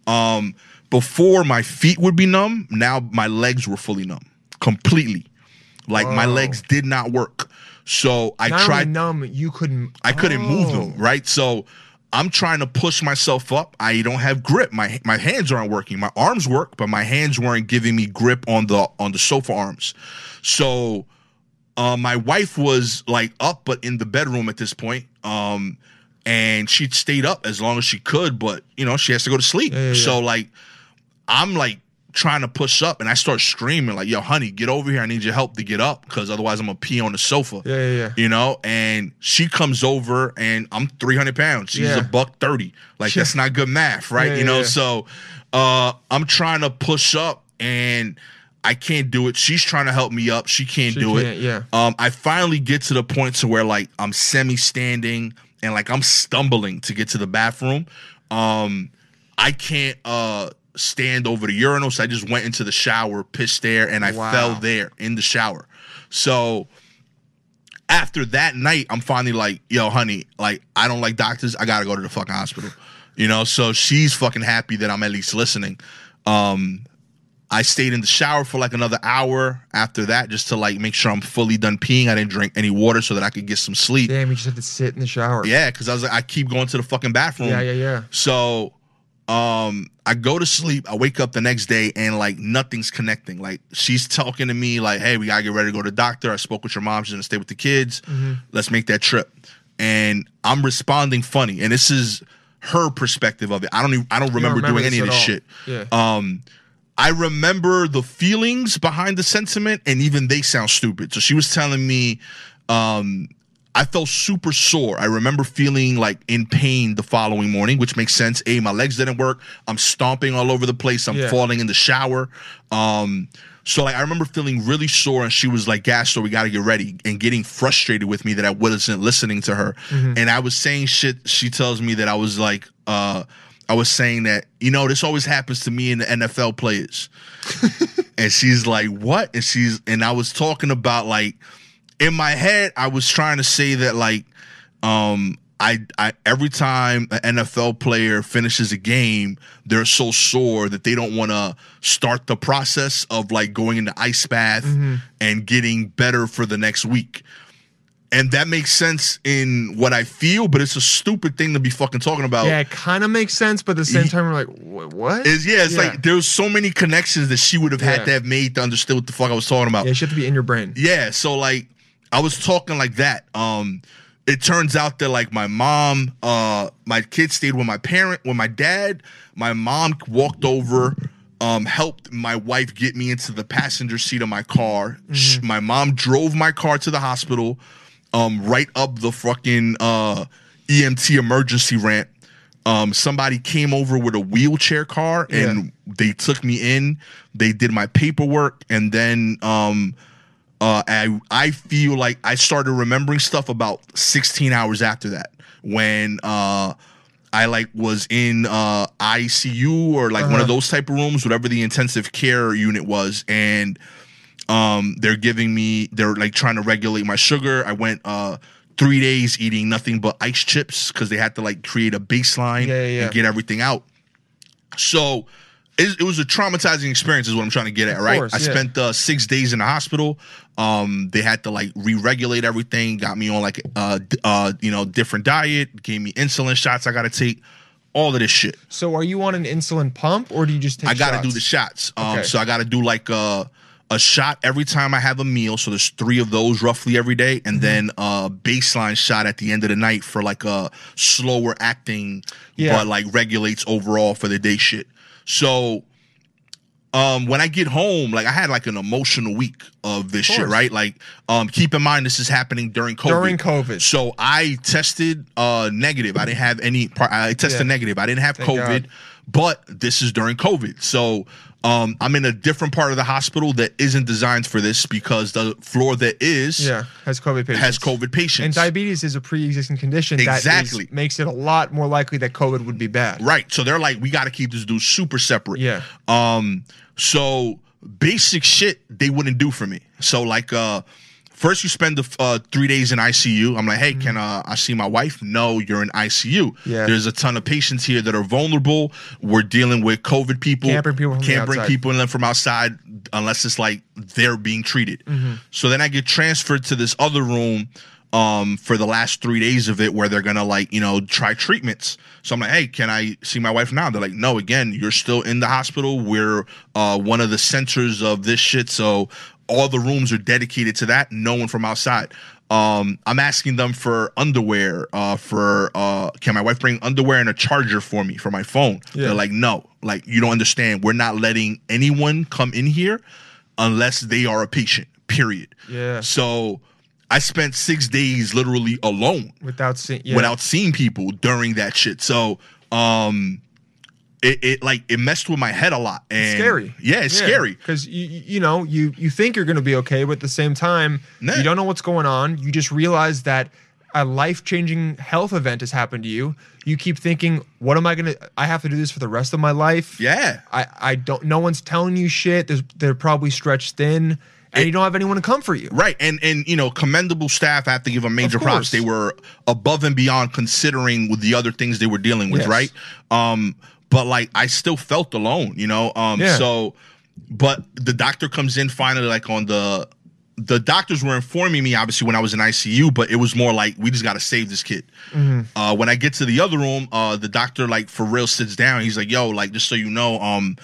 Um, before my feet would be numb, now my legs were fully numb, completely. Like my legs did not work. So I Not tried. numb, you couldn't. I couldn't move Oh. them, right? So I'm trying to push myself up. I don't have grip. My my hands aren't working. My arms work, but my hands weren't giving me grip on the on the sofa arms. So uh, my wife was like up, but in the bedroom at this point. Um, and she stayed up as long as she could, but you know she has to go to sleep. Yeah, yeah, yeah. So like, I'm like trying to push up, and I start screaming like, "Yo, honey, get over here! I need your help to get up, because otherwise I'm gonna pee on the sofa." Yeah, yeah, yeah. you know and she comes over and i'm 300 pounds she's Yeah. a buck 30 like that's not good math right Yeah, you know yeah. so uh i'm trying to push up and i can't do it she's trying to help me up she can't She do can't, it yeah. um i finally get to the point to where like i'm semi standing and like i'm stumbling to get to the bathroom um i can't uh stand over the urinal so i just went into the shower pissed there and i Wow. fell there in the shower so after that night, I'm finally like, yo, honey, like, I don't like doctors. I gotta go to the fucking hospital. You know, so she's fucking happy that I'm at least listening. Um, I stayed in the shower for like another hour after that just to like make sure I'm fully done peeing. I didn't drink any water so that I could get some sleep. Damn, you just had to sit in the shower. Yeah, because I was like, I keep going to the fucking bathroom. yeah, yeah, yeah. So um I go to sleep, I wake up the next day and like nothing's connecting. Like she's talking to me like, "Hey, we got to get ready to go to the doctor. I spoke with your mom, she's to stay with the kids. Mm-hmm. Let's make that trip." And I'm responding funny. And this is her perspective of it. I don't even, I don't remember, remember doing any of this at shit. Yeah. Um I remember the feelings behind the sentiment and even they sound stupid. So she was telling me um I felt super sore. I remember feeling like in pain the following morning, which makes sense. A, my legs didn't work. I'm stomping all over the place. I'm Yeah. falling in the shower. Um, so like I remember feeling really sore, and she was like, "Gas, so we got to get ready," and getting frustrated with me that I wasn't listening to her. And I was saying shit. She tells me that I was like, uh, I was saying that you know this always happens to me and the NFL players. and she's like, "What?" And she's and I was talking about like in my head, I was trying to say that like um I, I every time an NFL player finishes a game, they're so sore that they don't want to start the process of like going into ice bath and getting better for the next week. and that makes sense in what I feel, but it's a stupid thing to be fucking talking about. Yeah, it kind of makes sense, but at the same time, we're like, "Wh- what? Is yeah, it's like there's so many connections that she would have had Yeah. to have made to understand what the fuck I was talking about. yeah, it should have to be in your brain. Yeah, so like I was talking like that. Um it turns out that like my mom, uh my kid stayed with my parent, with my dad. My mom walked over, um, helped my wife get me into the passenger seat of my car. Sh my mom drove my car to the hospital, um, right up the fucking uh EMT emergency ramp. Um, somebody came over with a wheelchair car and they took me in. They did my paperwork and then um uh, I I feel like I started remembering stuff about 16 hours after that when uh, I like was in uh, ICU or like one of those type of rooms, whatever the intensive care unit was, and um, they're giving me they're like trying to regulate my sugar. I went uh, three days eating nothing but ice chips because they had to like create a baseline Yeah, yeah, yeah. and get everything out. So it, it was a traumatizing experience, is what I'm trying to get at, right? course, I yeah. spent uh, six days in the hospital. Um, they had to like re-regulate everything, got me on like uh, uh, you know, different diet, gave me insulin shots I got to take, all of this shit. So, are you on an insulin pump, or do you just take? I got to shots? do the shots. Um, Okay. so I got to do like a a shot every time I have a meal. So there's three of those roughly every day, Mm-hmm. and then a baseline shot at the end of the night for like a slower acting, Yeah. but like regulates overall for the day shit. So um when I get home, like I had like an emotional week of this Of shit, right? Like um keep in mind this is happening during COVID. During COVID. So I tested uh negative. I didn't have any I tested Yeah. negative. I didn't have Thank COVID, God. but this is during COVID. So um I'm in a different part of the hospital that isn't designed for this because the floor that is Yeah, has COVID patients. has COVID patients. And diabetes is a pre-existing condition is- Exactly. makes it a lot more likely that COVID would be bad. Right. So they're like, we got to keep this dude super separate. Yeah. Um. So basic shit they wouldn't do for me. So like, uh, first you spend the uh, three days in ICU. I'm like, hey, can uh, I see my wife? No, you're in ICU. Mm-hmm. Yeah. There's a ton of patients here that are vulnerable. We're dealing with COVID people. Can't bring people from Can't bring outside. people in from outside unless it's like they're being treated. Mm-hmm. So then I get transferred to this other room um for the last three days of it where they're gonna like you know try treatments so i'm like hey can i see my wife now they're like no again you're still in the hospital we're uh one of the centers of this shit so all the rooms are dedicated to that no one from outside um i'm asking them for underwear uh for uh can my wife bring underwear and a charger for me for my phone Yeah. they're like no like you don't understand we're not letting anyone come in here unless they are a patient period Yeah. so I spent six days literally alone Without seeing. Yeah. without seeing people during that shit. So um it, it like it messed with my head a lot. And scary. Yeah, it's scary. because you you know you you think you're going to be okay, but at the same time Nah. you don't know what's going on. You just realize that a life changing health event has happened to you. You keep thinking, what am I going to? I have to do this for the rest of my life. Yeah. I I don't. No one's telling you shit. There's, they're probably stretched thin, and It- you don't have anyone to come for you. Right. And and you know, commendable staff I have to give them major props. They were above and beyond considering with the other things they were dealing with, Yes. right? Um but like I still felt alone, you know. Um Yeah. so but the doctor comes in finally like on the the doctors were informing me obviously when I was in ICU, but it was more like we just got to save this kid. Mm-hmm. Uh, when I get to the other room, uh, the doctor like for real sits down. He's like, "Yo, like just so you know, um,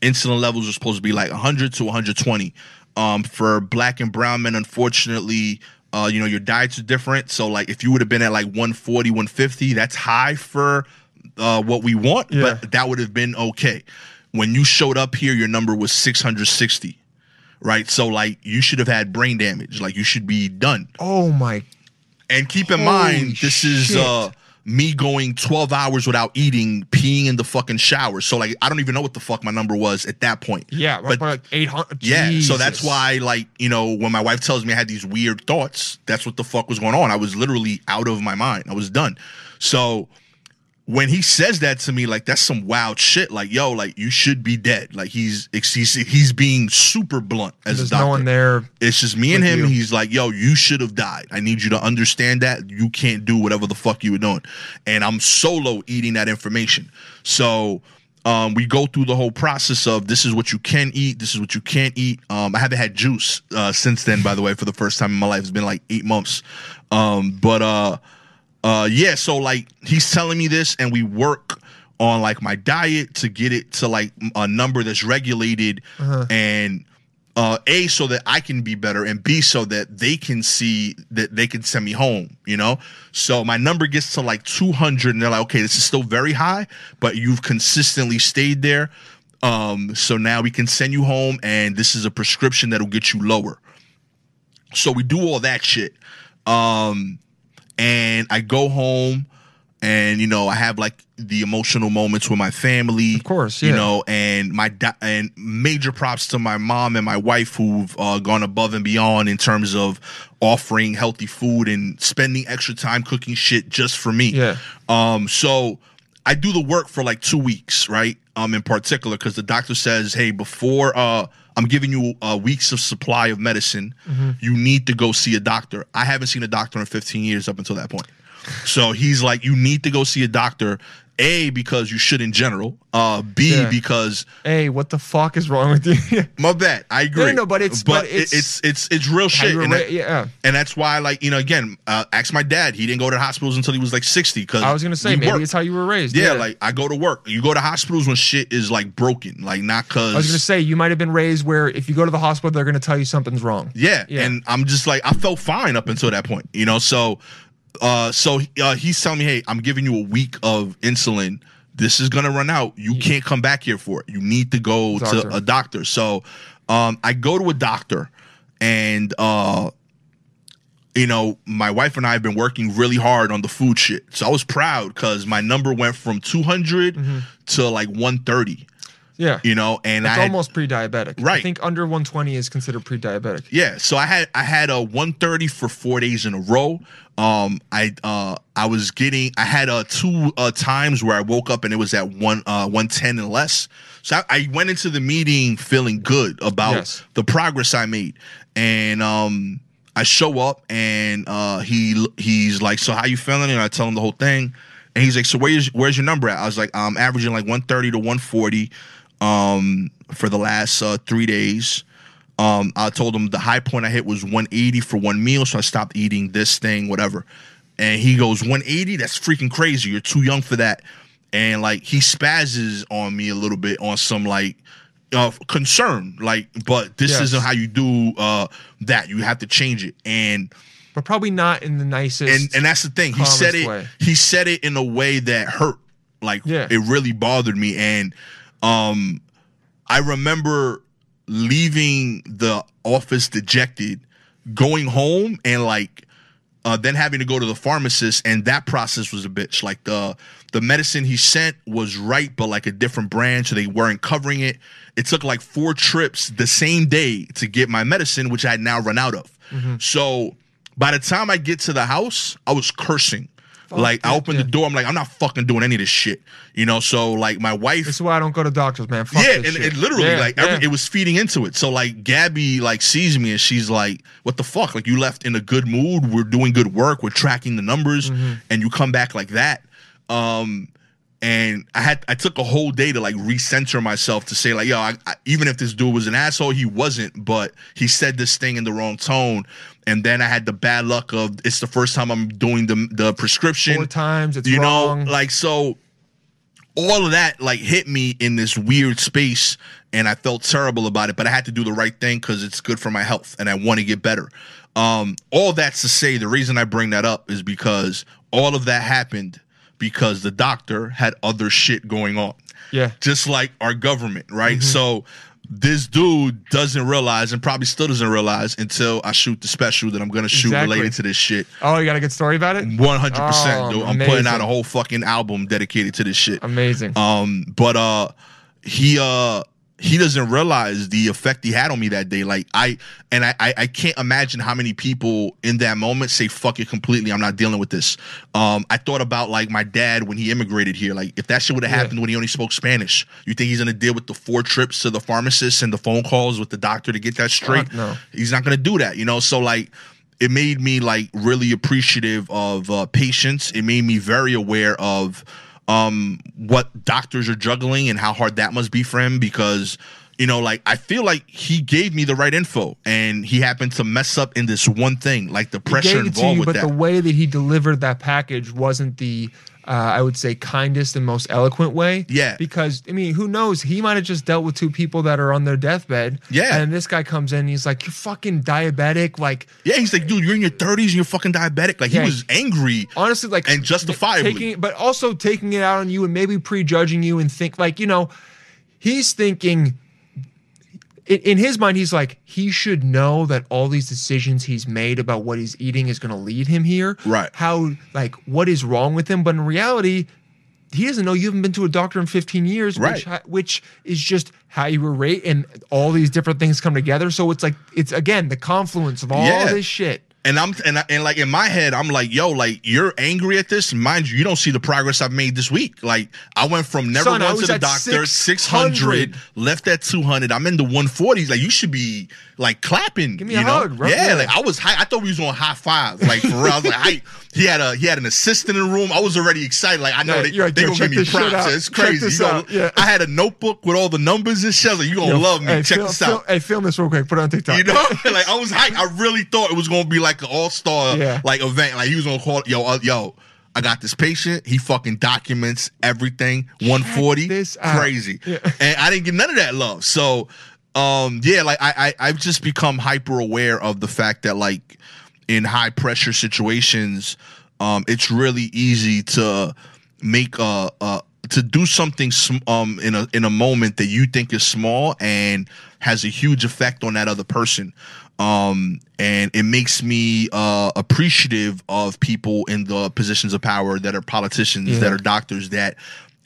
insulin levels are supposed to be like 100 to 120. Um, for black and brown men, unfortunately, uh, you know your diets are different. So like if you would have been at like 140, 150, that's high for uh, what we want, Yeah. but that would have been okay. When you showed up here, your number was 660." Right, so like you should have had brain damage, like you should be done. Oh my. And keep in Holy mind, this is uh me going 12 hours without eating, peeing in the fucking shower. So like I don't even know what the fuck my number was at that point. Yeah, But like eight hundred. yeah, so that's why like, you know, when my wife tells me I had these weird thoughts, that's what the fuck was going on. I was literally out of my mind. I was done. So when he says that to me, like that's some wild shit. Like, yo, like you should be dead. Like he's he's, he's being super blunt as There's a doctor. no one there. It's just me and him. you. He's like, yo, you should have died. I need you to understand that. You can't do whatever the fuck you were doing. And I'm solo eating that information. So Um, we go through the whole process of this is what you can eat, this is what you can't eat. Um, I haven't had juice uh, since then, by the way, for the first time in my life. It's been like eight months. Um, but uh, uh, yeah, so like he's telling me this, and we work on like my diet to get it to like a number that's regulated and uh a so that i can be better and b so that they can see that they can send me home you know? So my number gets to like 200 and they're like okay this is still very high but you've consistently stayed there um so now we can send you home and this is a prescription that'll get you lower. So we do all that shit. Um and i go home and you know i have like the emotional moments with my family Of course, you know and my and major props to my mom and my wife who've uh, gone above and beyond in terms of offering healthy food and spending extra time cooking shit just for me Yeah. um so i do the work for like two weeks right um in particular because the doctor says hey before uh i'm giving you uh, weeks of supply of medicine Mm-hmm. you need to go see a doctor i haven't seen a doctor in 15 years up until that point so he's like, you need to go see a doctor. A because you should in general. Uh, B Yeah. because Hey, what the fuck is wrong with you? my bad. I agree. no, but it's- but, but it- it's- it's it's it's real shit. and, ra- that- yeah. and that's why, like you know, again, uh, ask my dad. He didn't go to hospitals until he was like sixty. Because I was gonna say maybe it's how you were raised. Yeah, like I go to work. You go to hospitals when shit is like broken, like not because I was gonna say you might have been raised where if you go to the hospital, they're gonna tell you something's wrong. Yeah, Yeah. and I'm just like I felt fine up until that point, you know. So, uh, so uh, he's telling me, hey, I'm giving you a week of insulin. This is gonna run out. You can't come back here for it. You need to go Doctor. to a doctor. So, um, I go to a doctor, and uh, you know, my wife and I have been working really hard on the food shit. So I was proud because my number went from 200 to like 130. Yeah, You know, and it's I had- almost pre-diabetic. Right. I think under 120 is considered pre-diabetic. Yeah, so I had I had a 130 for four days in a row. Um, I uh I was getting I had uh two uh times where I woke up and it was at one uh 110 and less. So I, I went into the meeting feeling good about Yes. the progress I made, and um I show up and uh he he's like, so how you feeling? And I tell him the whole thing, and he's like, so where's where's your number at? I was like, I'm averaging like 130 to 140 um for the last uh three days. Um, I told him the high point I hit was 180 for one meal, so I stopped eating this thing, whatever. And he goes, 180? That's freaking crazy. You're too young for that. And like he spazzes on me a little bit on some like uh, concern, like, but this Yes. isn't how you do uh that. You have to change it. And but probably not in the nicest. and and that's the thing. He said it. way. He said it in a way that hurt. Like Yeah. it really bothered me. And um, I remember leaving the office dejected, going home, and like uh, then having to go to the pharmacist, and that process was a bitch. Like the the medicine he sent was right, but like a different brand, so they weren't covering it. It took like four trips the same day to get my medicine, which I had now run out of. So by the time I get to the house, I was cursing. Like I opened yeah. the door, I'm like, I'm not fucking doing any of this shit, you know. So like my wife, this is why I don't go to doctors, man. Fuck yeah, and it literally Yeah, like yeah. every, it was feeding into it. So like Gabby like sees me and she's like, "What the fuck? Like you left in a good mood. We're doing good work. We're tracking the numbers, Mm-hmm. and you come back like that." Um, and I had I took a whole day to like recenter myself to say like, "Yo, I, I, even if this dude was an asshole, he wasn't, but he said this thing in the wrong tone." And then I had the bad luck of it's the first time I'm doing the the prescription four times. It's you wrong. know like so all of that like hit me in this weird space and i felt terrible about it but i had to do the right thing because it's good for my health and i want to get better um all that's to say the reason i bring that up is because all of that happened because the doctor had other shit going on yeah. just like our government, right? Mm-hmm. So this dude doesn't realize and probably still doesn't realize until I shoot the special that I'm gonna shoot Exactly. related to this shit. Oh, you got a good story about it? 100%, Oh, dude. I'm putting out a whole fucking album dedicated to this shit. Amazing. Um, but uh, he uh he doesn't realize the effect he had on me that day. Like I and I I, I can't imagine how many people in that moment say fuck it completely. I'm not dealing with this. Um, I thought about like my dad when he immigrated here. Like if that shit would have Yeah. happened when he only spoke Spanish, you think he's gonna deal with the four trips to the pharmacist and the phone calls with the doctor to get that straight? Fuck no. He's not gonna do that. You know. So like it made me like really appreciative of uh, patience. It made me very aware of um what doctors are juggling and how hard that must be for him because you know like I feel like he gave me the right info and he happened to mess up in this one thing like the He pressure gave it to involved you, with but that. the way that he delivered that package wasn't the uh, I would say kindest and most eloquent way. Yeah. Because I mean, who knows? He might have just dealt with two people that are on their deathbed. Yeah. And this guy comes in, and he's like, "You're fucking diabetic." Like yeah, he's like, dude, you're in your 30s and you're fucking diabetic. Like Yeah. he was angry. honestly, like And justifiably. taking, but also taking it out on you and maybe prejudging you and think like you know, he's thinking. In, in his mind, he's like he should know that all these decisions he's made about what he's eating is going to lead him here. Right. How like what is wrong with him? But in reality, he doesn't know you haven't been to a doctor in 15 years, Right. which, which is just how you were raised, and all these different things come together. So it's like it's again the confluence of all Yeah. this shit. And I'm and, I, and like in my head, I'm like, yo, like you're angry at this. Mind you, you don't see the progress I've made this week. Like I went from never Son, going to the doctor, 600. 600, left at 200. I'm in the 140s. Like you should be like clapping. Give me you a know? hug, bro. Yeah, like I was high. I thought we was on high five. Like for real, I was like. He had a he had an assistant in the room. I was already excited. Like I know Yeah, they like, they gonna give me props. It's crazy. gonna- out. Yeah. I had a notebook with all the numbers and shit. I was like, you gonna Yo, love me. Hey, Check film, this film- out. hey, film this real quick. Put it on TikTok. You know, like I was hyped. I really thought it was gonna be like an all star Yeah. like event. Like he was gonna call yo, uh, yo. I got this patient. He fucking documents everything. 140, this crazy. Yeah. And I didn't get none of that love. So, um, yeah, like I, I, I've just become hyper aware of the fact that like in high pressure situations, um, it's really easy to make a, a to do something um in a in a moment that you think is small and has a huge effect on that other person um and it makes me uh appreciative of people in the positions of power that are politicians Yeah. that are doctors that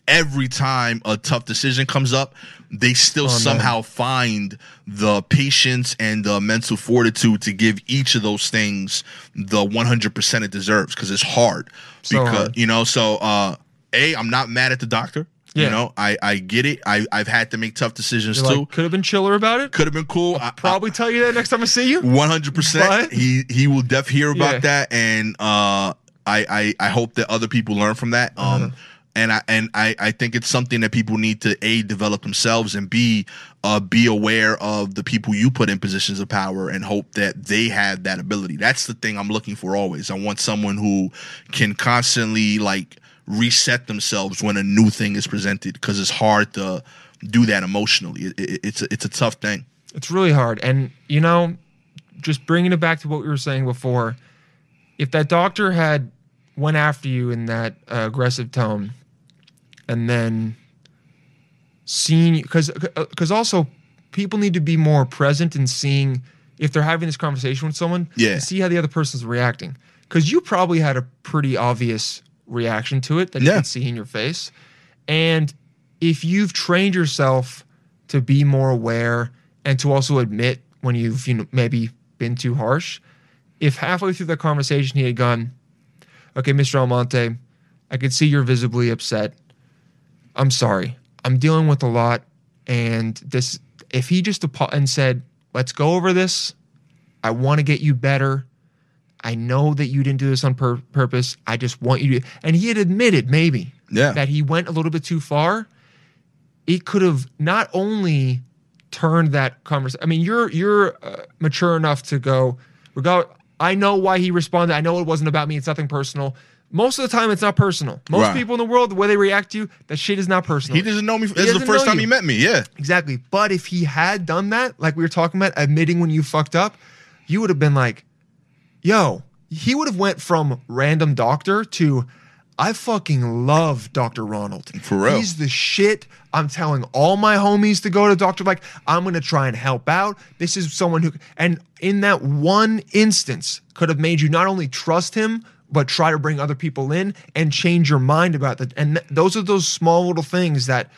every time a tough decision comes up they still Oh, somehow find the patience and the mental fortitude to give each of those things the 100% it deserves because it's hard So because hard. you know so uh a i'm not mad at the doctor you know i i get it i i've had to make tough decisions You're too like, could have been chiller about it. could have been cool I- I- Probably tell you that next time I see you. one hundred percent. He he will def hear about Yeah. that, and uh, I, I I hope that other people learn from that. Um, Uh-huh. and I and I I think it's something that people need to a develop themselves and b uh be aware of the people you put in positions of power and hope that they have that ability. That's the thing I'm looking for always. I want someone who can constantly like reset themselves when a new thing is presented because it's hard to do that emotionally. It, it, it's a, it's a tough thing. It's really hard. And, you know, just bringing it back to what we were saying before, if that doctor had went after you in that uh, aggressive tone and then seen you, because because also people need to be more present in seeing if they're having this conversation with someone, Yeah. see how the other person's reacting. Because you probably had a pretty obvious reaction to it that you can see in your face. And if you've trained yourself to be more aware and to also admit when you've you know maybe been too harsh, if halfway through the conversation he had gone, "Okay, Mr. Almonte, I could see you're visibly upset. I'm sorry. I'm dealing with a lot, and this." If he just and said, "Let's go over this. I want to get you better. I know that you didn't do this on pur- purpose. I just want you to," and he had admitted maybe Yeah. that he went a little bit too far, it could have not only turned that conversation. I mean, you're you're uh, mature enough to go. Regard. I know why he responded. I know it wasn't about me. It's nothing personal. Most of the time, it's not personal. Most Right. people in the world, the way they react to you, that shit is not personal. He doesn't know me. This is the first time you. he met me. Yeah. Exactly. But if he had done that, like we were talking about, admitting when you fucked up, you would have been like, yo, he would have went from random doctor to I fucking love Dr. Ronald. For real. He's the shit. I'm telling all my homies to go to doctor. Like, I'm gonna try and help out. This is someone who and in that one instance could have made you not only trust him, but try to bring other people in and change your mind about that. And th- those are those small little things that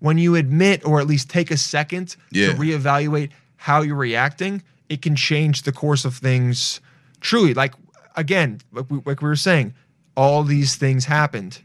when you admit or at least take a second Yeah. to reevaluate how you're reacting, it can change the course of things truly. Like again, like we, like we were saying, all these things happened.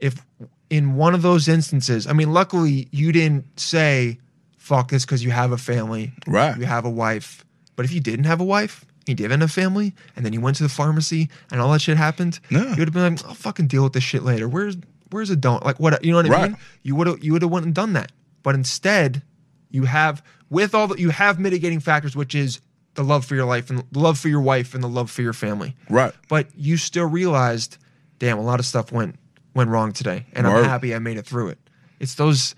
If in one of those instances, I mean, luckily you didn't say, fuck this because you have a family, Right. you have a wife. But if you didn't have a wife he didn't have a family, and then he went to the pharmacy, and all that shit happened, Yeah. you would have been like, "I'll fucking deal with this shit later." Where's Where's a don't like what you know what I Right. mean? You would have you would have went and done that, but instead, you have with all the you have mitigating factors, which is the love for your life and the love for your wife and the love for your family. Right. But you still realized, damn, a lot of stuff went went wrong today, and Word. I'm happy I made it through it. It's those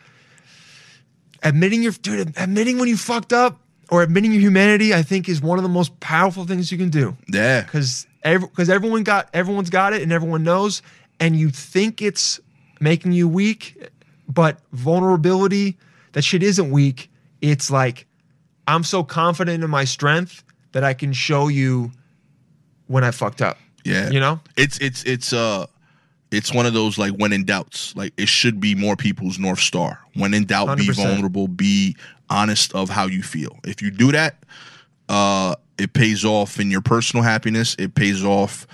admitting your dude, admitting when you fucked up or admitting your humanity. I think is one of the most powerful things you can do Yeah. because because everyone got everyone's got it and everyone knows, and you think it's making you weak, but vulnerability that shit isn't weak. It's like I'm so confident in my strength that I can show you when I fucked up. Yeah. You know? It's it's it's uh it's one of those like when in doubts. Like it should be more people's north star. When in doubt, be 100%. vulnerable, be honest of how you feel. If you do that, uh it pays off in your personal happiness. It pays off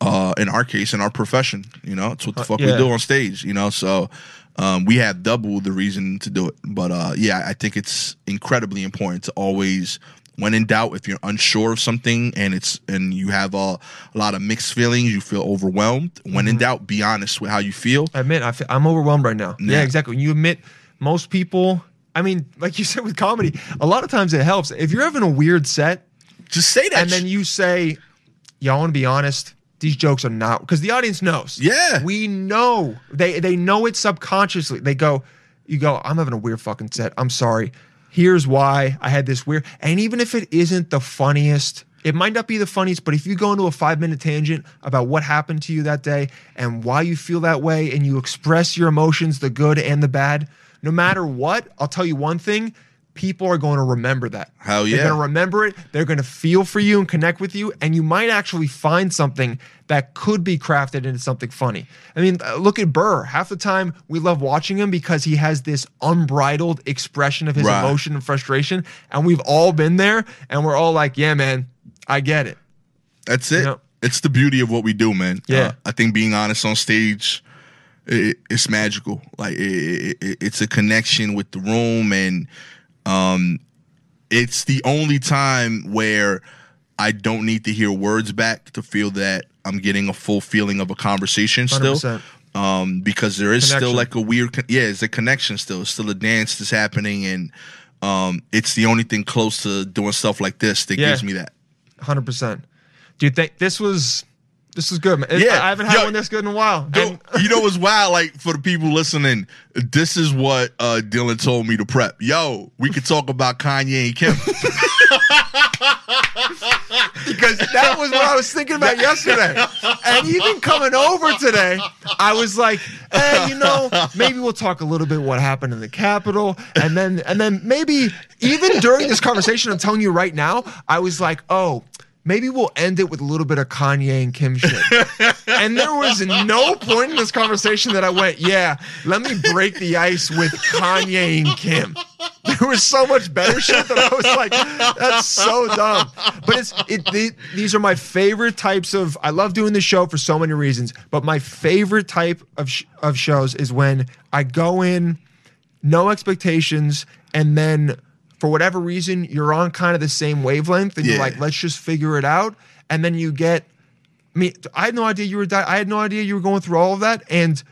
uh in our case in our profession. You know, it's what the fuck we yeah. do on stage, you know. So um we have double the reason to do it. But uh yeah, I think it's incredibly important to always when in doubt, if you're unsure of something and it's and you have a, a lot of mixed feelings, you feel overwhelmed. When in doubt, be honest with how you feel. I admit I fe- I'm overwhelmed right now. Yeah. Yeah. exactly. When you admit most people, I mean, like you said with comedy, a lot of times it helps. If you're having a weird set Just say that. and then you say, "Y'all want to be honest. These jokes are not because the audience knows. Yeah. we know they they know it subconsciously. They go, you go. I'm having a weird fucking set. I'm sorry. Here's why I had this weird. And even if it isn't the funniest, it might not be the funniest. But if you go into a five minute tangent about what happened to you that day and why you feel that way, and you express your emotions, the good and the bad, no matter what, I'll tell you one thing. People are going to remember that. Hell yeah. They're going to remember it. They're going to feel for you and connect with you, and you might actually find something that could be crafted into something funny. I mean, uh, look at Burr. Half the time we love watching him because he has this unbridled expression of his Right. emotion and frustration, and we've all been there, and we're all like, "Yeah, man, I get it." That's it. Yep. It's the beauty of what we do, man. Yeah. Uh, I think being honest on stage, it, it's magical. Like it, it, it's a connection with the room, and um, it's the only time where I don't need to hear words back to feel that I'm getting a full feeling of a conversation still. 100%. Um, because there is still like a weird, con- yeah, it's a connection still. It's still a dance that's happening, and um, it's the only thing close to doing stuff like this that Yeah. gives me that. Hundred percent. Do you think this was this is good? Man. Yeah. I haven't had Yo, one this good in a while. And- you know what's wild? Like for the people listening, this is what uh, Dylan told me to prep. Yo, we could talk about Kanye and Kim. because that was what I was thinking about yesterday. And even coming over today, I was like, hey, you know, maybe we'll talk a little bit what happened in the Capitol. And then and then maybe even during this conversation, I'm telling you right now, I was like, oh, maybe we'll end it with a little bit of Kanye and Kim shit. and there was no point in this conversation that I went, yeah, let me break the ice with Kanye and Kim. There was so much better shit that I was like, that's so dumb. But it's it, the these are my favorite types of. I love doing the show for so many reasons, but my favorite type of sh- of shows is when I go in, no expectations, and then for whatever reason you're on kind of the same wavelength, and you're like, let's just figure it out, and then you get. I mean, I had no idea you were. Di- I had no idea you were going through all of that, and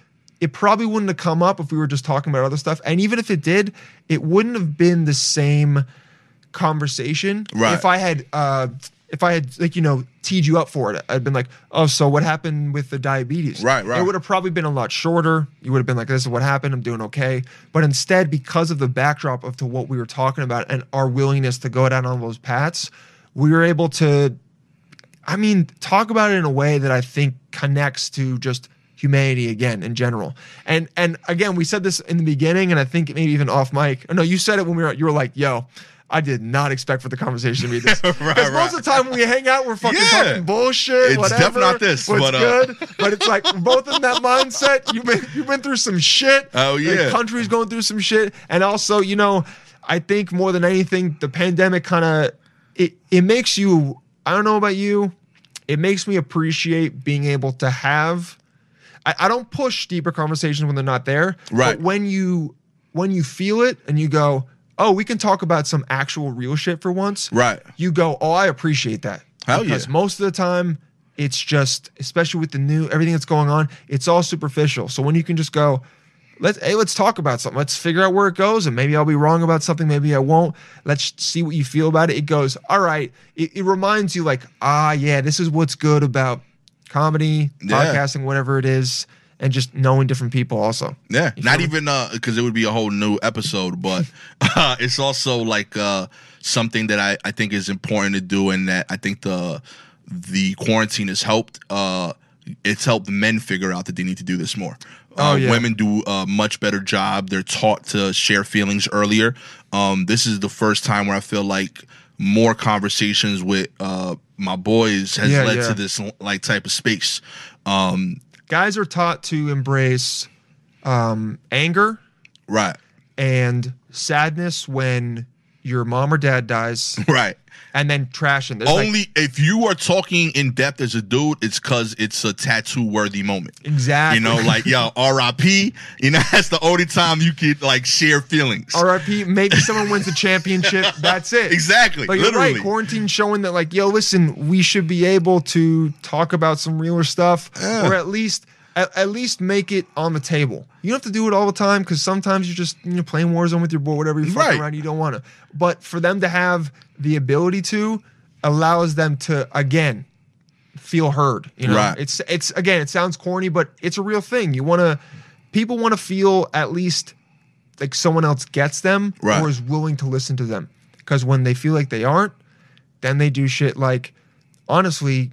it probably wouldn't have come up if we were just talking about other stuff. And even if it did, it wouldn't have been the same conversation Right. if I had. uh if I had like you know teed you up for it, I'd been like, "Oh, so what happened with the diabetes?" Right, right. It would have probably been a lot shorter. You would have been like, "This is what happened. I'm doing okay." But instead, because of the backdrop of to what we were talking about and our willingness to go down on those paths, we were able to I mean, talk about it in a way that I think connects to just humanity again in general. And and again, we said this in the beginning, and I think maybe even off mic. No, you said it when we were. You were like, "Yo." I did not expect for the conversation to be this. Because Right, most of the time when we hang out, we're fucking Yeah. talking bullshit. It's whatever, definitely not this, What's but, uh, good, but it's like we're both in that mindset. You've been you've been through some shit. Oh, The yeah. country's going through some shit, and also you know, I think more than anything, the pandemic kind of it it makes you. I don't know about you, it makes me appreciate being able to have. I, I don't push deeper conversations when they're not there. Right. But when you when you feel it and you go, oh, we can talk about some actual real shit for once. Right. You go, oh, I appreciate that. Hell because yeah. most of the time, it's just, especially with the new everything that's going on, it's all superficial. So when you can just go, let's hey, let's talk about something. Let's figure out where it goes, and maybe I'll be wrong about something, maybe I won't. Let's see what you feel about it. It goes, all right. It, it reminds you, like, ah, yeah, this is what's good about comedy, Yeah. podcasting, whatever it is, and just knowing different people. Also, Yeah, You not even uh because it would be a whole new episode, but uh, it's also like uh something that I I think is important to do, and that I think the the quarantine has helped. Uh, it's helped men figure out that they need to do this more. Oh, Uh, yeah. Women do a much better job. They're taught to share feelings earlier. Um, this is the first time where I feel like more conversations with uh my boys has Yeah, led yeah. to this like type of space. Um, guys are taught to embrace um, anger right, and sadness when your mom or dad dies, right. And then trashing. There's like- Only if you are talking in depth as a dude, it's because it's a tattoo worthy moment. exactly. You know, like yo, R.I.P. You know, that's the only time you could like share feelings. RIP. Maybe someone wins the championship. That's it. Exactly, But you're literally. right. Quarantine showing that, like, yo, listen, we should be able to talk about some realer stuff, Yeah. or at least, at, at least make it on the table. You don't have to do it all the time because sometimes you're just you know playing Warzone with your boy, whatever you're fucking Right. around. You don't want to. But for them to have the ability to allows them to again feel heard. You know, Right. it's it's again, it sounds corny, but it's a real thing. You want to, people want to feel at least like someone else gets them Right. or is willing to listen to them. Because when they feel like they aren't, then they do shit like, honestly,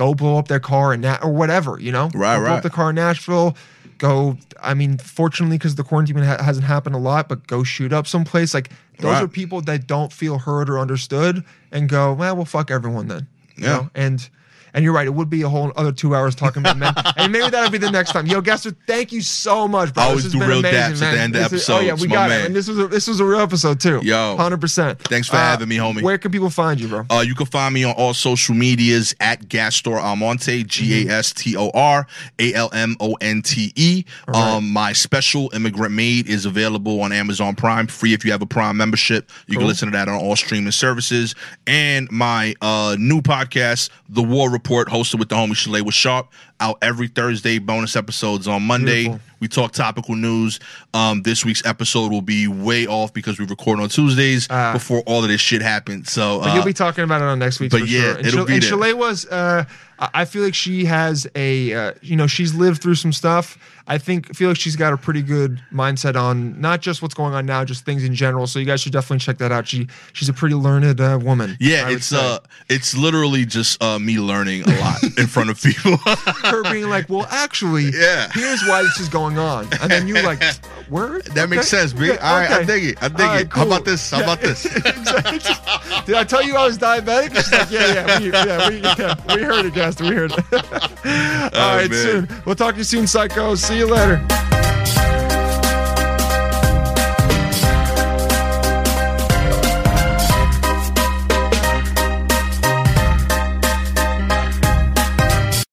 go blow up their car in that or whatever. You know, Right, Go blow right. up the car in Nashville. Go. I mean, fortunately, because the quarantine ha- hasn't happened a lot, but go shoot up someplace. Like those Right. are people that don't feel heard or understood, and go, well, well, fuck everyone then. You Yeah. know? And and you're right. It would be a whole other two hours talking about men, and maybe that'll be the next time. Yo, Gastor, thank you so much, bro. I This always has do real daps at the end of This is- Oh yeah, we got man. it. And this was a, this was a real episode too. Yo. hundred percent. Thanks for having me, homie. Where can people find you, bro? Uh, you can find me on all social medias at Gastor Almonte, G A S T O R A L M O N T E. Right. Um, my special Immigrant Made is available on Amazon Prime, free if you have a Prime membership. You Cool. can listen to that on all streaming services. And my uh, new podcast, The War Report, hosted with the homie Shalay with Sharp, out every Thursday. Bonus episodes on Monday. Beautiful. We talk topical news. Um, this week's episode will be way off because we record on Tuesdays Ah. before all of this shit happened. So, But uh, you'll be talking about it on next week. but for yeah, sure. And it'll Shal- be and. Shalay was. Uh, I I feel like she has a. Uh, you know, she's lived through some stuff. I think feel like she's got a pretty good mindset on not just what's going on now, just things in general. So you guys should definitely check that out. She she's a pretty learned uh, woman. Yeah, it's say. uh it's literally just uh me learning a lot in front of people. her being like, well, actually, Yeah. here's why this is going on, and then you like, word. That makes sense, B. Yeah, All right, I dig it. I dig right, it. How about this? How Yeah. about this? Did I tell you I was diabetic? She's like, yeah, yeah, we, yeah, we, yeah, we heard it, Gastor. We heard it. All oh, right, man. soon. We'll talk to you soon, Psycho. See you later.